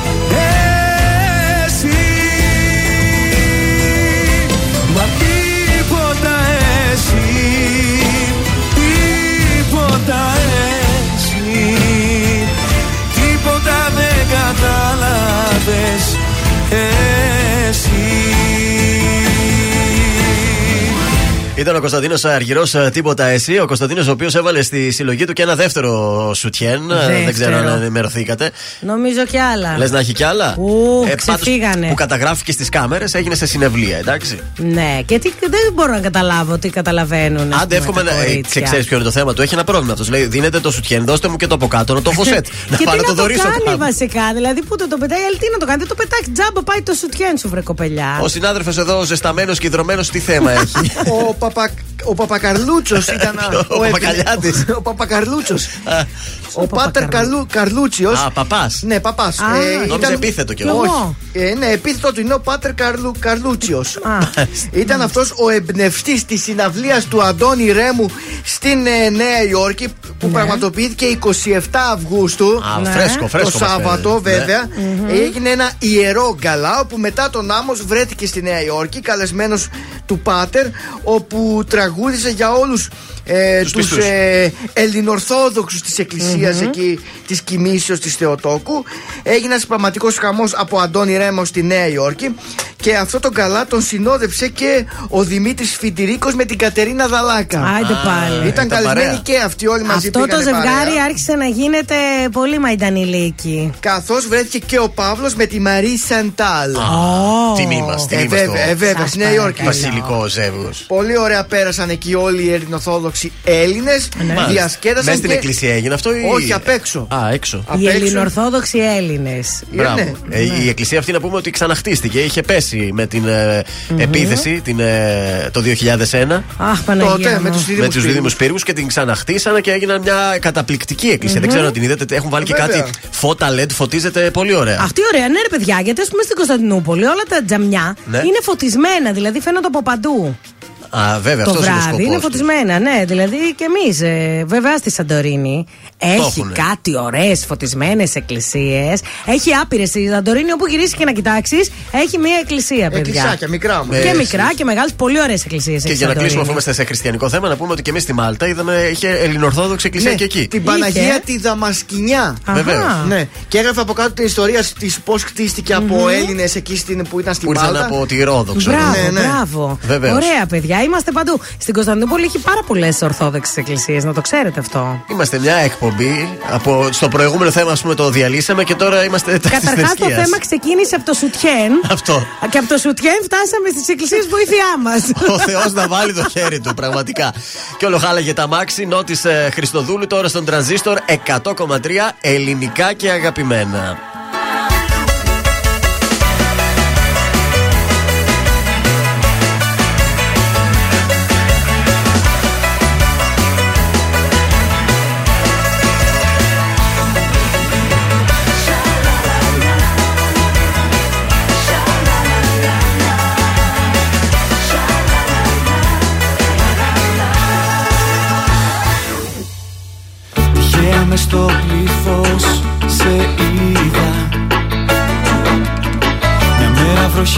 Ήταν ο Κωνσταντίνος Αργυρός, τίποτα εσύ. Ο Κωνσταντίνος, ο οποίος έβαλε στη συλλογή του και ένα δεύτερο σουτιέν. Ε, Δεν ξέρω αν ενημερωθήκατε. Νομίζω κι άλλα. Λες να έχει κι άλλα; Ου, πάντως, ξεφύγανε. που καταγράφηκε στις κάμερες έγινε σε συνευλία, εντάξει. Ναι, και τι, δεν μπορώ να καταλάβω τι καταλαβαίνουν. ας Άντε, πούμε, εύχομαι τα να. κορίτσια. Και ξέρεις ποιο είναι το θέμα του. Έχει ένα πρόβλημα αυτός. Λέει: Δίνετε το σουτιέν, δώστε μου και το από κάτω, να το έχω σετ. να και πάρω τι το να το δωρήσω κάνει κάπου. βασικά, δηλαδή πού το, το πετάει, αλλά τι να το κάνει, δεν το πετάει τζάμπα, πάει το σουτιέν σου, βρε κοπελιά. Ο συνάδελφος εδώ, ζεσταμένος και υδρωμένο, τι θέμα έχει; Ο, Παπα, ο Παπακαρλούτσος ήταν. α- Ο επι- Παπακαλιάτης. Ο Παπακαρλούτσος. ο Πάτερ Καλού, Καρλούτσιος. Α, παπάς. Ναι, παπάς. Α, νόμιζα επίθετο κιόλας. Όχι. Ε, ναι, επίθετο του είναι ο Πάτερ Καρλου, Καρλούτσιος. Ήταν αυτός ο εμπνευστής της συναυλίας του Αντώνη Ρέμου στην ε, Νέα Υόρκη. που Ναι. πραγματοποιήθηκε 27 Αυγούστου. Α, Ναι. φρέσκο, φρέσκο Το μας Σάββατο, φαίνεται. βέβαια. Ναι. Έγινε ένα ιερό γκαλά, όπου μετά τον άμμος βρέθηκε στη Νέα Υόρκη, καλεσμένος του Πάτερ, όπου τραγούδισε για όλους ε, Τους τους πιστούς. ε, ελληνορθόδοξους της εκκλησιας εκεί της Κοιμήσεως της Θεοτόκου έγινε ένας πραγματικός χαμός από Αντώνη Ρέμο στη Νέα Υόρκη και αυτό το καλά τον συνόδεψε και ο Δημήτρης Φιντηρίκος με την Κατερίνα Δαλάκα Άιντε πάλι. ήταν, ήταν καλεσμένοι παρέα. και αυτοί όλοι μαζί Αυτό το πήγανε ζευγάρι παρέα. άρχισε να γίνεται πολύ μαϊντανιλίκι. Καθώς βρέθηκε και ο Παύλος με τη Μαρή Σαντάλ Τιμή μας, Ε, τιμή μας. βέβαια, ε, βέβαια, Σας στη Νέα Υόρκη. παρακαλώ. Βασιλικό ζεύγος. Πολύ ωραία πέρασαν εκεί όλοι οι Ελληνοθόδοξοι Έλληνες Διασκέδασαν Μέσα στην και- εκκλησία έγινε αυτό ή. Όχι, απ' έξω. Α, έξω. Απ' Οι έξω. Ελληνορθόδοξοι Έλληνες. Μπράβο. Ναι. Ε, Η εκκλησία αυτή να πούμε ότι ξαναχτίστηκε. Είχε πέσει με την ε, επίθεση την, ε, το 2001. Αχ, Παναγία. Τότε μου. με τους με δίδυμους του δίδυμου πύργους και την ξαναχτίσανε και έγιναν μια καταπληκτική εκκλησία. Δεν ξέρω αν την είδατε. Έχουν βάλει και Βέβαια. κάτι φώτα LED, φωτίζεται πολύ ωραία. Αυτή ωραία, ναι, ρε παιδιά, γιατί ας πούμε στην Κωνσταντινούπολη όλα τα τζαμιά Ναι. είναι φωτισμένα, δηλαδή φαίνονται από παντού. Α, βέβαια, το αυτός είναι ο βράδυ σκοπός είναι τους. φωτισμένα, ναι. Δηλαδή και εμείς, ε, βέβαια στη Σαντορίνη, έχει έχουνε. κάτι ωραίες φωτισμένες εκκλησίες. Έχει άπειρες. Στη Σαντορίνη, όπου γυρίσεις και να κοιτάξεις, έχει μία εκκλησία, παιδιά. Εκκλησάκια, μικρά μου. Και Ε, μικρά και μεγάλες, πολύ ωραίες εκκλησίες. Και για να κλείσουμε, αφού είμαστε σε χριστιανικό θέμα, να πούμε ότι και εμείς στη Μάλτα είδαμε, είχε ελληνορθόδοξη εκκλησία Ναι, και εκεί. Την Είχε. Παναγία τη Δαμασκηνιά. Αχα. Βεβαίως. Ναι. Και έγραφε από κάτω την ιστορία της πώς χτίστηκε από Έλληνες εκεί στην, που ήταν στη Που ήρθαν Μάλτα. από τη Ρόδο, ξέρω. Μπράβο, Ναι, ναι. μπράβο. Βεβαίως. Ωραία, παιδιά, είμαστε παντού. Στην Κωνσταντινούπολη έχει πάρα πολλές Ορθόδοξες εκκλησίες, να το ξέρετε αυτό. Είμαστε μια εκπομπή. Από, στο προηγούμενο θέμα, ας πούμε, το διαλύσαμε και τώρα είμαστε τη Καταρχάς το θέμα ξεκίνησε από το σουτιέν. Αυτό. Και από το σουτιέν φτάσαμε στις εκκλησίες βοήθειά μας. Ο Θεός να βάλει το χέρι του, πραγματικά. Και όλο χάλαγε τα μάξι. Νότι ε, Χριστοδούλου τώρα στον τρανζίστορ 100,3 ελληνικά και αγαπημένα.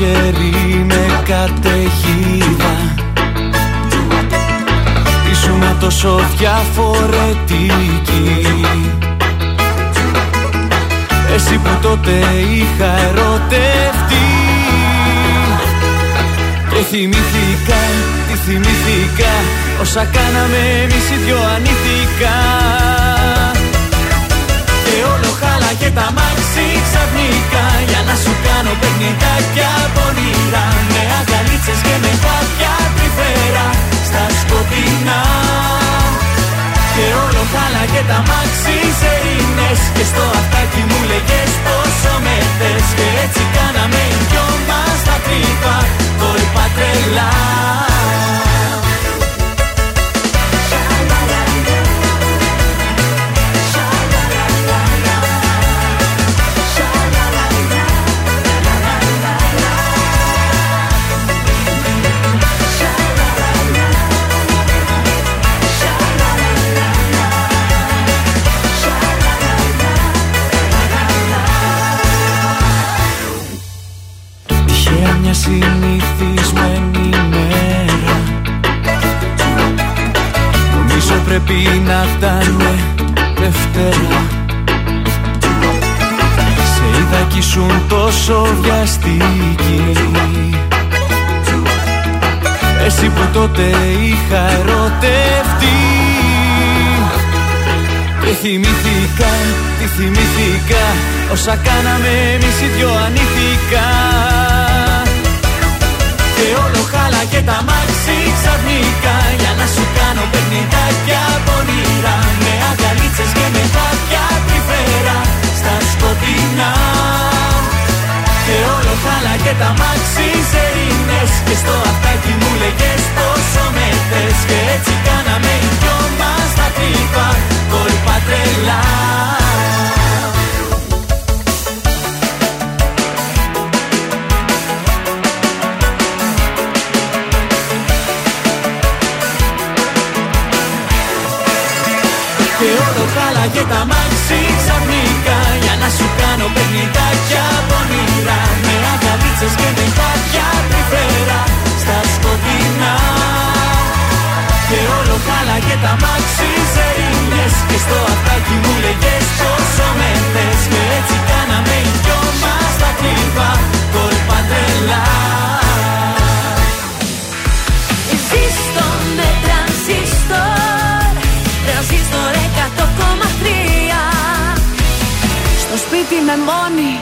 Μέρα βροχερή με καταιγίδα. Ήσουνα τόσο διαφορετική. Εσύ που τότε είχα ερωτευτεί. Και θυμήθηκα, τι θυμήθηκα Όσα κάναμε εμείς οι δυο ανήθικα. Και όλο χάλα και τα μάξι ξαφνικά Για να σου κάνω παιχνιδάκια πονηρά Με αγκαλίτσες και με κάποια τρυφέρα Στα σκοτεινά. Και όλο χάλα και τα μάξι σερίνες. Και στο αυτάκι μου λέγες πόσο με θες. Και έτσι κάναμε οι δυο μας τα τρύπα Κόλπα τρελά πρέπει να φτάνε Δευτέρα. Σε είδα κι ήσουν τόσο βιαστική. Εσύ που τότε είχα ερωτευτεί. Και θυμήθηκα, τι θυμήθηκα Όσα κάναμε εμείς οι δυο ανήθικα. Και όλο χάλα και τα μάξι ξαφνικά. Για να σου κάνω παιχνιδάκια πονηρά Με αγκαλίτσες και με κάποια τρυφέρα Στα σκοτεινά. Και όλο χάλα και τα μάξι σερίνες Και στο αυτάκι μου λέγες πόσο με θες. Και έτσι κάναμε οι δυο μας τα τρύπα Κόλπα τρελά και τα μάξι ξαφνικά Για να σου κάνω παιχνιδάκια πονηρά Με αγκαλίτσες και με χάτια τρυφερά Στα σκοτεινά. Και όλο χάλα και τα μάξι ζερινιές Και στο αυτάκι μου λέγες πόσο με θες. Και έτσι κάναμε οι δυο μας τα κρυβά Κόλπα τρελά σπίτι με μόνη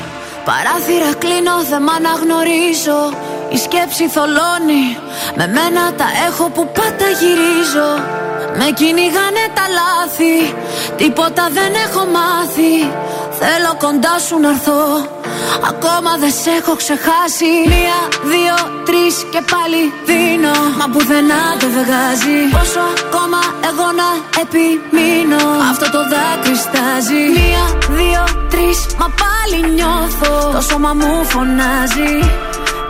Παράθυρα κλείνω, δεν μ' αναγνωρίζω. Η σκέψη θολώνει Με μένα τα έχω που πάντα γυρίζω. Με κυνηγάνε τα λάθη Τίποτα δεν έχω μάθει. Θέλω κοντά σου να έρθω Ακόμα δεν σε έχω ξεχάσει. Μία, δύο, τρεις και πάλι δίνω. Μα πουθενά δεν βγάζει Πόσο ακόμα εγώ να επιμείνω. Αυτό το δάκρυ στάζει Μία, δύο, τρεις Μα πάλι νιώθω. Το σώμα μου φωνάζει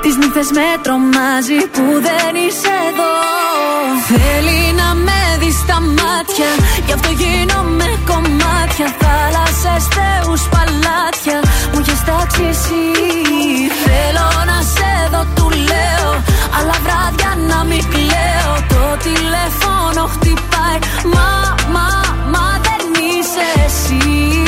Τις νύχτες με τρομάζει Που δεν είσαι εδώ. Θέλει να με δει στα μάτια Γι' αυτό γίνομαι κομμάτια. Θάλασσες, θεούς, παλάτια Μου έχεις τάξει εσύ. Θέλω να σε δω, του λέω Αλλά βράδια να μην κλαίω. Το τηλέφωνο χτυπάει Μα, μα, μα δεν είσαι εσύ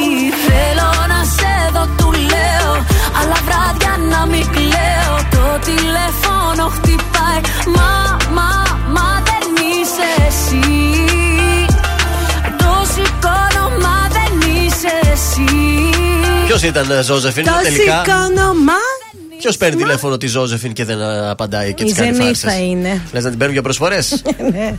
μην κλαίω Το τηλέφωνο χτυπάει Μα, μα, μα δεν είσαι εσύ Το σηκώνω, μα δεν είσαι εσύ Ποιος ήταν, ε, Ζώζεφιν, Το τελικά; σηκώνω, μα. Ποιος παίρνει τηλέφωνο τη Ζώζεφιν και δεν ε, απαντάει και Η τη κάνει Ζενίθα φάρσες; είναι. Λες να την παίρνουν για προσφορές; Ναι.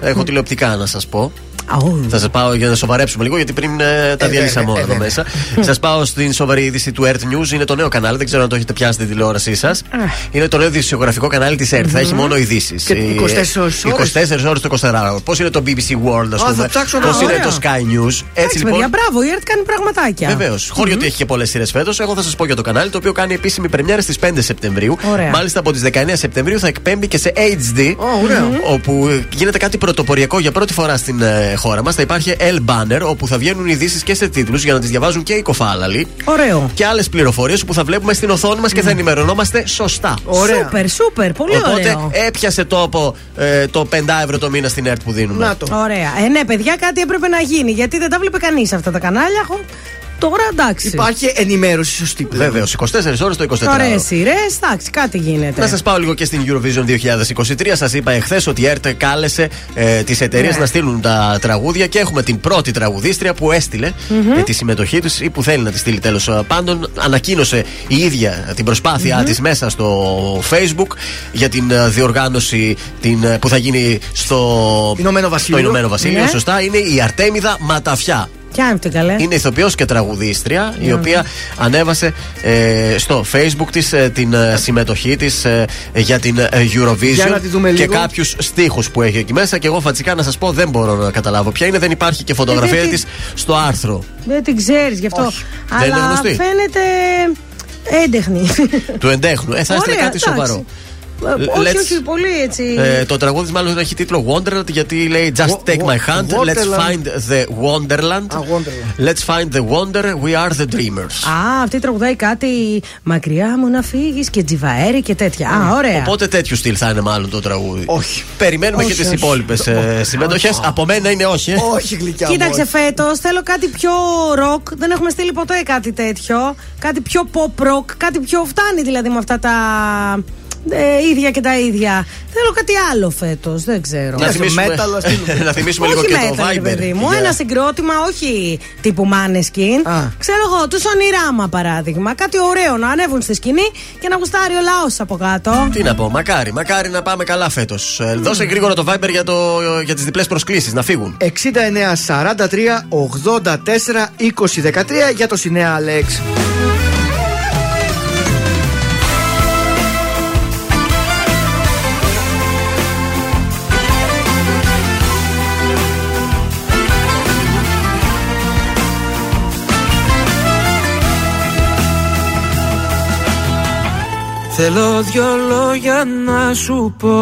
Έχω τηλεοπτικά να σας πω. Αου. Θα σας πάω για να σοβαρέψουμε λίγο, γιατί πριν ε, τα Ε, διαλύσαμε βέβαια, όλα ε, εδώ βέβαια. μέσα. σας πάω στην σοβαρή είδηση του Earth News. Είναι το νέο κανάλι, δεν ξέρω αν το έχετε πιάσει στην τηλεόρασή σας. Είναι το νέο ειδησιογραφικό κανάλι της Earth. Θα έχει μόνο ειδήσεις. Και 24 ώρες. 24 ώρες το 24ωρο. Πώς είναι το BBC World, ας Α, πούμε; θα ψάξω να Πώς δω. είναι Ωραία. το Sky News; Έτσι Εντάξει, λοιπόν. παιδιά, μπράβο, η ΕΡΤ κάνει πραγματάκια. Βεβαίως. Χωρί ότι έχει και πολλές σειρές φέτος, εγώ θα σας πω για το κανάλι το οποίο κάνει επίσημη πρεμιέρα στις 5 Σεπτεμβρίου. Ωραία. Μάλιστα από τις 19 Σεπτεμβρίου θα εκπέμπει και σε HD. ωραίο. Όπου ε, γίνεται κάτι πρωτοποριακό για πρώτη φορά στην ε, χώρα μας. Θα υπάρχει L Banner, όπου θα βγαίνουν ειδήσεις και σε τίτλους για να τις διαβάζουν και οι κοφάλαλοι. Ωραίο. Και άλλες πληροφορίες που θα βλέπουμε στην οθόνη μας και θα ενημερωνόμαστε σωστά. Ωραία. Σούπερ, σούπερ, πολύ Οπότε ωραίο. έπιασε τόπο ε, το 5 ευρώ το μήνα στην ΕΡΤ που δίνουμε. Να το. Ωραία. Ε, ναι, παιδιά, κάτι έπρεπε να γίνει. Γιατί δεν τα βλέπει κανείς αυτά τα κανάλια. Χω. Τώρα εντάξει. Υπάρχει ενημέρωση σωστή πλέον. Βεβαίως, 24 ώρες το 24 Ωραίε σειρέ, εντάξει, κάτι γίνεται. Να σας πάω λίγο και στην Eurovision 2023. Σας είπα εχθές ότι η ΕΡΤ κάλεσε ε, τις εταιρείες Ναι. να στείλουν τα τραγούδια και έχουμε την πρώτη τραγουδίστρια που έστειλε Μμμ. ε, τη συμμετοχή της ή που θέλει να τη στείλει τέλος πάντων. Ανακοίνωσε η ίδια την προσπάθειά Μμμ. της της μέσα στο Facebook για την ε, διοργάνωση την, ε, που θα γίνει στο Ηνωμένο Βασίλειο. στο Ηνωμένο Βασίλειο. Ναι. Σωστά, είναι η Αρτέμιδα Ματαφιά. Ποια είναι αυτή καλέ. Είναι ηθοποιός και τραγουδίστρια, η Ναι. οποία ανέβασε ε, στο facebook της την ε, συμμετοχή της για την ε, Eurovision Για να τη δούμε και λίγο. κάποιους στίχους που έχει εκεί μέσα. Και εγώ φατσικά να σας πω δεν μπορώ να καταλάβω ποια είναι. Δεν υπάρχει και φωτογραφία Ε, δεν της τη- στο άρθρο Δεν την ξέρεις γι' αυτό. Δεν είναι Αλλά γνωστή. φαίνεται έντεχνη. του εντέχνου. Ε, θα έστειλε Ωραία, κάτι εντάξει. σοβαρό. Ε, όχι, Let's- όχι, πολύ έτσι. Ε, το τραγούδι της μάλλον έχει τίτλο Wonderland γιατί λέει Just Wo- take my wo- hand, let's Wonderland. find the Wonderland. Α, Wonderland. Let's find the wonder, we are the dreamers. Α, αυτή τραγουδάει κάτι μακριά μου να φύγεις και τζιβαέρι και τέτοια. Α, ωραία. Οπότε τέτοιου στυλ θα είναι μάλλον το τραγούδι. Όχι. Περιμένουμε Όχι, και τις όχι. υπόλοιπες συμμετοχές. Από μένα είναι όχι. ε. Όχι γλυκιά Κοίταξε μου, φέτος, θέλω κάτι πιο ροκ. Δεν έχουμε στείλει ποτέ κάτι τέτοιο. Κάτι πιο pop rock. Κάτι πιο φτάνει δηλαδή με αυτά τα ε, ίδια και τα ίδια. Θέλω κάτι άλλο φέτος. Δεν ξέρω. Να θυμίσουμε, metal, ας στείλουμε. να θυμίσουμε λίγο όχι και metal, το ρε Viber. παιδί μου. Για- Ένα συγκρότημα, όχι τύπου Maneskin. Α. Ξέρω εγώ, του ονειράμα παράδειγμα. Κάτι ωραίο να ανέβουν στη σκηνή και να γουστάρει ο λαός από κάτω. Τι να πω, μακάρι, μακάρι να πάμε καλά φέτος. Δώσε γρήγορα το Viber για, το, για τις διπλές προσκλήσεις, να φύγουν. 69 43 84 20 13 για το Σινέα Αλέξ. Θέλω δυο λόγια να σου πω.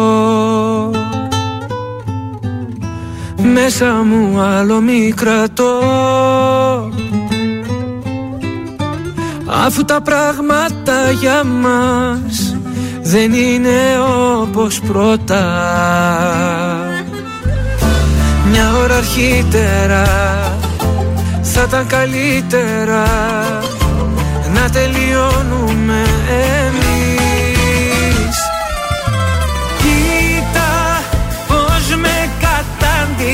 Μέσα μου άλλο μη κρατώ Αφού τα πράγματα για μας δεν είναι όπως πρώτα. Μια ώρα αρχίτερα θα ήταν καλύτερα να τελειώνουμε εμείς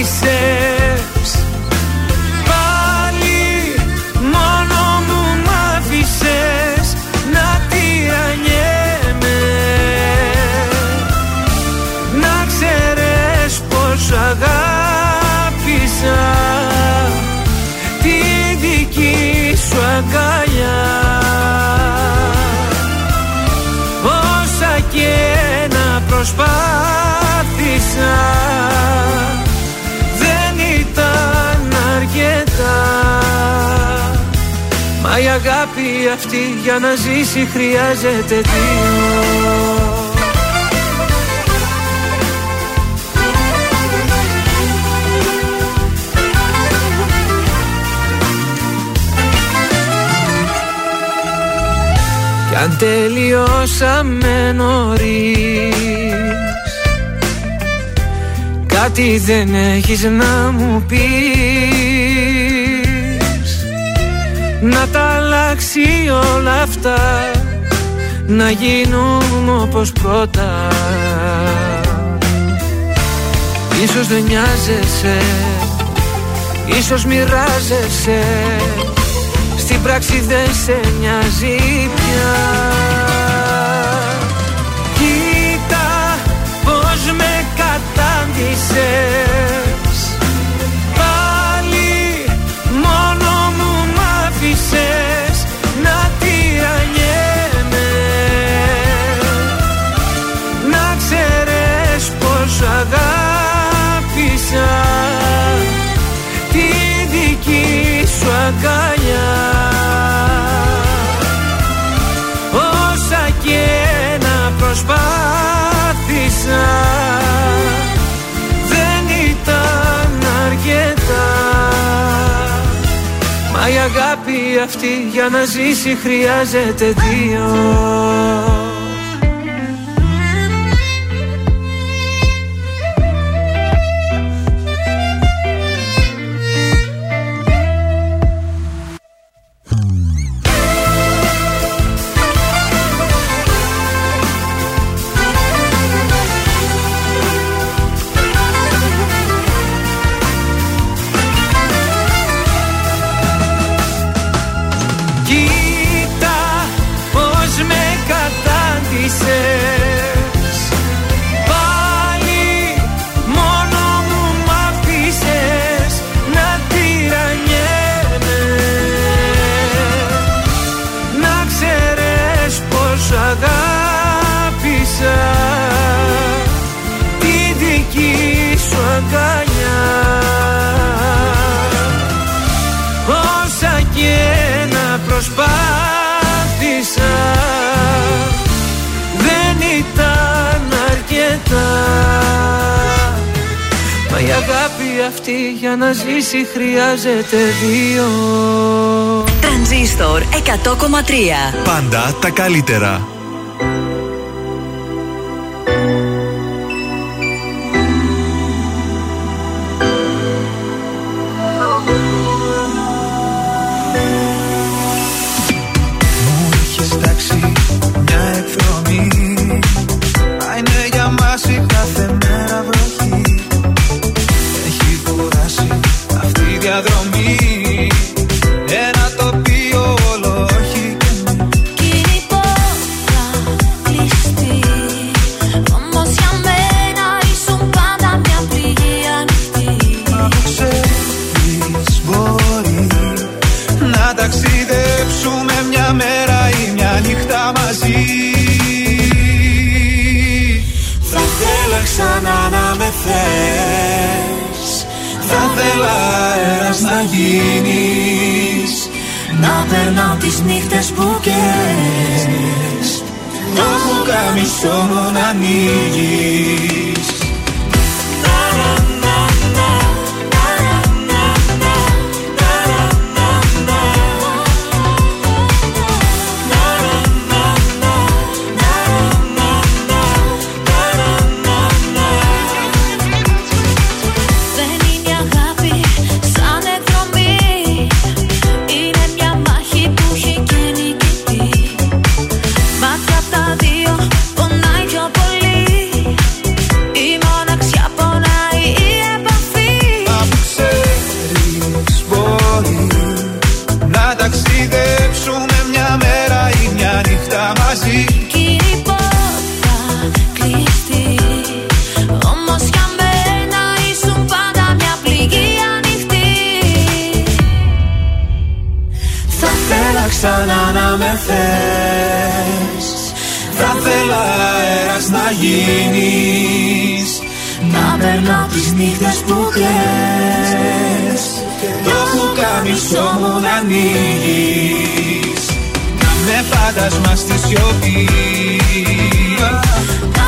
κατάντησες Πάλι μόνο μου μ' άφησες να τυραννιέμαι Να ξέρεις πως αγάπησα τη δική σου αγκαλιά. Όσα και να προσπάθησα Μα η αγάπη αυτή για να ζήσει χρειάζεται δύο Κι αν τελειώσαμε νωρίς Κάτι δεν έχεις να μου πεις Να τα αλλάξει όλα αυτά Να γίνουμε όπως πρώτα. Ίσως δεν νοιάζεσαι Ίσως μοιράζεσαι Στην πράξη δεν σε νοιάζει πια. Κοίτα πως με κατάντησες πως αγάπησα τη δική σου αγκαλιά. Όσα και να προσπάθησα δεν ήταν αρκετά. Μα η αγάπη αυτή για να ζήσει χρειάζεται δύο να ζήσει χρειάζεται δύο Τρανζίστορ 100,3 Πάντα τα καλύτερα. Ξανά να με θες. Θα θέλα αέρας να γίνεις. Να περνάω τις νύχτες που κλαις. Το πουκάμισο μου να ανοίγεις. Να με φάντασμα στη σιωπή. Να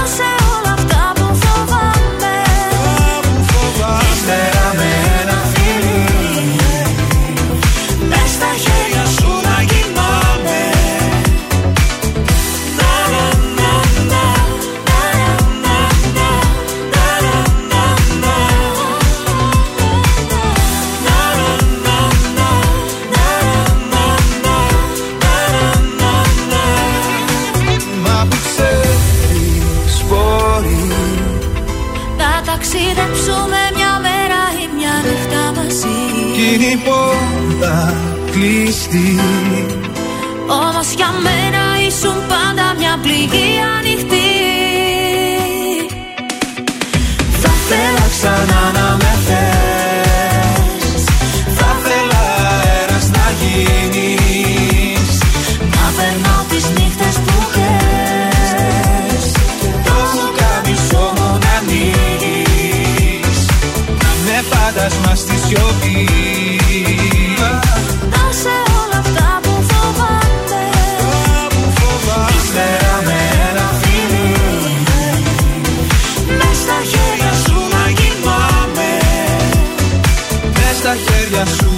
κλειστή Όμως για μένα ήσουν πάντα μια πληγή ανοιχτή. Θα θέλα ξανά να με θες. Θα θέλα αέρας να γίνεις. Να περνάω τις νύχτες που κλαις Το πουκάμισο μου να ανοίγεις Να με φάντασμα στη σιωπή azul.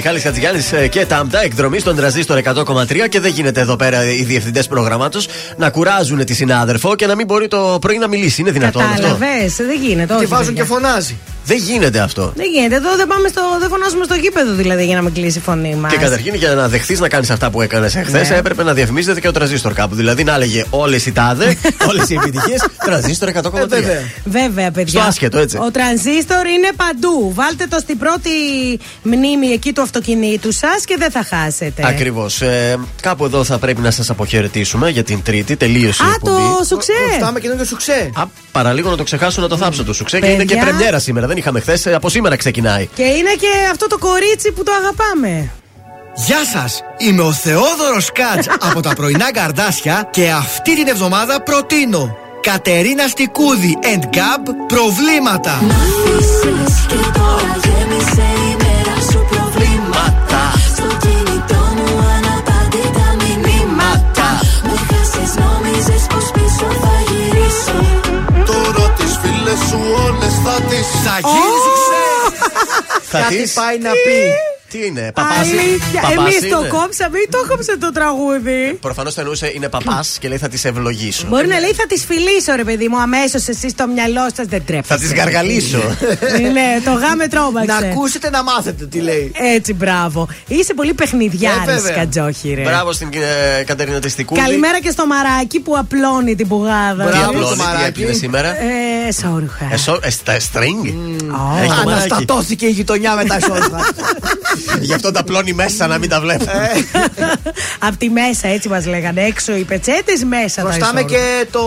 Κοιμάμαι Μιχάλης Χατζηγιάννης ε, και Τάμπτα, εκδρομή στον τραζίστορ 100,3 και δεν γίνεται εδώ πέρα οι διευθυντές προγραμμάτων να κουράζουν τη συνάδελφο και να μην μπορεί το πρωί να μιλήσει. Είναι δυνατόν αυτό; Κατάλαβες, δεν γίνεται. Και όχι, βάζουν παιδιά. και φωνάζει. Δεν γίνεται αυτό. Δεν γίνεται. Εδώ δεν, πάμε στο, δεν φωνάζουμε στο γήπεδο δηλαδή για να μην κλείσει η φωνή μας. Και καταρχήν για να δεχθείς να κάνεις αυτά που έκανες εχθές, Ναι. έπρεπε να διαφημίζεται και ο τραζίστορ κάπου. Δηλαδή να έλεγε όλες οι τάδε, όλες οι επιτυχίες, τραζίστορ 100,3. Βέβαια, παιδιά. Στο άσχετο, έτσι. Ο τρανζίστορ είναι παντού. Βάλτε το στην πρώτη μνήμη εκεί του αυτοκινήτου σας και δεν θα χάσετε. Ακριβώς. Ε, κάπου εδώ θα πρέπει να σας αποχαιρετήσουμε για την Τρίτη. Τελείωσε η Α, εκπομπή. το σουξέ. Φτάμε καινούργιο σουξέ. Α, παραλίγο να το ξεχάσω να το θάψω το σουξέ. Και είναι και Παιδιά. πρεμιέρα σήμερα. Δεν είχαμε χθες. Από σήμερα ξεκινάει. Και είναι και αυτό το κορίτσι που το αγαπάμε. Γεια σας, είμαι ο Θεόδωρος Κάτς από τα πρωινά καρδάσια και αυτή την εβδομάδα προτείνω Κατερίνα Στικούδη and Gab προβλήματα. Θα τις Θα γίνεις Θα Κάτι της- πάει να πει. Τι είναι, παπάς; Αλήθεια. Εμείς το κόψαμε ή το κόψε το τραγούδι; Προφανώς το εννοούσε είναι παπάς και λέει θα τη ευλογήσω. Μπορεί να λέει θα τη φιλήσω, ρε παιδί μου, αμέσως εσύ στο μυαλό σας δεν τρέπεστε. Θα τη γαργαλίσω. ναι, το γάμε τρόμαξε. Να ακούσετε να μάθετε τι λέει. Έτσι, μπράβο. Είσαι πολύ Ε, παιχνιδιάρης, βέβαια. Κατζόχη, ρε. Μπράβο στην ε, Κατερίνα Τεστικούλη. Καλημέρα και στο μαράκι που απλώνει την πουγάδα. Τι Μπράβο, απλώνει, το τι μαράκι. έπλυνε σήμερα; Ε, σόρουχα. Ε, σο- ε, στα string; Ω. Έχει το μαράκι. Αναστατώθηκε η γειτονιά με τα εσόδια. Γι' αυτό τα πλώνει μέσα να μην τα βλέπουμε. Απ' τη μέσα, έτσι μας λέγανε. Έξω οι πετσέτες, μέσα τα Προστάμε ισόρουχα. και το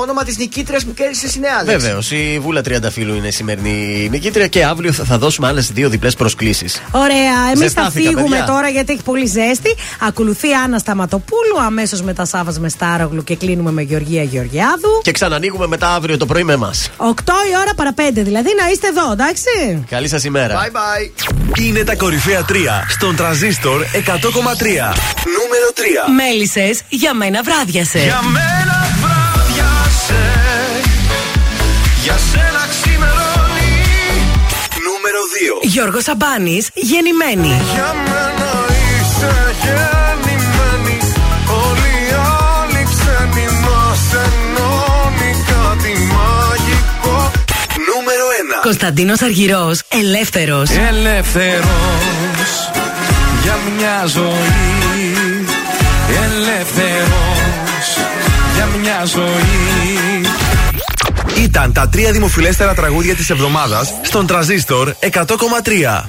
όνομα της νικήτριας που κέρδισε στην Άλεξ. Βεβαίως, η Βούλα Τριανταφύλου είναι η σημερινή νικήτρια και αύριο θα, θα δώσουμε άλλες δύο διπλές προσκλήσεις. Ωραία, εμείς θα Ζεστάθηκα, φύγουμε παιδιά. τώρα γιατί έχει πολύ ζέστη. Ακολουθεί Άννα Σταματοπούλου, αμέσως μετά Σάβας με Στάρογλου και κλείνουμε με Γεωργία Γεωργιάδου. Και ξανανοίγουμε μετά αύριο το πρωί με εμάς. 8 η ώρα παρα 5, δηλαδή να είστε εδώ, εντάξει. Καλή σας ημέρα. Bye bye. Είναι τα κορυφαία 3 στον τραζίστορ 100,3. Νούμερο 3. Μέλισσες για μένα βράδιασες. Για μένα βράδιασες Για σένα ξημερώνει Νούμερο 2. Γιώργος Σαμπάνης, γεννημένη. Για μένα Κωνσταντίνος Αργυρός, ελεύθερος. Ελεύθερος για μια ζωή Ελεύθερος για μια ζωή Ήταν τα τρία δημοφιλέστερα τραγούδια της εβδομάδας στον τραζίστορ 100,3.